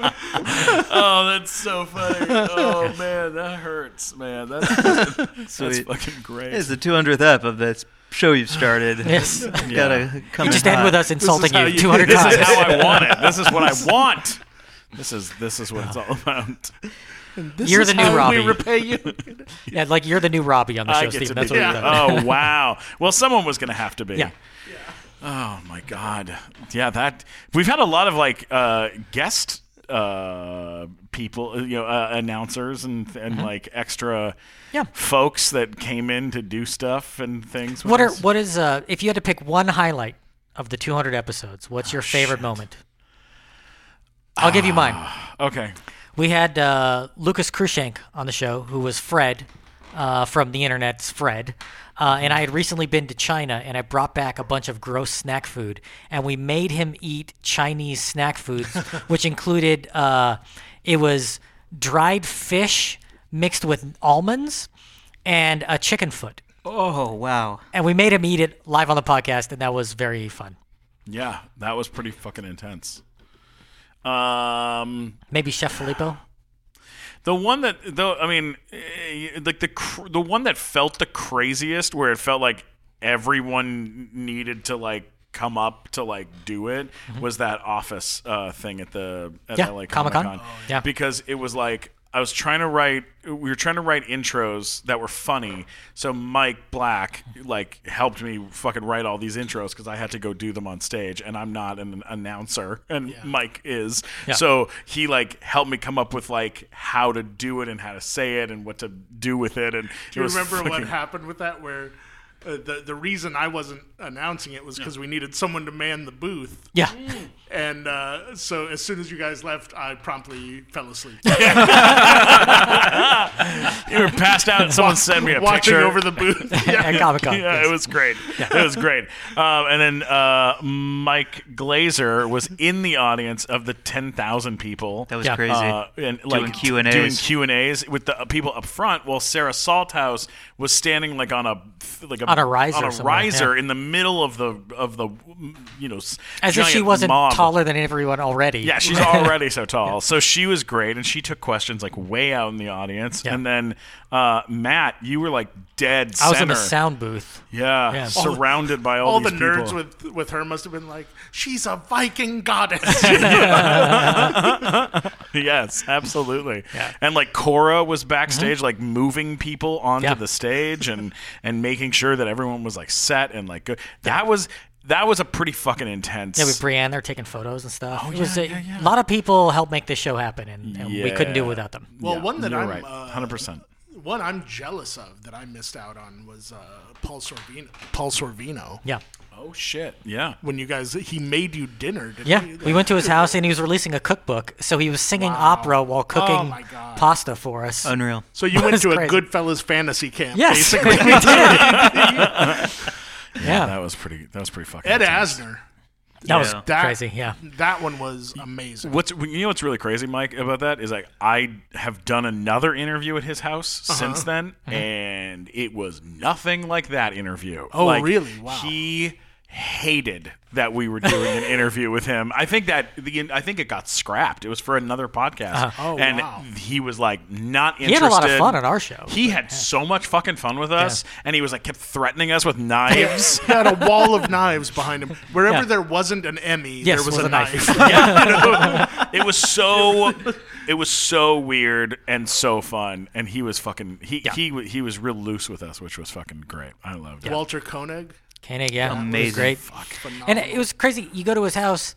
B: Oh, that's so funny. Oh man, that hurts, man. That's that's
F: Sweet.
B: fucking great.
F: It's the 200th ep of this show you've started.
E: Yes.
F: Gotta come
E: You just end
F: hot.
E: with us insulting you
A: you-
E: 200
B: This
E: times.
B: This is how I want it. This is what I want. This is this is what it's all about.
A: this
E: You're
A: is
E: the new
A: how
E: Robbie.
A: we repay you.
E: yeah, like you're the new Robbie on the show,
B: get Stephen.
E: That's
B: be.
E: what
A: Yeah.
E: we've done.
B: Oh wow. Well, someone was gonna have to be.
E: Yeah.
B: Oh my god. Yeah, that we've had a lot of like uh, guest uh, people, you know, uh, announcers and and like extra
E: Mm-hmm. Yeah.
B: folks that came in to do stuff and things.
E: What are
B: us.
E: what is uh if you had to pick one highlight of the 200 episodes, what's
B: Oh,
E: your favorite moment? I'll give you mine.
B: Okay.
E: We had uh, Lucas Cruikshank on the show, who was Fred uh, from the internet's Fred. Uh, and I had recently been to China, and I brought back a bunch of gross snack food, and we made him eat Chinese snack foods, which included uh, it was dried fish mixed with almonds and a chicken foot.
F: Oh wow.
E: And we made him eat it live on the podcast, and that was very fun.
B: Yeah, that was pretty fucking intense. Um,
E: Maybe Chef Filippo.
B: The one that though I mean, eh, like the the one that felt the craziest, where it felt like everyone needed to like come up to like do it, was that office uh, thing at the at
E: Yeah,
B: LA
E: Comic-Con.
B: Comic-Con.
E: Oh, yeah.
B: because it was like I was trying to write. We were trying to write intros that were funny. So Mike Black like helped me fucking write all these intros because I had to go do them on stage, and I'm not an announcer, and Mike is.
E: Yeah.
B: So he like helped me come up with like how to do it and how to say it and what to do with it. And
A: Do you remember what happened with that? Where uh, the the reason I wasn't announcing it was because we needed someone to man the booth,
E: Yeah.
A: and uh, so as soon as you guys left, I promptly fell asleep,
B: You were passed out, and someone sent me a
A: watching
B: picture
A: over the booth. Yeah.
E: At Comic Con.
B: yeah, it was great. It was great. Um, and then uh, Mike Glazer was in the audience of the ten thousand people.
F: That was
E: Yeah.
F: crazy.
B: Uh, and like
F: Q&As.
B: doing Q and A's with the people up front, while Sarah Salthouse was standing like on a like a
E: On a riser
B: on a riser
E: yeah.
B: in the middle of the of the you know
E: As if she wasn't
B: mob.
E: taller than everyone already.
B: Yeah, she's already so tall. So she was great, and she took questions like way out in the audience.
E: Yeah.
B: And then uh, Matt, you were like dead
E: I was in
B: a
E: sound booth.
B: Yeah,
E: Yeah.
B: surrounded by all,
A: All the
B: these
A: nerds with with her must have been like, "She's a Viking goddess."
B: yes, absolutely. Yeah. And like Cora was backstage, like moving people onto
E: Mm-hmm. Yeah.
B: the stage and and making sure that everyone was like set and like good. That was that was a pretty fucking intense.
E: Yeah, with Brienne, they're taking photos and stuff.
B: Oh,
E: It was
B: yeah,
E: a,
B: yeah, yeah.
E: a lot of people helped make this show happen, and, and we couldn't do it
B: Yeah.
E: without them.
A: well,
B: Yeah,
A: one that
B: you're
A: I'm
B: right,
A: uh,
B: hundred percent.
A: One I'm jealous of that I missed out on was uh, Paul Sorvino. Paul Sorvino.
E: Yeah.
B: Oh shit! Yeah.
A: when you guys he made you dinner. Didn't
E: Yeah,
A: he?
E: we went to his house and he was releasing a cookbook, so he was singing opera while cooking
A: Oh my God.
E: pasta for us.
F: Unreal.
A: So you went
E: That's
A: to a
E: crazy.
A: Goodfellas fantasy camp,
E: yes, we
A: basically.
E: did. yeah,
B: That was pretty. That was pretty fucking.
A: Ed
B: intense.
A: Asner.
E: That was
F: Yeah.
A: That-
E: crazy. Yeah,
A: That one was amazing.
B: What's you know what's really crazy, Mike, about that is like I have done another interview at his house
A: Uh-huh.
B: since then, and it was nothing like that interview.
A: Oh,
B: Like,
A: really? Wow.
B: He hated that we were doing an interview with him. I think that the I think it got scrapped. It was for another podcast, uh-huh.
A: Oh,
B: and
A: wow.
B: he was like not interested.
E: he
B: interested.
E: had a lot of fun at our show.
B: He had so much fucking fun with us, and he was like kept threatening us with knives.
A: He had a wall of knives behind him. Wherever
E: Yeah.
A: there wasn't an Emmy,
E: Yes,
A: there was,
E: was
A: a,
E: a knife.
A: knife.
B: yeah, you it was so it was so weird and so fun, and he was fucking he he he was real loose with us, which was fucking great. I loved it.
A: Walter Koenig.
E: Koenig, yeah,
F: Amazing.
E: great. And it was crazy. You go to his house,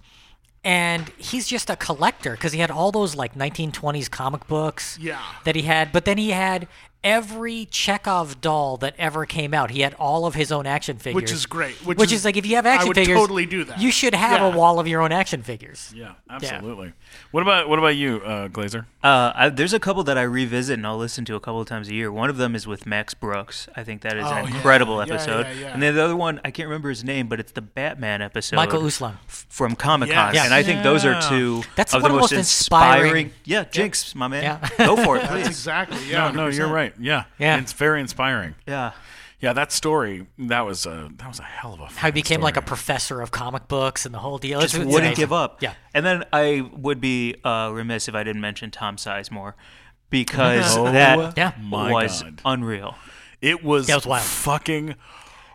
E: and he's just a collector because he had all those like 1920s comic books.
A: Yeah.
E: That he had, but then he had every Chekhov doll that ever came out. He had all of his own action figures,
A: Which is great, which
E: Which,
A: is-
E: is, like if you have action
A: I
E: action
A: would
E: figures,
A: totally do that.
E: You should have
A: Yeah.
E: a wall of your own action figures.
B: yeah, absolutely. What about what about you, uh, Glazer?
F: Uh, I, there's a couple that I revisit and I'll listen to a couple of times a year. One of them is with Max Brooks. I think that is
A: Oh,
F: an
A: yeah.
F: incredible
A: Yeah,
F: episode.
A: yeah, yeah.
F: And then the other one, I can't remember his name, but it's the Batman episode.
E: Michael Uslan.
F: f- from Comic Con,
A: Yes.
F: and I think those are two
E: That's
F: of
E: one
F: the
E: of the
F: most
E: most inspiring-
F: inspiring. Yeah, Jinx, my man,
E: Yeah.
F: go for it,
A: That's
F: please.
A: exactly. Yeah.
B: no, no, you're
A: 100%.
B: Right. Yeah,
E: Yeah.
B: it's very inspiring.
F: Yeah,
B: Yeah, that story that was a that was a hell of a.
E: How he
B: fucking
E: became like a professor of comic books and the whole deal.
F: just
E: It's- it's
F: wouldn't
E: amazing.
F: give up.
E: Yeah.
F: and then I would be uh, remiss if I didn't mention Tom Sizemore because
B: Oh,
F: that
E: Yeah.
F: was
B: God.
F: unreal.
B: It was,
E: That was wild.
B: fucking.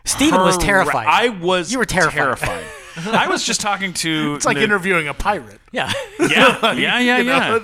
E: Stephen was
B: horri-
E: terrified.
B: I was.
E: You were terrified.
B: terrified. I was just talking to.
A: It's like
B: Nic-
A: interviewing a pirate.
E: Yeah.
B: Yeah, yeah, yeah, yeah.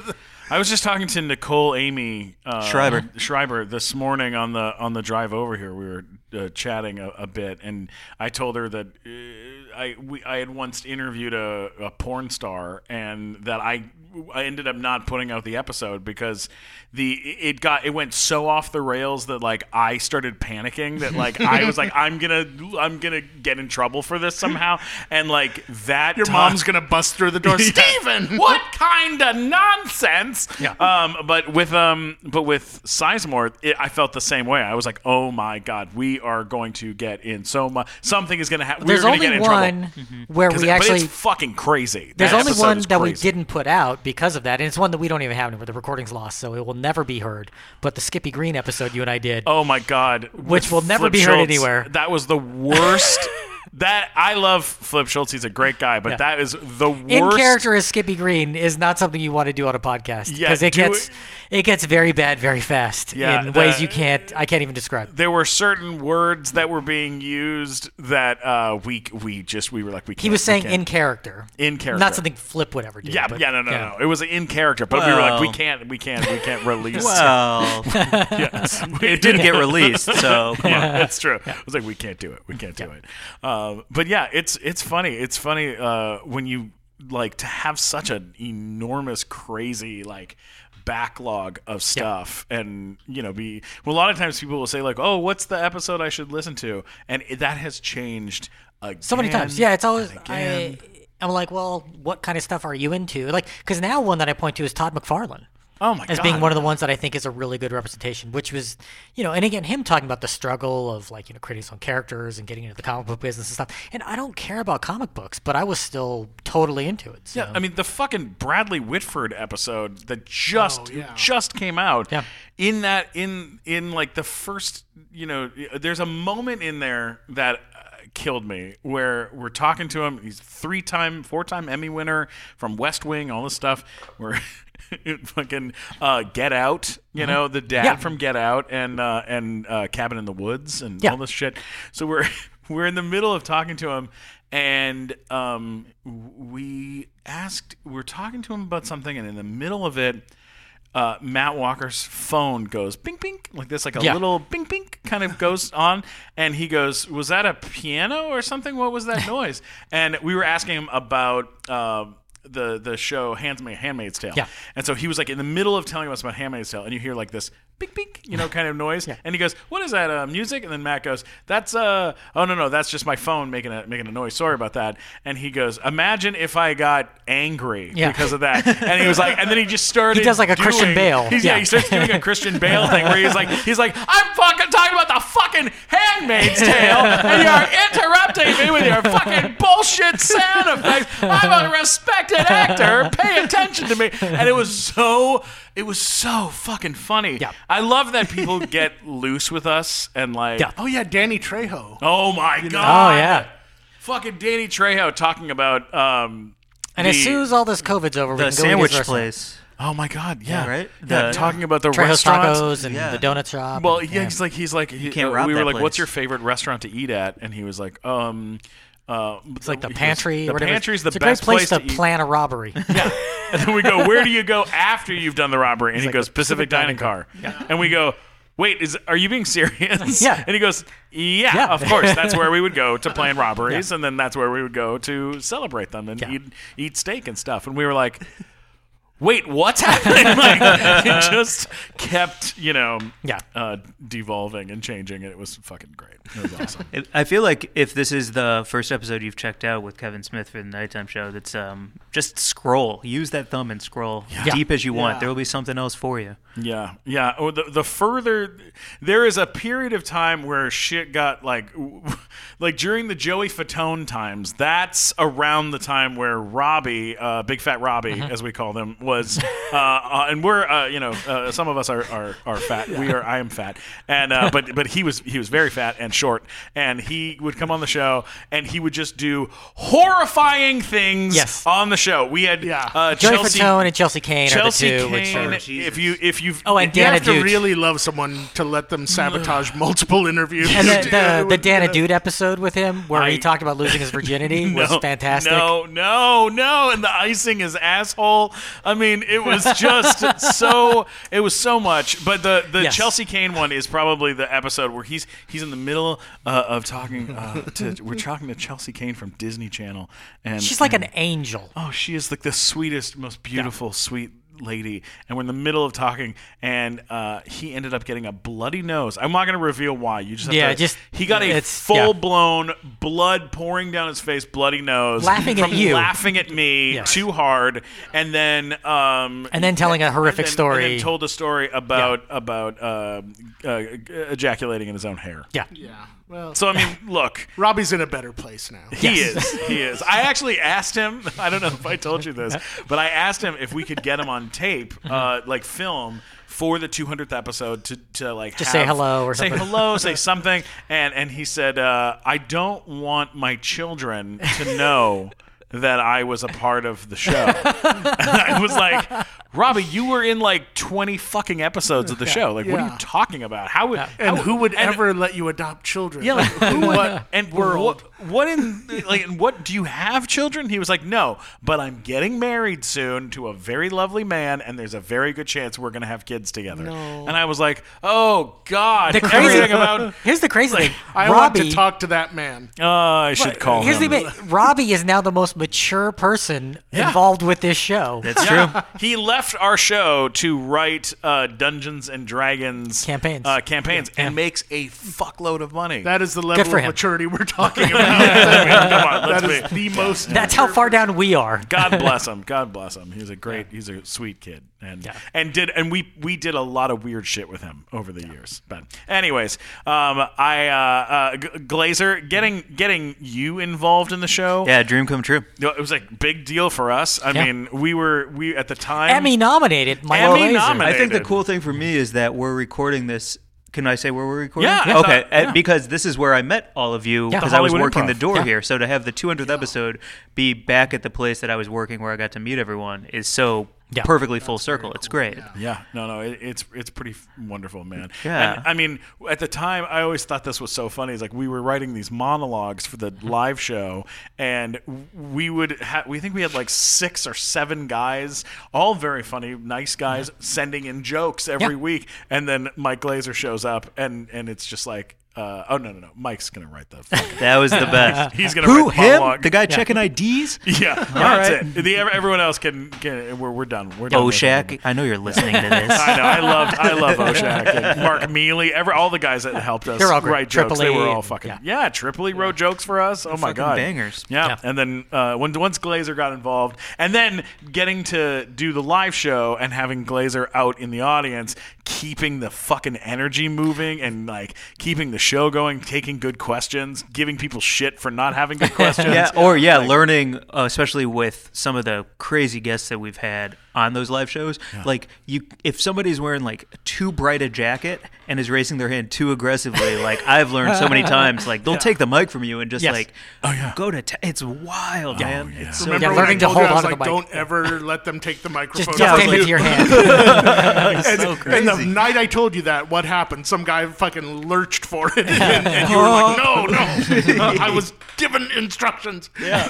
B: I was just talking to Nicole Amy uh,
F: Schreiber.
B: Schreiber this morning on the on the drive over here. We were uh, chatting a, a bit, and I told her that uh, I we, I had once interviewed a, a porn star, and that I I ended up not putting out the episode because the it got it went so off the rails that like I started panicking that like I was like I'm gonna I'm gonna get in trouble for this somehow, and like that
A: Your
B: time-
A: mom's gonna bust through the door.
B: Yeah.
A: Stephen!
B: what kind of nonsense?
E: Yeah.
B: Um, but with um, but with Sizemore, it, I felt the same way. I was like, oh my god, we are going to get in so much. Something is going to happen. We're
E: There's
B: going to
E: only
B: get in
E: one
B: trouble.
E: where
B: 'Cause
E: we
B: it-
E: actually.
B: but it's fucking crazy.
E: There's
B: That
E: only one
B: is
E: that we didn't put out because of that, and it's one that we don't even have anymore. The recording's lost, so it will never be heard. But the Skippy Green episode you and I did,
B: Oh my god,
E: Which
B: with
E: will never
B: Flip
E: be heard
B: Schultz,
E: anywhere.
B: That was the worst. that I love Flip Schultz. He's a great guy, but
E: Yeah.
B: that is the worst.
E: in character as Skippy Green is not something you want to do on a podcast
B: Yeah,
E: because it gets
B: it-
E: it gets very bad very fast
B: Yeah,
E: in
B: the-
E: ways you can't I can't even describe.
B: there were certain words that were being used that uh, we we just we were like we. Can't,
E: He was saying
B: can't.
E: in character,
B: In character.
E: not something Flip would ever do.
B: Yeah,
E: but,
B: yeah, no, no, no. It was in character, but we were like, we can't, we can't, we can't release.
F: Well,
B: yes,
F: it didn't get released, so
B: yeah, it's true. I was like, we can't do it. We can't do it. Um, but yeah, it's it's funny. It's funny uh, when you like to have such an enormous, crazy like backlog of stuff and you know be well a lot of times people will say like oh what's the episode i should listen to and it, that has changed again
E: so many times. Yeah, it's always I. I'm like, well, what kind of stuff are you into? Like, because now one that I point to is Todd McFarlane.
B: Oh my god.
E: as
B: god
E: being one of the ones that I think is a really good representation, which was, you know, and again, him talking about the struggle of like, you know, creating his own characters and getting into the comic book business and stuff. And I don't care about comic books, but I was still totally into it. So.
B: Yeah, I mean the fucking Bradley Whitford episode that just
A: Oh, yeah.
B: just came out.
E: Yeah.
B: In that in in like the first, you know, there's a moment in there that uh, killed me where we're talking to him. He's three time, four time Emmy winner from West Wing, all this stuff. We're fucking uh, Get Out, you know, the dad
E: Mm-hmm. Yeah.
B: from Get Out and uh, and uh, Cabin in the Woods and
E: Yeah.
B: all this shit. So we're we're in the middle of talking to him, and um, we asked, we're talking to him about something, and in the middle of it. Uh, Matt Walker's phone goes bing bing like this, like a
E: Yeah.
B: little bing bing kind of goes on, and he goes, "Was that a piano or something? What was that noise?" And we were asking him about uh, the the show Handmaid, Handmaid's Tale.
E: Yeah.
B: And so he was like in the middle of telling us about Handmaid's Tale, and you hear like this bink bink, you know, kind of noise, and he goes, "What is that? Uh, music?" And then Matt goes, "That's uh, oh no no, that's just my phone making a making a noise. Sorry about that." And he goes, "Imagine if I got angry
E: Yeah.
B: because of that." And he was like, and then he just started.
E: He does like a Christian
B: doing-
E: Bale.
B: He's, yeah.
E: Yeah.
B: he starts doing a Christian Bale thing where he's like, he's like, I'm fucking talking about the fucking Handmaid's Tale, and you're interrupting me with your fucking bullshit sound effects. I'm a respected actor. Pay attention to me. And it was so, it was so fucking funny.
E: Yeah.
B: I love that people get loose with us and like,
E: Yeah.
A: Oh yeah, Danny Trejo.
B: oh my god,
E: Oh yeah.
B: fucking Danny Trejo talking about um.
E: And as soon as all this COVID's over, we
F: The
E: can go eat
F: sandwich
E: his
F: place.
B: Oh my god, yeah,
F: Yeah, right?
B: Yeah,
F: The-
B: talking about the
E: Trejo's
B: restaurants.
E: Tacos and
F: Yeah.
E: the donut shop.
B: Well,
E: and-
B: yeah, he's like he's like he,
F: can't
B: uh,
F: rob
B: we were
F: that
B: like, "What's your favorite restaurant to eat at?" And he was like, "Um, uh,
E: it's like the
B: he goes,
E: pantry.
B: the
E: or whatever.
B: pantry's the
E: it's a
B: best
E: great place,
B: to,
E: to
B: eat."
E: plan a robbery.
B: Yeah. and then we go, "Where do you go after you've done the robbery?" And he
E: like
B: goes, "Pacific,
E: Pacific
B: Dining
E: Dining
B: Car." And we go. Wait, is are you being serious?
E: Yeah.
B: And he goes, yeah,
E: Yeah.
B: of course. That's where we would go to plan robberies, and then that's where we would go to celebrate them and
E: Yeah.
B: eat eat steak and stuff. And we were like, wait, what's happening? like, it just kept, you know,
E: Yeah.
B: uh, devolving and changing, and it was fucking great. It was awesome.
F: I feel like if this is the first episode you've checked out with Kevin Smith for the nighttime show, that's um, just scroll. Use that thumb and scroll deep as you want.
A: Yeah.
F: There will be something else for you.
B: Yeah, yeah. Or the the further there is a period of time where shit got like like during the Joey Fatone times. That's around the time where Robbie, uh, Big Fat Robbie, as we call them, was. Uh, uh, and we're uh, you know uh, some of us are, are, are fat. We are. I am fat, and uh, but but he was he was very fat and short, and he would come on the show and he would just do horrifying things
E: Yes.
B: on the show. We had
A: Yeah.
B: uh,
E: Joey
B: Chelsea.
E: Fatone and Chelsea Kane
B: Chelsea
E: are the two. which
B: Kane.
E: are-
B: if you if you've
E: Oh, and
A: You
E: Dana
A: have to
E: Dude.
A: really love someone to let them sabotage multiple interviews.
E: and the, the, the Dana Dude episode with him, where
B: I-
E: he talked about losing his virginity, was fantastic.
B: No, no, no, and the icing is asshole. I mean, it was just so. It was so much. But the the
E: Yes.
B: Chelsea Kane one is probably the episode where he's he's in the middle uh, of talking uh, to. We're talking to Chelsea Kane from Disney Channel, and
E: She's like
B: and-
E: an angel.
B: Oh, she is like the sweetest, most beautiful, sweet lady. And we're in the middle of talking, and uh, he ended up getting a bloody nose. I'm not going to reveal why. You just have
E: Yeah,
B: to,
E: just-
B: he got a
E: it's- yeah.
B: full blown blood pouring down his face, bloody nose,
E: Laughing at you.
B: laughing at me
E: Yes.
B: too hard, and then um,
E: And then telling a horrific
B: and then-
E: story.
B: And then told a story about about uh, uh, ejaculating in his own hair.
E: Yeah.
A: Yeah. Well,
B: So I mean, look,
A: Robbie's in a better place now.
B: he is. He is. I actually asked him. I don't know if I told you this, but I asked him if we could get him on tape, uh, like film. For the 200th episode, to, to like
E: Just say hello or
B: say
E: something.
B: hello, say something, and and he said, uh, "I don't want my children to know that I was a part of the show." and I was like, "Robbie, you were in like 20 fucking episodes of the show. Like, what are you talking about? How would
A: And
B: how-
A: who would
B: and-
A: ever let you adopt children?
B: yeah, like who would, and
A: world?
B: What, what in like what do you have children? He was like, no, but I'm getting married soon to a very lovely man, and there's a very good chance we're gonna have kids together.
A: No.
B: And I was like, oh god,
E: The crazy
B: everything about.
E: Here's the crazy thing.
A: I
E: Robbie,
A: want to talk to that man.
B: Oh, I should call
E: Here's
B: him.
E: the thing. Robbie is now the most mature person involved with this show.
F: That's
B: Yeah.
F: true.
B: He left our show to write uh, Dungeons and Dragons
E: Campaigns.
B: uh, campaigns,
E: Yeah.
B: and makes a fuckload of money.
A: That is the level of
E: him.
A: maturity we're talking about.
B: I mean, come on, let's
A: that
B: be.
A: the most.
E: That's how far down we are.
B: God bless him. God bless him. He's a great. He's a sweet kid, and
E: Yeah.
B: and did and we we did a lot of weird shit with him over the years. But anyways, um, I uh, uh, Glazer getting getting you involved in the show.
F: Yeah, dream come true.
B: you know, it was like big deal for us. I
E: Yeah.
B: mean, we were we at the time
E: Emmy nominated. Michael
B: Emmy nominated.
F: I think the cool thing for me is that we're recording this. Can I say where we're recording?
B: Yeah, I
F: Okay.
B: thought- yeah.
F: Because this is where I met all of you because
B: The
F: I was working
B: Improv.
F: the door
E: Yeah.
F: here. So to have the 200th episode be back at the place that I was working where I got to meet everyone is so
E: Yeah.
F: perfectly full circle. It's great.
B: Yeah, no, no, it, it's it's pretty f- wonderful, man.
F: Yeah.
B: and, I mean, at the time, I always thought this was so funny. It's like we were writing these monologues for the
F: Mm-hmm.
B: live show, and we would have. We think we had like six or seven guys, all very funny, nice guys, sending in jokes every
E: Yeah.
B: week, and then Mike Glazer shows up, and and it's just like. Uh, oh no no no, Mike's gonna write the.
F: That was the best.
B: He's gonna
F: Who
B: write the
F: him?
B: monologue.
F: The guy checking IDs?
B: Yeah, that's it. The, everyone else can. can we're, we're done. We're done.
F: Oshak. I know you're listening to this.
B: I know. I loved. I love Oshak and Mark Mealy. Every all the guys that helped us
E: They're all great.
B: write jokes. They were all fucking.
E: yeah.
B: Yeah, Tripoli wrote jokes for us. Oh my god,
F: bangers.
B: Yeah.
E: Yeah.
B: and then uh, when once Glazer got involved, and then getting to do the live show and having Glazer out in the audience, keeping the fucking energy moving and like keeping the show going, taking good questions, giving people shit for not having good questions.
F: Yeah, or yeah, learning, uh, especially with some of the crazy guests that we've had on those live shows. Like you, if somebody's wearing like too bright a jacket and is raising their hand too aggressively, like I've learned so many times, like they'll take the mic from you and just
E: Yes.
F: like, oh yeah, go to. T- it's wild, man. It's so
A: Remember
E: Yeah, learning to
A: told you
E: hold
A: I was
E: onto
A: like,
E: the mic.
A: don't ever let them take the microphone.
E: Just
F: Yeah,
E: duct
A: from
E: tape it
A: you.
E: your hand.
A: and,
F: so
A: and the night I told you that, what happened? Some guy fucking lurched for it, and, and you were like, "No, no." I was given instructions.
B: yeah,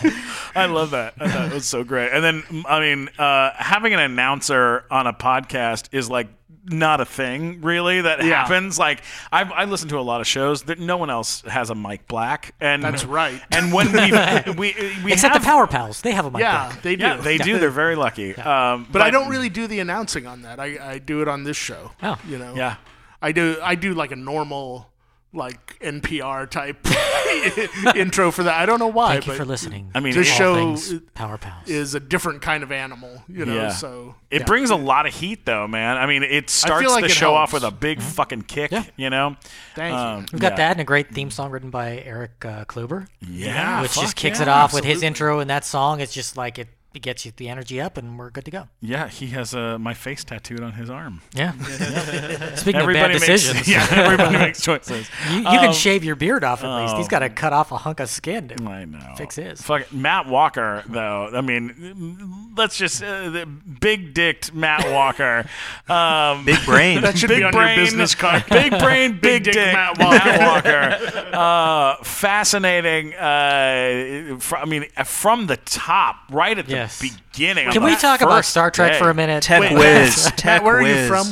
B: I love that. I thought it was so great. And then, I mean, uh, having an announcer on a podcast is like not a thing really that
A: Yeah.
B: happens. Like I've, I listen to a lot of shows that no one else has a Mike Black, and
A: That's right.
B: And when we we we
E: Except
B: have,
E: the Power Pals, they have a mic.
A: Yeah,
E: back.
A: they do.
B: yeah, they do. They're very lucky. Um,
A: but I don't really do the announcing on that. I, I do it on this show.
E: Oh.
A: you know.
B: Yeah.
A: I do. I do like a normal, like NPR type intro for that. I don't know why,
E: Thank you
A: but
E: for listening.
B: I mean,
A: This
B: it-
A: show
E: things
A: is-
E: Power Pals.
A: is a different kind of animal. You know.
B: Yeah.
A: So
B: It
A: yeah.
B: brings a lot of heat, though, man. I mean, it starts
A: like
B: the
A: it
B: show off with a big fucking kick.
E: Yeah.
B: You know.
A: Thank you.
B: Um,
E: We've got
B: yeah.
E: that and a great theme song written by Eric uh, Kluber,
B: Yeah,
E: which just kicks
B: yeah,
E: it off with his intro and that song. It's just like it, it gets you the energy up, and we're good to go.
B: Yeah, he has uh, my face tattooed on his arm.
E: Yeah. Speaking
B: Everybody
E: of bad
B: makes yeah, everybody makes choices.
E: you, you can
B: Um,
E: shave your beard off at least. He's got to cut off a hunk of skin. To,
B: I know.
E: Fix his.
B: Fuck Matt Walker, though. I mean, let's just uh, the big dicked Matt Walker. Um,
F: big brain.
A: That should
B: big
A: be on
B: brain,
A: your business card.
B: Big brain, big,
A: dick
B: dick,
A: Matt
B: Matt Walker. Uh, fascinating. Uh, fr- I mean, uh, from the top, right at the
E: Yes.
B: beginning.
E: Can
B: on
E: we
B: that
E: talk about
B: first
E: Star Trek
B: day.
E: for a minute?
F: Tech
A: Wait,
F: whiz. Tech
A: Matt, where are you from?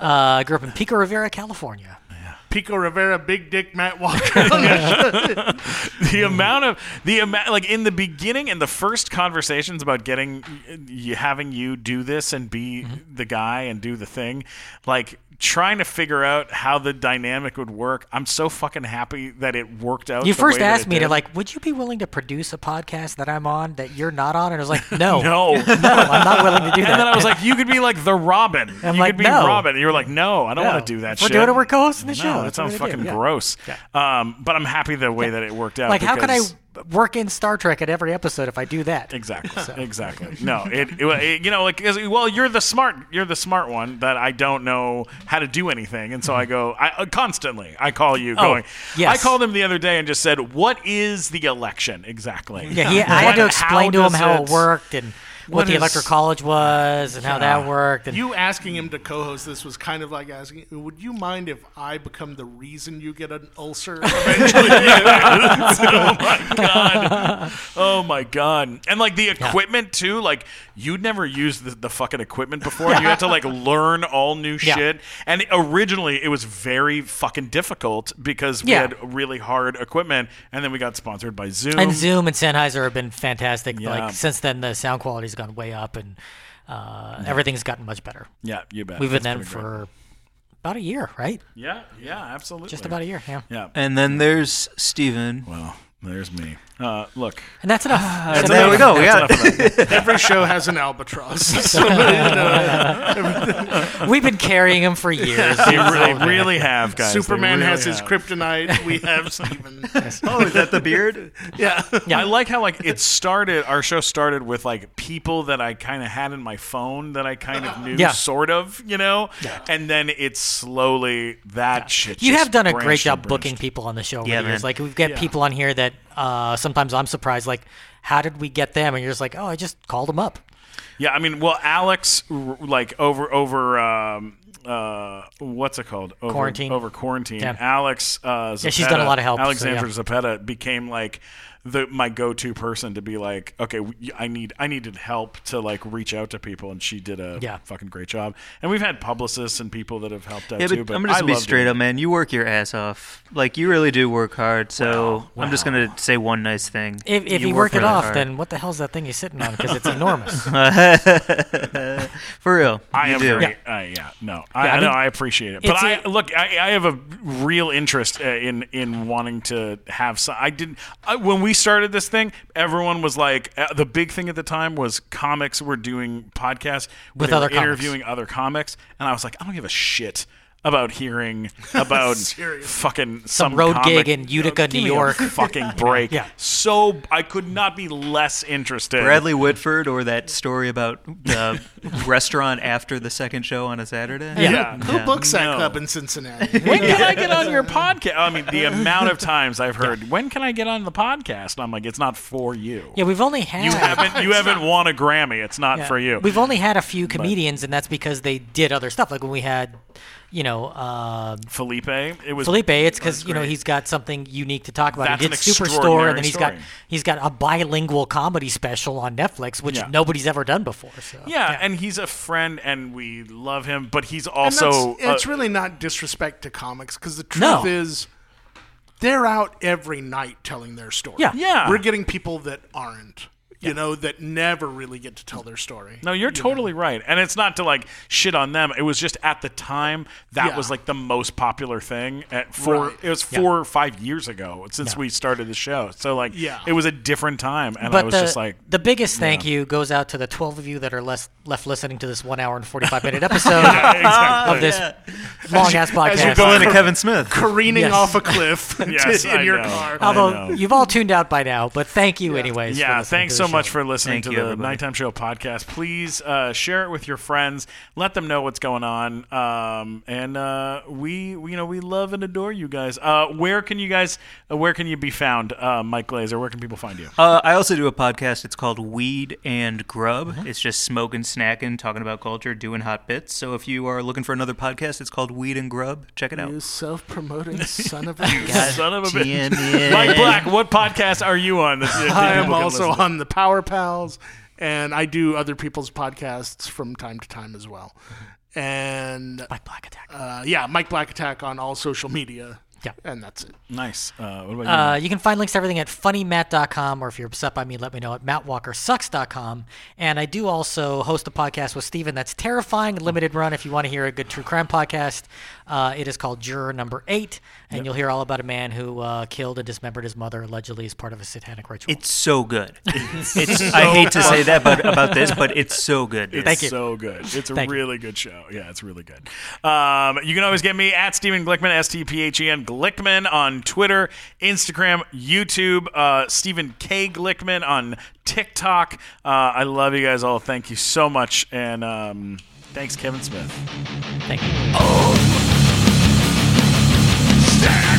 E: Uh, I grew up in Pico Rivera, California.
A: Pico Rivera, Big Dick Matt Walker.
B: the amount of the amount like in the beginning in the first conversations about getting you having you do this and be
E: Mm-hmm.
B: the guy and do the thing like trying to figure out how the dynamic would work i'm so fucking happy that it worked out
E: You first asked me to like, would you be willing to produce a podcast that I'm on that you're not on? And I was like, no,
B: no
E: no, I'm not willing to do that.
B: and then i was like you could be like the robin
E: I'm
B: you
E: like,
B: could be
E: no.
B: robin and you were like no i don't
E: No.
B: want to do that
E: we're
B: shit
E: doing it, we're co-hosting the
B: no,
E: show.
B: that sounds fucking
E: do. Yeah.
B: gross um, but i'm happy the way that it worked out
E: Like, how can I work in Star Trek at every episode if I do that?
B: Exactly. Exactly. No, it, it, it- you know like well you're the smart you're the smart one that I don't know how to do anything and so I go I uh, constantly I call you
E: Oh,
B: going
E: yes.
B: I called him the other day and just said what is the election exactly?
E: Yeah, he, I had to explain to him how it worked and what the
B: is-
E: electoral college was and how that worked. And
A: you asking him to co-host this was kind of like asking, "Would you mind if I become the reason you get an ulcer?" eventually?"
B: oh my god. Oh my god. And like the equipment too, like you'd never used the, the fucking equipment before. You had to like learn all new
E: Yeah.
B: shit. And originally it was very fucking difficult because we
E: Yeah.
B: had really hard equipment and then we got sponsored by Zoom.
E: and Zoom and Sennheiser have been fantastic.
B: Yeah.
E: Like since then, the sound quality's gone way up and uh, everything's gotten much better.
B: Yeah, you bet.
E: We've been
B: That's
E: them
B: pretty great.
E: for about a year, right?
B: Yeah, yeah, absolutely.
E: Just about a year, yeah.
B: Yeah.
F: And then there's Stephen.
B: Well, there's me. Uh, look.
E: And that's enough.
F: And
E: So
F: there we go. We
B: That's
F: got
B: enough of that.
A: Every show has an albatross. So, you know,
E: We've been carrying him for years.
B: They really, really have, guys. They
A: Superman
B: really
A: has his kryptonite. We have Stephen.
F: Oh, is that the beard?
A: Yeah. yeah.
B: I like how like it started. Our show started with like people that I kind of had in my phone that I kind of knew,
E: Yeah.
B: sort of, you know. Yeah. And then it's slowly that shit.
E: You
B: just
E: have done a great job booking people on the show
F: Yeah, man.
E: Like we've got people on here that uh, sometimes I'm surprised. Like, how did we get them? And you're just like, oh, I just called them up.
B: Yeah, I mean, well, Alex, like over over um, uh, what's it called? Over,
E: Quarantine.
B: Over quarantine.
E: Yeah.
B: Alex. Uh,
E: Yeah, she's done a lot of help, so
B: Alexandra Zapeta became like the my go-to person to be like, okay, I need I needed help to like reach out to people, and she did a
E: Yeah.
B: fucking great job. And we've had publicists and people that have helped out
F: Yeah,
B: too.
F: but I'm gonna
B: I
F: be straight
B: doing
F: up, man. You work your ass off. Like you really do work hard. So I'm just gonna say one nice thing.
E: If, if
F: you
E: you,
F: work
E: work it
F: really
E: off,
F: hard.
E: then what the hell's that thing you're sitting on? Because it's enormous.
F: for real,
B: I am
F: do.
B: very, yeah. yeah, no, I,
E: Yeah, I
B: I know,
E: mean,
B: I appreciate it, but
E: it's
B: I
E: a-
B: look, I, I have a real interest uh, in in wanting to have some. I didn't I, when we started this thing. Everyone was like, uh, the big thing at the time was comics were doing podcasts
E: With other
B: were
E: comics.
B: interviewing other comics, and I was like, I don't give a shit. About hearing about fucking some,
E: road
B: comic.
E: gig in Utica,
B: Give
E: New York.
B: fucking break.
E: Yeah.
B: So I could not be less interested.
F: Bradley Whitford or that story about the restaurant after the second show on a Saturday.
B: Yeah.
A: Who
F: Yeah.
A: books that
B: No.
A: club in Cincinnati?
B: when can I get on your podcast? I mean, the amount of times I've heard, when can I get on the podcast? And I'm like, it's not for you.
E: Yeah, we've only had
B: You haven't you haven't won a Grammy. It's not
E: Yeah.
B: for you.
E: We've only had a few comedians, and that's because they did other stuff. Like when we had, you know, uh,
B: Felipe, it was
E: Felipe. It's because you know he's got something unique to talk about.
B: That's
E: he
B: an
E: did Superstore, and then he's got he's got a bilingual comedy special on Netflix, which
B: Yeah.
E: nobody's ever done before. So
B: Yeah, and he's a friend, and we love him. But he's
A: And
B: also
A: that's, it's really not disrespect to comics because the truth
E: No.
A: is they're out every night telling their story.
E: Yeah.
B: Yeah.
A: We're getting people that aren't, you know, that never really get to tell their story.
B: No, you're totally right. And it's not to like shit on them. It was just at the time that
A: Yeah.
B: was like the most popular thing eh, at four
A: Right.
B: it was four or five years ago since
E: Yeah.
B: we started the show. So like
A: Yeah.
B: it was a different time and I was
E: the,
B: just like
E: the biggest thank you goes out to the 12 of you that are less, left listening to this one hour and 45 minute episode
B: exactly.
E: of this long ass podcast.
A: As you
F: Go into Kevin Smith.
A: Careening
E: Yes.
A: off a cliff
B: Yes,
A: in
B: I
A: your
B: know.
A: car.
E: Although you've all tuned out by now, but thank you anyways.
B: Yeah, thanks
E: to the
B: so much for listening
F: Thank
B: to
F: you,
B: the
F: everybody.
B: Nighttime Show podcast. Please uh, share it with your friends. Let them know what's going on. Um, and uh, we, we, you know, we love and adore you guys. Uh, where can you guys? Uh, where can you be found, uh, Mike Glazer? Where can people find you?
F: Uh, I also do a podcast. It's called Weed and Grub.
B: Uh-huh.
F: It's just smoking, snacking, talking about culture, doing hot bits. So if you are looking for another podcast, it's called Weed and Grub. Check it out.
A: You self-promoting son of a
B: Son of a bitch. Mike Black, what podcast are you on? that- that
A: I am also on the Power Pals, and I do other people's podcasts from time to time as well. And
E: Like Black Attack.
A: uh, yeah, Mike Black Attack on all social media.
E: Yeah.
A: and that's it.
B: Nice. Uh, what about you?
E: Uh, you can find links to everything at funnymatt.com, or if you're upset by me, let me know at mattwalkersucks.com. And I do also host a podcast with Stephen that's terrifying, limited run. If you want to hear a good true crime podcast, uh, it is called Juror Number Eight, and you'll hear all about a man who uh, killed and dismembered his mother allegedly as part of a satanic ritual.
F: It's so good. It's, I hate to say that but about this, but it's so good. dude.
B: It's
E: Thank you.
B: so good. It's a
E: Thank you.
B: really good show. Yeah, it's really good. Um, you can always get me at Stephen Glickman, S T P H E N Glickman on Twitter, Instagram, YouTube, uh, Stephen K. Glickman on TikTok. Uh, I love you guys all. Thank you so much. And um, thanks, Kevin Smith.
E: Thank you.
G: Stand up in front